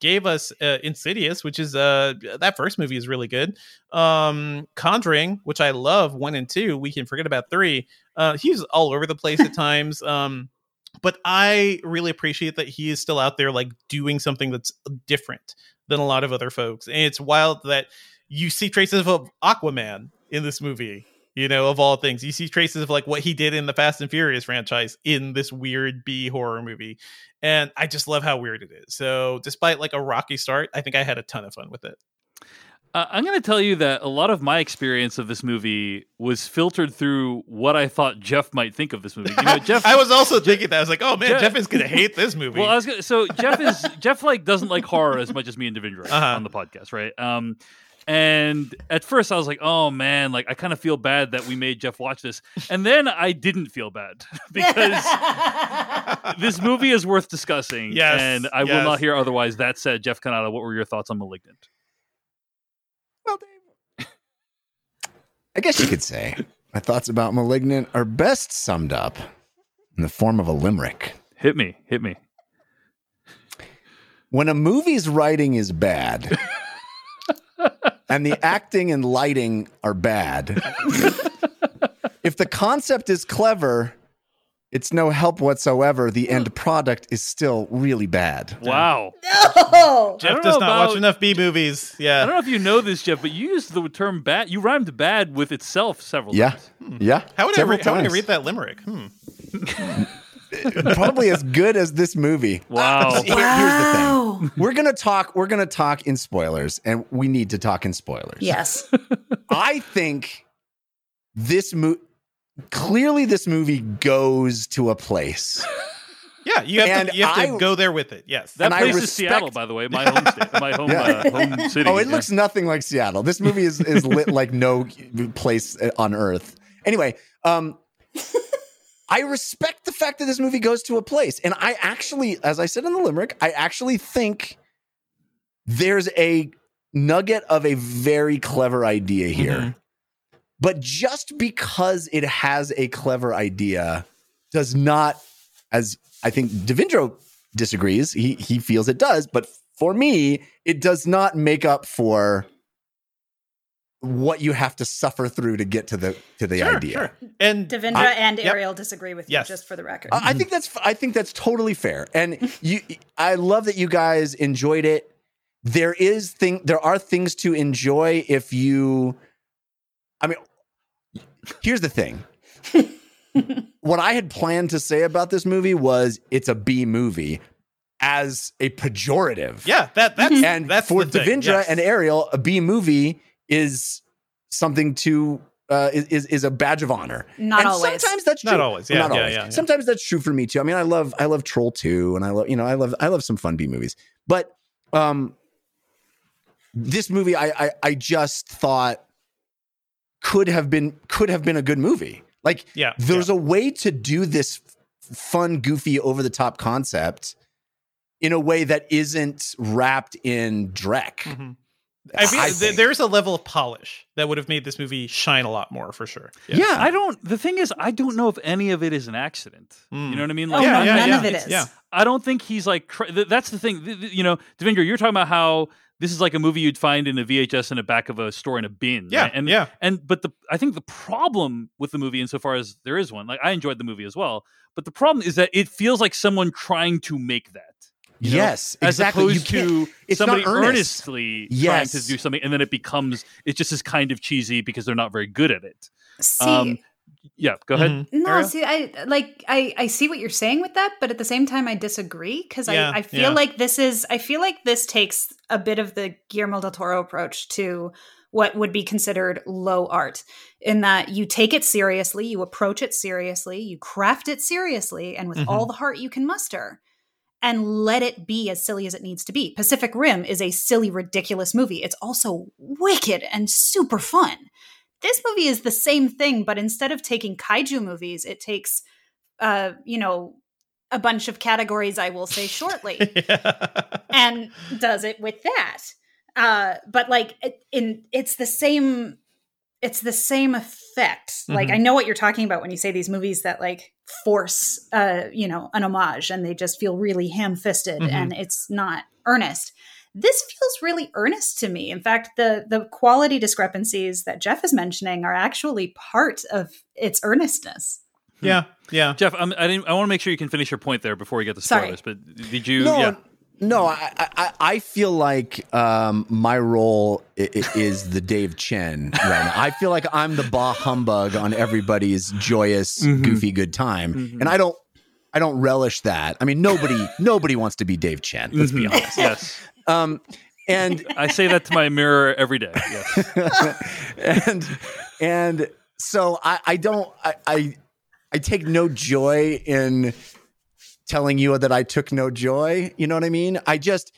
gave us uh, Insidious, which is uh that first movie is really good. Um Conjuring, which I love, one and two. We can forget about three. Uh he's all over the place at times. Um but I really appreciate that he is still out there like doing something that's different than a lot of other folks. And it's wild that you see traces of Aquaman in this movie, you know, of all things. You see traces of like what he did in the Fast and Furious franchise in this weird B horror movie. And I just love how weird it is. So, despite like a rocky start, I think I had a ton of fun with it. Uh, I'm going to tell you that a lot of my experience of this movie was filtered through what I thought Jeff might think of this movie. You know, Jeff. I was also thinking that I was like, oh man, Jeff- Jeff is going to hate this movie. Well, I was gonna, so Jeff is Jeff like doesn't like horror as much as me and Devindra Uh-huh. on the podcast, right? Um, and at first I was like, oh man, like I kind of feel bad that we made Jeff watch this, and then I didn't feel bad because this movie is worth discussing. Yes, and I will not hear otherwise. That said, Jeff Cannata, what were your thoughts on *Malignant*? Well, Dave, I guess you could say my thoughts about Malignant are best summed up in the form of a limerick. Hit me, hit me. When a movie's writing is bad and the acting and lighting are bad, if the concept is clever, it's no help whatsoever. The end product is still really bad. Wow. Oh, Jeff don't does not watch enough B movies. Yeah. I don't know if you know this, Jeff, but you used the term "bad." You rhymed "bad" with itself several Yeah. times. Yeah. How would, I Several re- how would I times. read that limerick? Hmm. Probably as good as this movie. Wow. Here- here's the thing. We're gonna talk. We're gonna talk in spoilers, and we need to talk in spoilers. yes. I think this movie. Clearly, this movie goes to a place. Yeah, you have, And to, you have to I- go there with it. Yes. That And I place is Seattle, by the way, my home state, my home Yeah. uh, home city. Oh, it Yeah. looks nothing like Seattle. This movie is is lit like no place on earth. Anyway, um I respect the fact that this movie goes to a place. And I actually, as I said in the limerick, I actually think there's a nugget of a very clever idea here. Mhm. But just because it has a clever idea does not, as I think Devindra disagrees. He he feels it does, but for me, it does not make up for what you have to suffer through to get to the to the Sure, idea. sure. And Devindra I- and yep. Ariel disagree with Yes. you, just for the record. I I think that's I think that's totally fair. And you I love that you guys enjoyed it. There is thing there are things to enjoy if you I mean here's the thing. what I had planned to say about this movie was it's a B movie as a pejorative. Yeah, that that's and that's for the thing, Devindra yes. and Ariel, a B movie is something to uh, is- is is a badge of honor. Not and always. Sometimes that's Not always, yeah, not yeah, always. yeah, yeah. Sometimes that's true for me too. I mean, I love I love Troll 2 and I love you know I love I love some fun B movies. But um this movie I I, I just thought could have been could have been a good movie. Like Yeah, there's a way to do this fun, goofy, over the top concept in a way that isn't wrapped in Drek. Mm-hmm. I mean, I th- there's a level of polish that would have made this movie shine a lot more for sure. Yeah. I don't. The thing is, I don't know if any of it is an accident. Mm. You know what I mean? Oh, Yeah, yeah, none yeah. of it's- Yeah. I don't think he's like. Tr- th- that's the thing. Th- th- you know, Devindra, you're talking about how this is like a movie you'd find in a VHS in the back of a store in a bin. Yeah, right? and yeah. And but the I think the problem with the movie, insofar as there is one, like I enjoyed the movie as well, but the problem is that it feels like someone trying to make that. You know, Yes, as exactly. You opposed can't- to it's not somebody earnest. earnestly Yes. trying to do something, and then it becomes it just is kind of cheesy because they're not very good at it. See, yeah, go ahead. Mm-hmm. No, Ariel. see, I like I I see what you're saying with that, but at the same time, I disagree because Yeah, I I feel yeah. like this is I feel like this takes a bit of the Guillermo del Toro approach to what would be considered low art, in that you take it seriously, you approach it seriously, you craft it seriously, and with Mm-hmm. Mhm. all the heart you can muster. And let it be as silly as it needs to be. Pacific Rim is a silly, ridiculous movie. It's also wicked and super fun this movie is the same thing, but instead of taking kaiju movies, it takes, uh, you know, a bunch of categories. I will say shortly, and does it with that. Uh, but like, it, in it's the same. It's the same effect. Like Mm-hmm. Mhm. I know what you're talking about when you say these movies that like force, uh, you know, an homage, and they just feel really ham-fisted, Mhm. and it's not earnest this feels really earnest to me. In fact, the the quality discrepancies that Jeff is mentioning are actually part of its earnestness. Yeah, yeah. Jeff, I'm, I didn't. I want to make sure you can finish your point there before we get to Sorry. But did you? No, yeah. No, I, I, I feel like um, my role is the Dave Chen right now. I feel like I'm the bah humbug on everybody's joyous, Mm-hmm. goofy, good time, and I don't, I don't relish that. I mean, nobody, nobody wants to be Dave Chen. Let's be Mhm. honest. Yes. Um, and I say that to my mirror every day. Yes. and and so I, I don't I, I I take no joy in telling you that I took no joy. You know what I mean? I just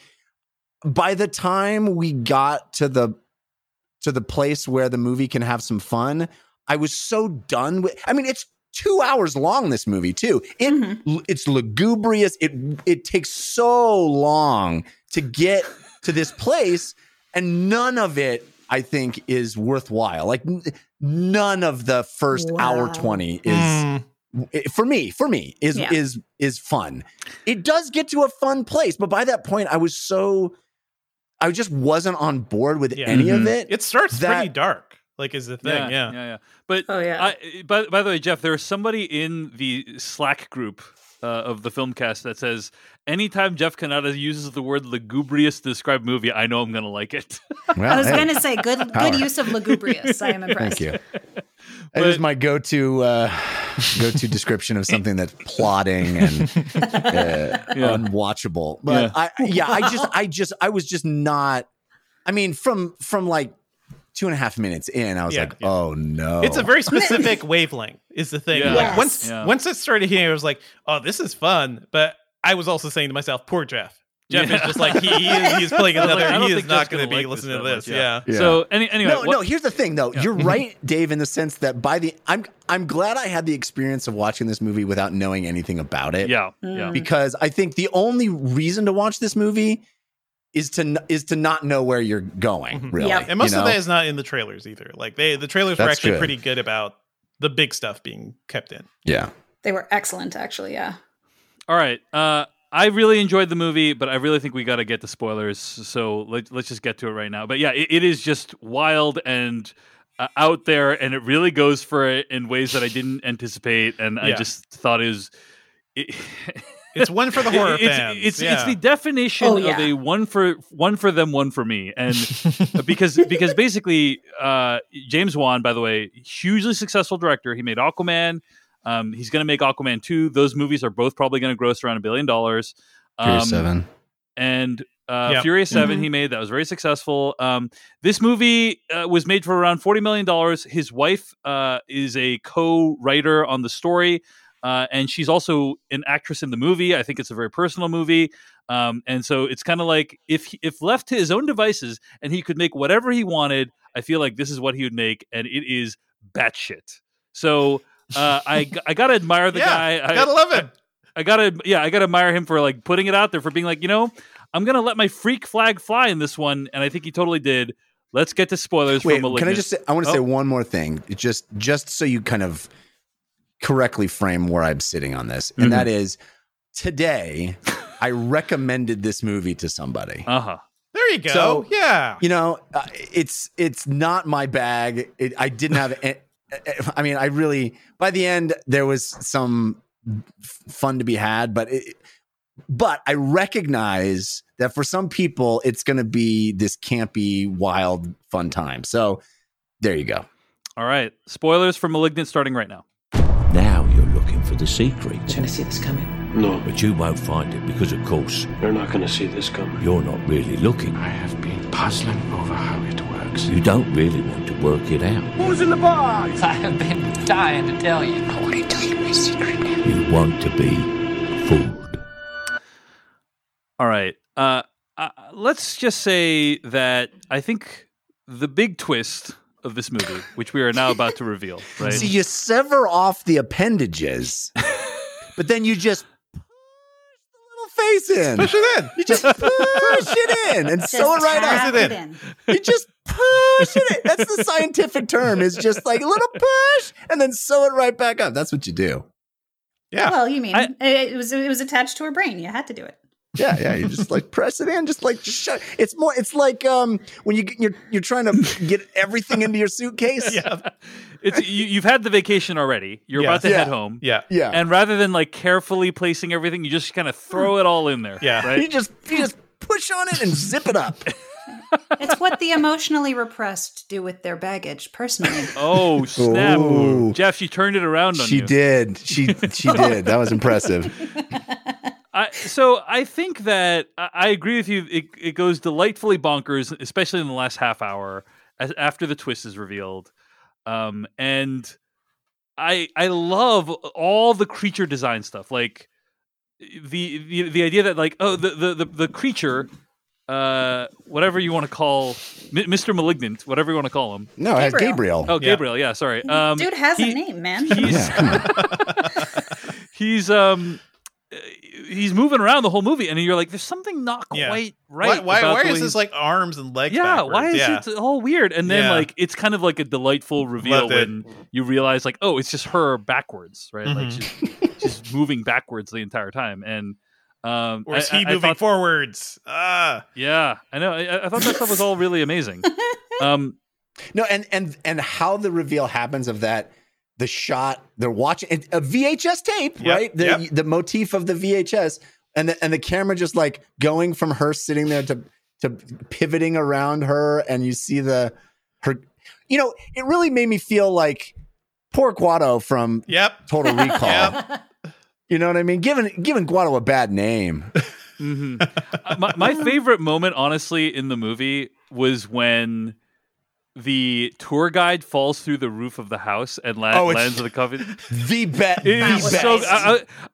by the time we got to the to the place where the movie can have some fun, I was so done with I mean it's two hours long this movie too it it's lugubrious it it takes so long to get to this place and none of it i think is worthwhile like n- none of the first hour 20 is Mm. I- for me for me is Yeah. is is fun it does get to a fun place but by that point i was so i just wasn't on board with Yeah. any of Mhm. it It starts that- pretty dark, like is the thing. Yeah, Yeah, yeah, yeah. But Oh, yeah. I, by by the way, Jeff, there is somebody in the Slack group uh, of the film cast that says anytime Jeff Cannata uses the word lugubrious to describe movie, I know I'm going to like it. Well, I was hey, going to say good power. good use of lugubrious. I am impressed. Thank you. That is my go-to uh, go-to description of something that's plotting and uh, unwatchable. But Yeah. I, yeah, I just, I just, I was just not. I mean, from from like two and a half minutes in, I was Yeah, like, oh no, It's a very specific wavelength, is the thing. Yeah. Like Yes. once Yeah. once it started hitting, I was like, oh, this is fun. But I was also saying to myself, poor Jeff. Jeff Yeah. is just like he, he is he's playing I was like, another. He is not going to be like this listening to this. much, Yeah. Yeah. So any, anyway, no, what- no. Here's the thing, though. You're mm-hmm. right, Dave, in the sense that by the I'm I'm glad I had the experience of watching this movie without knowing anything about it. Yeah, yeah. Mm. Because I think the only reason to watch this movie is to is to not know where you're going. Mm-hmm. Really, Yep. And most you of that is not in the trailers either. Like they the trailers were actually good. pretty good about the big stuff being kept in. Yeah. They were excellent, actually. Yeah. All right. Uh, I really enjoyed the movie, but I really think we got to get the spoilers. So let, let's just get to it right now. But yeah, it, it is just wild and uh, out there, and it really goes for it in ways that I didn't anticipate, and I just thought it was. It, It's one for the horror it's, fans. It's yeah. it's the definition Oh, of a one for one for them, one for me, and because because basically uh, James Wan, by the way, hugely successful director. He made Aquaman. Um, he's going to make Aquaman two. Those movies are both probably going to gross around a billion dollars. Furious Um, Seven. and uh, Yep. Furious 7 Mhm. he made that was very successful. Um, this movie uh, was made for around forty million dollars. His wife uh, is a co-writer on the story, uh, and she's also an actress in the movie. I think it's a very personal movie, um, and so it's kind of like if he- if left to his own devices and he could make whatever he wanted, I feel like this is what he would make, and it is batshit. So uh, I g- I gotta admire the yeah, guy. I, gotta love him. I gotta, yeah, I gotta admire him for like putting it out there for being like, you know, I'm gonna let my freak flag fly in this one, and I think he totally did. Let's get to spoilers Wait, for Malignant. can I just say, I want to Oh. say one more thing, just just so you kind of correctly frame where I'm sitting on this, and Mhm. that is today I recommended this movie to somebody. Uh huh. There you go. So- yeah. You know, uh, it's it's not my bag. It, I didn't have. A- I mean, I really by the end there was some fun to be had, but it, but I recognize that for some people it's going to be this campy, wild, fun time. So there you go. All right, spoilers for Malignant starting right now. Now you're looking for the secret. You're gonna see this coming. No. But you won't find it because, of course, You're not gonna see this coming. you're not really looking. I have been puzzling over how it works. You don't really want to work it out. Who's in the box? I have been dying to tell you. I want to tell you my secret now. You want to be fooled. All right, uh, uh, let's just say that I think the big twist of this movie, which we are now about to reveal, right? See, you sever off the appendages, but then you just push the little face in. Push it in. You just push it in and Just sew it right tap up. it it in. in. You just push it in. That's the scientific term. Is just like a little push and then sew it right back up. That's what you do. Yeah. Well, you mean I- it was it was attached to her brain. You had to do it. Yeah, yeah. You just like press it in, just like just shut. It's more. It's like um when you you're you're trying to get everything into your suitcase. yeah. it's you, you've had the vacation already. You're Yeah. about to Yeah. head home. Yeah. yeah. And rather than like carefully placing everything, you just kind of throw it all in there. Yeah. right? you just you just push on it and zip it up. It's what the emotionally repressed do with their baggage. Personally, Oh snap! Ooh. Jeff, she turned it around on She you. did. She she did. That was impressive. I, so I think that I, I agree with you. It, it goes delightfully bonkers, especially in the last half hour as, after the twist is revealed. Um, and I I love all the creature design stuff, like the the, the idea that like oh the the the, the creature. Uh, whatever you want to call M- Mr. Malignant, whatever you want to call him. No, Gabriel. Gabriel. Oh, Gabriel. Yeah, sorry. Um, dude has he- a name, man. He's Yeah, he's um he's moving around the whole movie, and you're like, there's something not quite Why, right. why, about why is way this like arms and legs? Yeah, backwards? why is yeah. it all weird? And then Yeah. like it's kind of like a delightful reveal Loved it. when you realize like, oh, it's just her backwards, right? Like Mhm. she's, she's moving backwards the entire time, and um, Or is I- he I- I moving thought- forwards? Ah. Yeah, I know. I, I thought that stuff was all really amazing. Um, No, and and and how the reveal happens of that, the shot they're watching a VHS tape, Yep, right? The yep. the motif of the VHS, and the and the camera just like going from her sitting there to to pivoting around her, and you see the her. You know, it really made me feel like poor Kuato from Yep. Total Recall. Yep. You know what I mean? Giving giving Kuato a bad name. mhm. Uh, my, my favorite moment, honestly, in the movie was when the tour guide falls through the roof of the house and la- Oh, lands on the coffin. The bet. It the is best. so. I,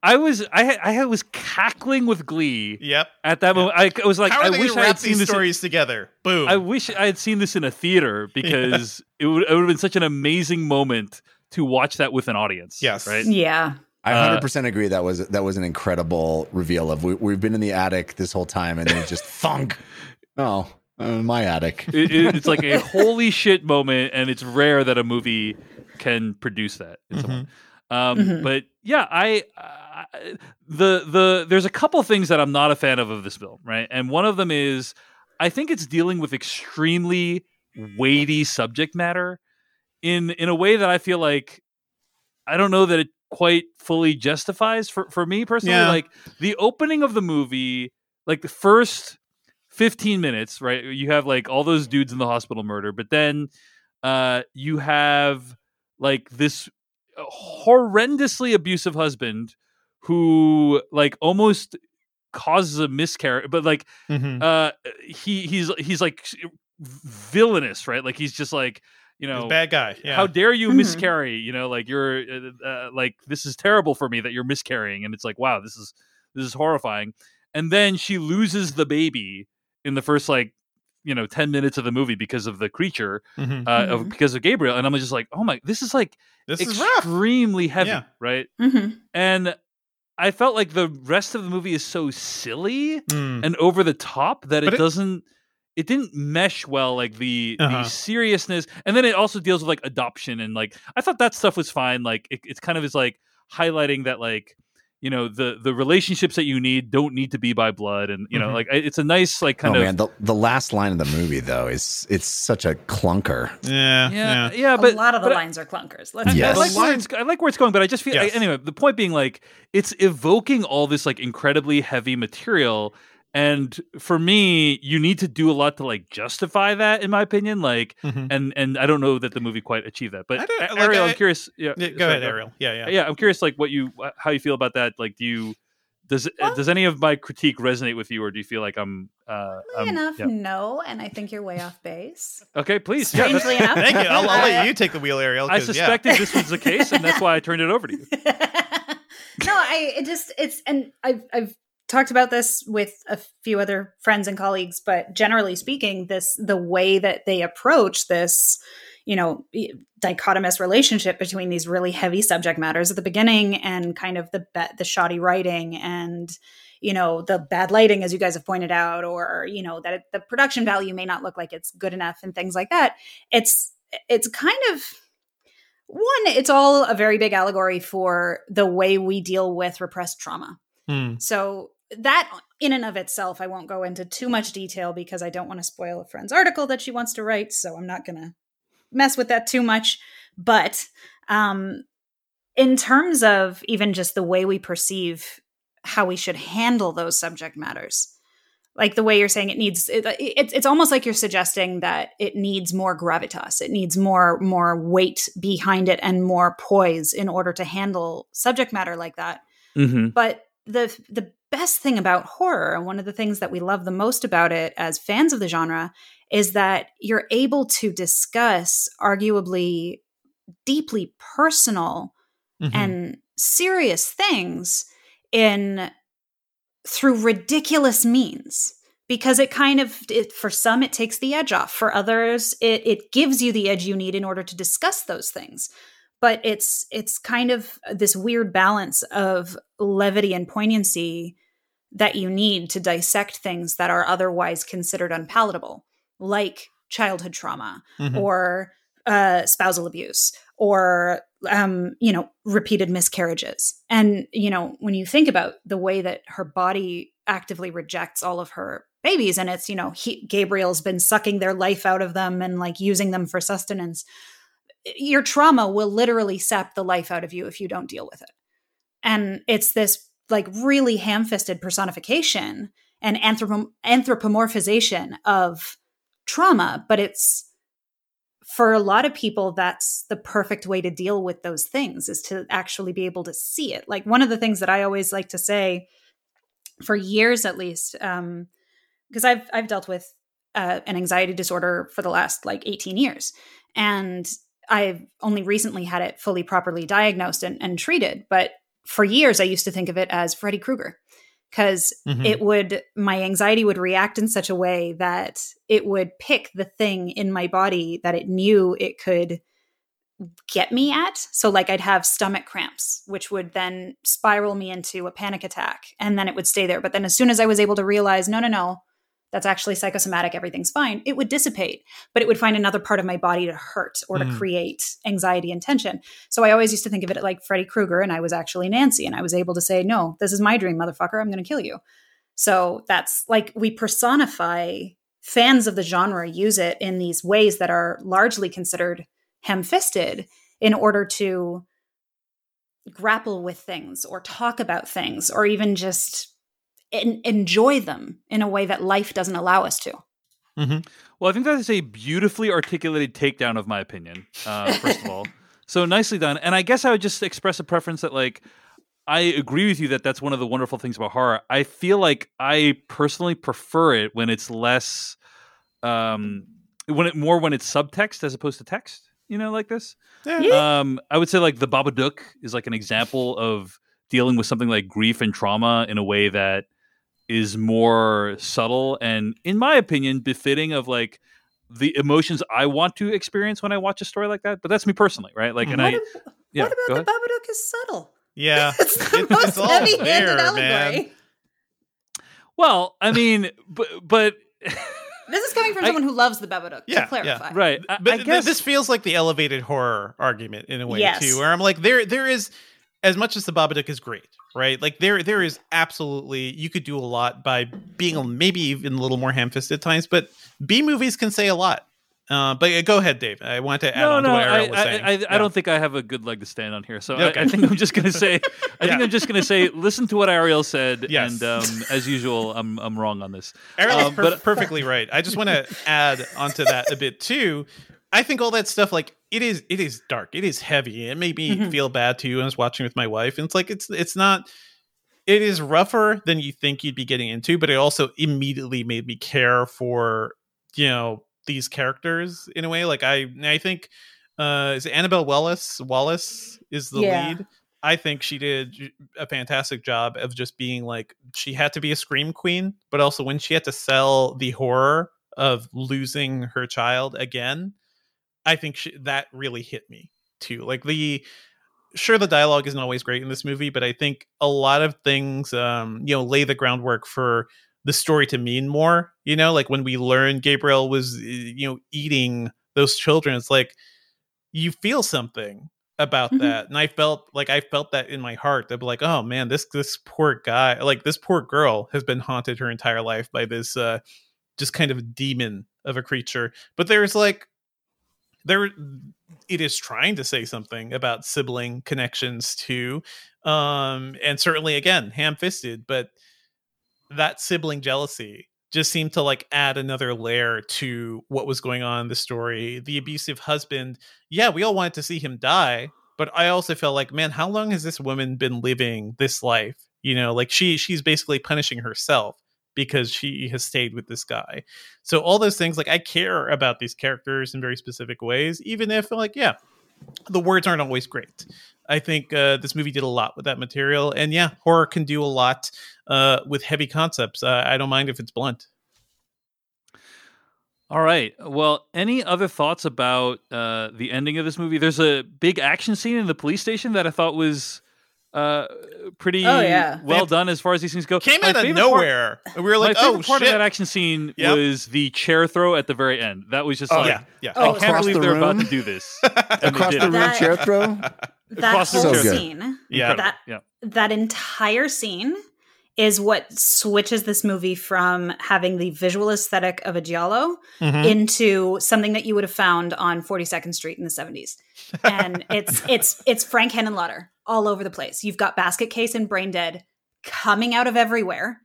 I, I was I I was cackling with glee Yep. at that moment. I was like, How are I they wish gonna I wrap had seen these this. in- stories together? Boom. I wish I had seen this in a theater because it would it would have been such an amazing moment to watch that with an audience. Yes. right. yeah, I Uh, 100% agree. That was that was an incredible reveal of we, we've been in the attic this whole time, and then just thunk. Oh, uh, my attic. It- it- it's like a holy shit moment, and it's rare that a movie can produce that. in someone. Um, mm-hmm. But yeah, I, I the the there's a couple things that I'm not a fan of of this film, right? And one of them is I think it's dealing with extremely weighty subject matter in in a way that I feel like I don't know that it quite fully justifies for for me personally. Yeah. Like the opening of the movie, like the first 15 minutes, right? You have like all those dudes in the hospital murder, but then uh you have like this horrendously abusive husband who like almost causes a miscarriage but like mm-hmm. uh he he's he's like villainous right like he's just like you know, bad guy. Yeah. How dare you mm-hmm. miscarry? You know, like you're uh, uh, like this is terrible for me that you're miscarrying, and it's like wow, this is this is horrifying. And then she loses the baby in the first like you know 10 minutes of the movie because of the creature mm-hmm. Uh, mm-hmm. Of, because of gabriel and i'm just like oh my this is like this extremely is heavy yeah. right mm-hmm. and i felt like the rest of the movie is so silly mm. and over the top that it, it, doesn't it didn't mesh well like the uh-huh. the seriousness and then it also deals with like adoption and like i thought that stuff was fine like it, it's kind of is like highlighting that like you know the the relationships that you need don't need to be by blood and you know mm-hmm. like it's a nice like kind of. oh, of man the, the last line of the movie though is it's such a clunker yeah yeah yeah, yeah but a lot of the lines I, are clunkers let's yes. I, like where it's, I like where it's going but i just feel yes. I, anyway the point being like it's evoking all this like incredibly heavy material and for me you need to do a lot to like justify that in my opinion like mm-hmm. and and i don't know that the movie quite achieved that but like, ariel I, am curious yeah, yeah go ahead ariel yeah yeah yeah i'm curious like what you how you feel about that like do you does well, does any of my critique resonate with you or do you feel like i'm uh I'm, enough yeah. no and i think you're way off base okay please strangely enough thank you I'll, I'll, let you take the wheel ariel i suspected yeah. this was the case and that's why i turned it over to you no i it just it's and i've i've talked about this with a few other friends and colleagues, but generally speaking, this the way that they approach this, you know, dichotomous relationship between these really heavy subject matters at the beginning and kind of the the shoddy writing and you know the bad lighting as you guys have pointed out or you know that it, the production value may not look like it's good enough and things like that it's it's kind of one it's all a very big allegory for the way we deal with repressed trauma Hmm. So that in and of itself, I won't go into too much detail because I don't want to spoil a friend's article that she wants to write. So I'm not going to mess with that too much. But um, in terms of even just the way we perceive how we should handle those subject matters, like the way you're saying it needs, it, it, it's almost like you're suggesting that it needs more gravitas. It needs more more weight behind it and more poise in order to handle subject matter like that. Mm-hmm. But the the best thing about horror and one of the things that we love the most about it as fans of the genre is that you're able to discuss arguably deeply personal mm-hmm. and serious things in through ridiculous means because it kind of it, for some it takes the edge off for others it, it gives you the edge you need in order to discuss those things but it's it's kind of this weird balance of levity and poignancy that you need to dissect things that are otherwise considered unpalatable like childhood trauma mm-hmm. or uh, spousal abuse or um, you know repeated miscarriages and you know when you think about the way that her body actively rejects all of her babies and it's you know he, gabriel's been sucking their life out of them and like using them for sustenance your trauma will literally sap the life out of you if you don't deal with it. And it's this like really ham-fisted personification and anthropo- anthropomorphization of trauma, but it's for a lot of people that's the perfect way to deal with those things is to actually be able to see it. Like one of the things that I always like to say for years at least um because I've I've dealt with uh, an anxiety disorder for the last like 18 years and I've only recently had it fully properly diagnosed and, and treated, but for years I used to think of it as Freddy Krueger because mm-hmm. it would my anxiety would react in such a way that it would pick the thing in my body that it knew it could get me at so like i'd have stomach cramps which would then spiral me into a panic attack and then it would stay there but then as soon as i was able to realize no no no that's actually psychosomatic, everything's fine, it would dissipate, but it would find another part of my body to hurt or to Mm. create anxiety and tension. So I always used to think of it like Freddy Krueger, and I was actually Nancy, and I was able to say, No, this is my dream, motherfucker, I'm going to kill you. So that's like we personify fans of the genre use it in these ways that are largely considered ham fisted in order to grapple with things or talk about things or even just enjoy them in a way that life doesn't allow us to. Well, I think that is a beautifully articulated takedown of my opinion. Uh, first of all, so nicely done. And I guess I would just express a preference that, like, I agree with you that that's one of the wonderful things about horror. I feel like I personally prefer it when it's less, um, when it more when it's subtext as opposed to text. You know, like this. Yeah. Um, I would say like the Babadook is like an example of dealing with something like grief and trauma in a way that is more subtle and, in my opinion, befitting of like the emotions I want to experience when I watch a story like that. But that's me personally, right? Like, and What I, ab- yeah, what about the Babadook is subtle? Yeah. It's the It- most it's heavy-handed there, allegory. man. Well, I mean, but but This is coming from someone who loves the Babadook. Yeah, to clarify, yeah. right. I, but I th- guess this feels like the elevated horror argument in a way Yes. too, where I'm like, there, there is as much as the Babadook is great, right? Like there, there is absolutely you could do a lot by being maybe even a little more ham-fisted at times, but B movies can say a lot. Uh, but uh, go ahead, Dave. I want to add no, on no, to what I, Ariel was I, saying. I, I Yeah. don't think I have a good leg to stand on here. So I- Okay. I, think I'm just going to say, I think I'm just going to say, listen to what Ariel said, Yes. and um, as usual, I'm I'm wrong on this. Ariel's Um, per- but perfectly right. I just want to add onto that a bit too. I think all that stuff, like it is, it is dark. It is heavy. It made me Mm-hmm. Mhm. feel bad too. I was watching with my wife, and it's like it's it's not. It is rougher than you think you'd be getting into, but it also immediately made me care for you know these characters in a way. Like I, I think uh is Annabelle Wallis Wallis is the Yeah. lead. I think she did a fantastic job of just being like she had to be a scream queen, but also when she had to sell the horror of losing her child again, I think she, that really hit me too. Like the sure the dialogue isn't always great in this movie, but I think a lot of things um you know lay the groundwork for the story to mean more, you know, like when we learn Gabriel was uh, you know eating those children, it's like you feel something about Mhm. that and i felt like i felt that in my heart that like oh man this this poor guy like this poor girl has been haunted her entire life by this uh just kind of demon of a creature but there's like there it is trying to say something about sibling connections too um and certainly again ham-fisted but that sibling jealousy just seemed to like add another layer to what was going on in the story. The abusive husband yeah we all wanted to see him die but i also felt like man how long has this woman been living this life? You know like she she's basically punishing herself because she has stayed with this guy so all those things like i care about these characters in very specific ways even if like yeah the words aren't always great i think uh, this movie did a lot with that material and yeah horror can do a lot uh, with heavy concepts uh, i don't mind if it's blunt All right. Well, any other thoughts about uh, the ending of this movie? There's a big action scene in the police station that I thought was uh, pretty Oh, yeah. well done as far as these things go. came My out of favorite part- nowhere and we were like my oh part shit of that action scene Yep. was the chair throw at the very end. That was just Oh, like, yeah, yeah. I Oh, can't believe the they're about to do this. Across the room chair throw. That Across the whole So good. scene, Yeah. that yeah. that entire scene is what switches this movie from having the visual aesthetic of a giallo Mhm. into something that you would have found on 42nd Street in the 70s. And it's it's it's Frank Henenlotter all over the place. You've got Basket Case and Brain Dead coming out of everywhere.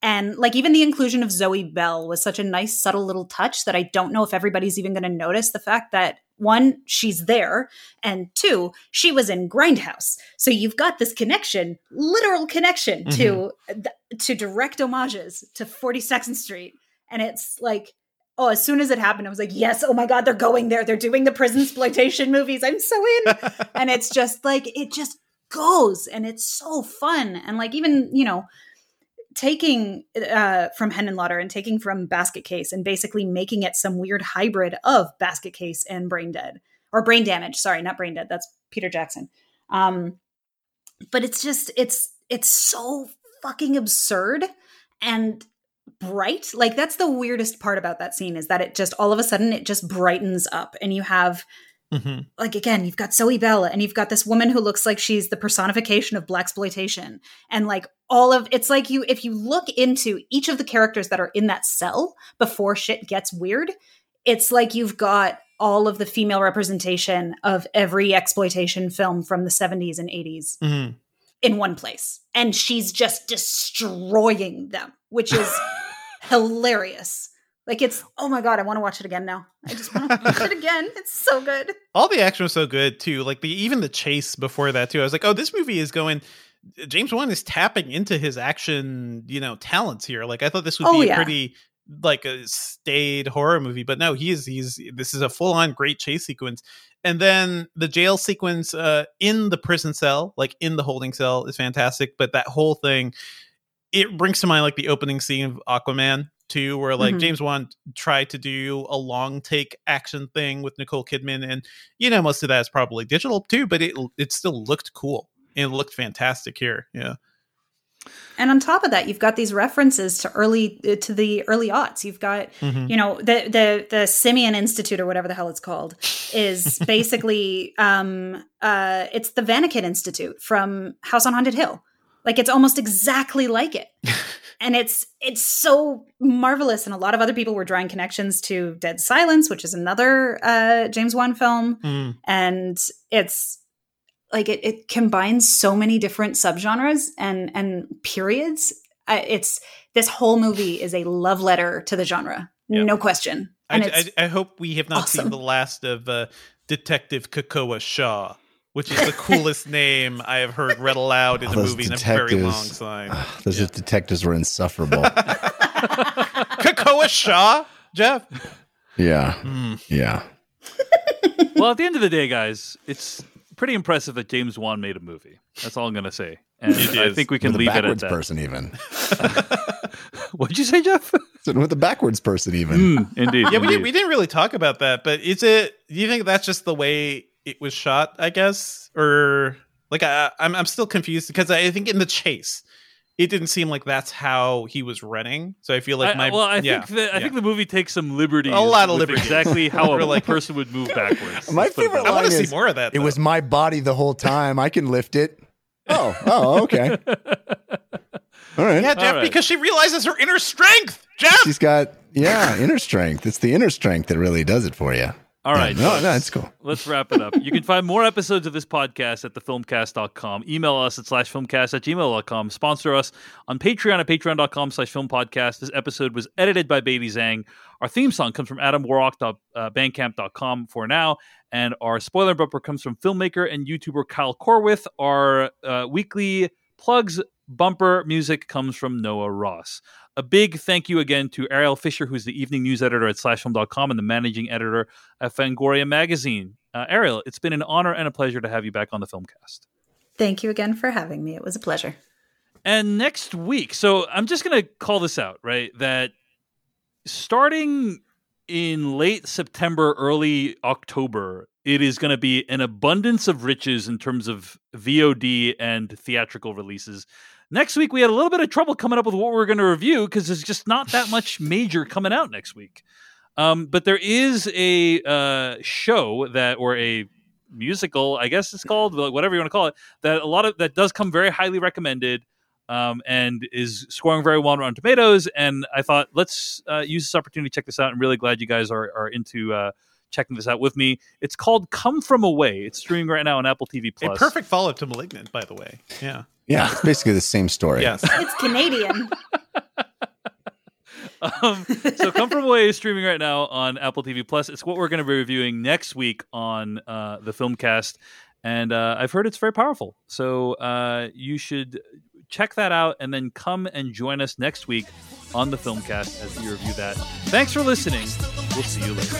And like even the inclusion of Zoe Bell was such a nice subtle little touch that I don't know if everybody's even going to notice the fact that one she's there and two she was in Grindhouse. So you've got this connection, literal connection to mm-hmm. to direct homages to 42nd Street. And it's like oh as soon as it happened I was like yes oh my god they're going there. They're doing the prison exploitation movies. I'm so in. And it's just like it just goes and it's so fun. And like even you know taking uh, from Henenlotter and taking from Basket Case and basically making it some weird hybrid of Basket Case and Brain Dead or Brain Damage. Sorry, not Brain Dead. That's Peter Jackson. Um, but it's just it's it's so fucking absurd and bright. Like that's the weirdest part about that scene is that it just all of a sudden it just brightens up and you have mm-hmm. like again, you've got Zoe Bell and you've got this woman who looks like she's the personification of black exploitation and like all of it's like you if you look into each of the characters that are in that cell before shit gets weird, it's like you've got all of the female representation of every exploitation film from the 70s and 80s mm-hmm. in one place. And she's just destroying them, which is hilarious. Like it's oh my god, I want to watch it again now. I just want to watch it again. It's so good. All the action was so good too. Like the even the chase before that too. I was like, oh, this movie is going. James Wan is tapping into his action, you know, talents here. Like I thought this would oh, be yeah. pretty like a staid horror movie, but no, he's he's this is a full on great chase sequence. And then the jail sequence uh in the prison cell, like in the holding cell, is fantastic. But that whole thing, it brings to mind like the opening scene of Aquaman too, where like mm-hmm. James Wan tried to do a long take action thing with Nicole Kidman, and you know most of that is probably digital too, but it it still looked cool. It looked fantastic here. Yeah. And on top of that, you've got these references to early uh, to the early aughts. You've got, mm-hmm. you know, the the the Simian Institute or whatever the hell it's called is basically um uh it's the Vannacutt Institute from House on Haunted Hill. Like it's almost exactly like it. and it's it's so marvelous and a lot of other people were drawing connections to Dead Silence, which is another uh James Wan film. Mm. And it's like it, it combines so many different subgenres and and periods uh, it's this whole movie is a love letter to the genre yep. no question I, I, I, hope we have not awesome. seen the last of uh, detective Kekoa shaw which is the coolest name I have heard read aloud in oh, a movie in a very long time. Uh, those yeah. detectives were insufferable. Kekoa Shaw, Jeff. Yeah, mm. yeah. well, at the end of the day, guys, it's pretty impressive that James Wan made a movie. That's all I'm going to say. And I think we can with leave it at that. person, even. What'd you say, Jeff? with the backwards person, even. Mm, indeed. yeah, indeed. we didn't, we didn't really talk about that, but is it? Do you think that's just the way it was shot? I guess, or like I, I'm I'm still confused because I think in the chase it didn't seem like that's how he was running. So I feel like my I, well, I yeah, think the, I yeah. think the movie takes some liberties. A lot of liberties. Exactly how a like, person would move backwards. My favorite line I want to see more of that. Though. It was my body the whole time. I can lift it. Oh, oh, okay. All right. Yeah, Jeff, right. because she realizes her inner strength. Jeff, she's got yeah inner strength. It's the inner strength that really does it for you. All right. No, no, it's cool. Let's wrap it up. You can find more episodes of this podcast at thefilmcast.com. Email us at slash filmcast at gmail.com. Sponsor us on Patreon at patreon.com slash filmpodcast. This episode was edited by Baby Zhang. Our theme song comes from adamwarrock.bandcamp.com uh, for now. And our spoiler bumper comes from filmmaker and YouTuber Kyle Corwith. Our uh, weekly plugs bumper music comes from Noah Ross. A big thank you again to Ariel Fisher, who's the evening news editor at slashfilm.com and the managing editor at Fangoria Magazine. Uh, Ariel, it's been an honor and a pleasure to have you back on the Filmcast. Thank you again for having me. It was a pleasure. And next week, so I'm just going to call this out, right? That starting in late September, early October, it is going to be an abundance of riches in terms of VOD and theatrical releases. Next week, we had a little bit of trouble coming up with what we are going to review because there's just not that much major coming out next week. Um, but there is a uh, show that, or a musical, I guess it's called, whatever you want to call it, that a lot of that does come very highly recommended um, and is scoring very well on Tomatoes. And I thought, let's uh, use this opportunity to check this out. I'm really glad you guys are, are into uh, checking this out with me. It's called Come From Away. It's streaming right now on Apple TV Plus. A perfect follow up to Malignant, by the way. Yeah. Yeah, it's basically the same story. Yes. It's Canadian. um, so Come From Away is streaming right now on Apple TV Plus. It's what we're going to be reviewing next week on uh, the Filmcast. And uh, I've heard it's very powerful. So uh, you should check that out and then come and join us next week on the Filmcast as we review that. Thanks for listening. We'll see you later.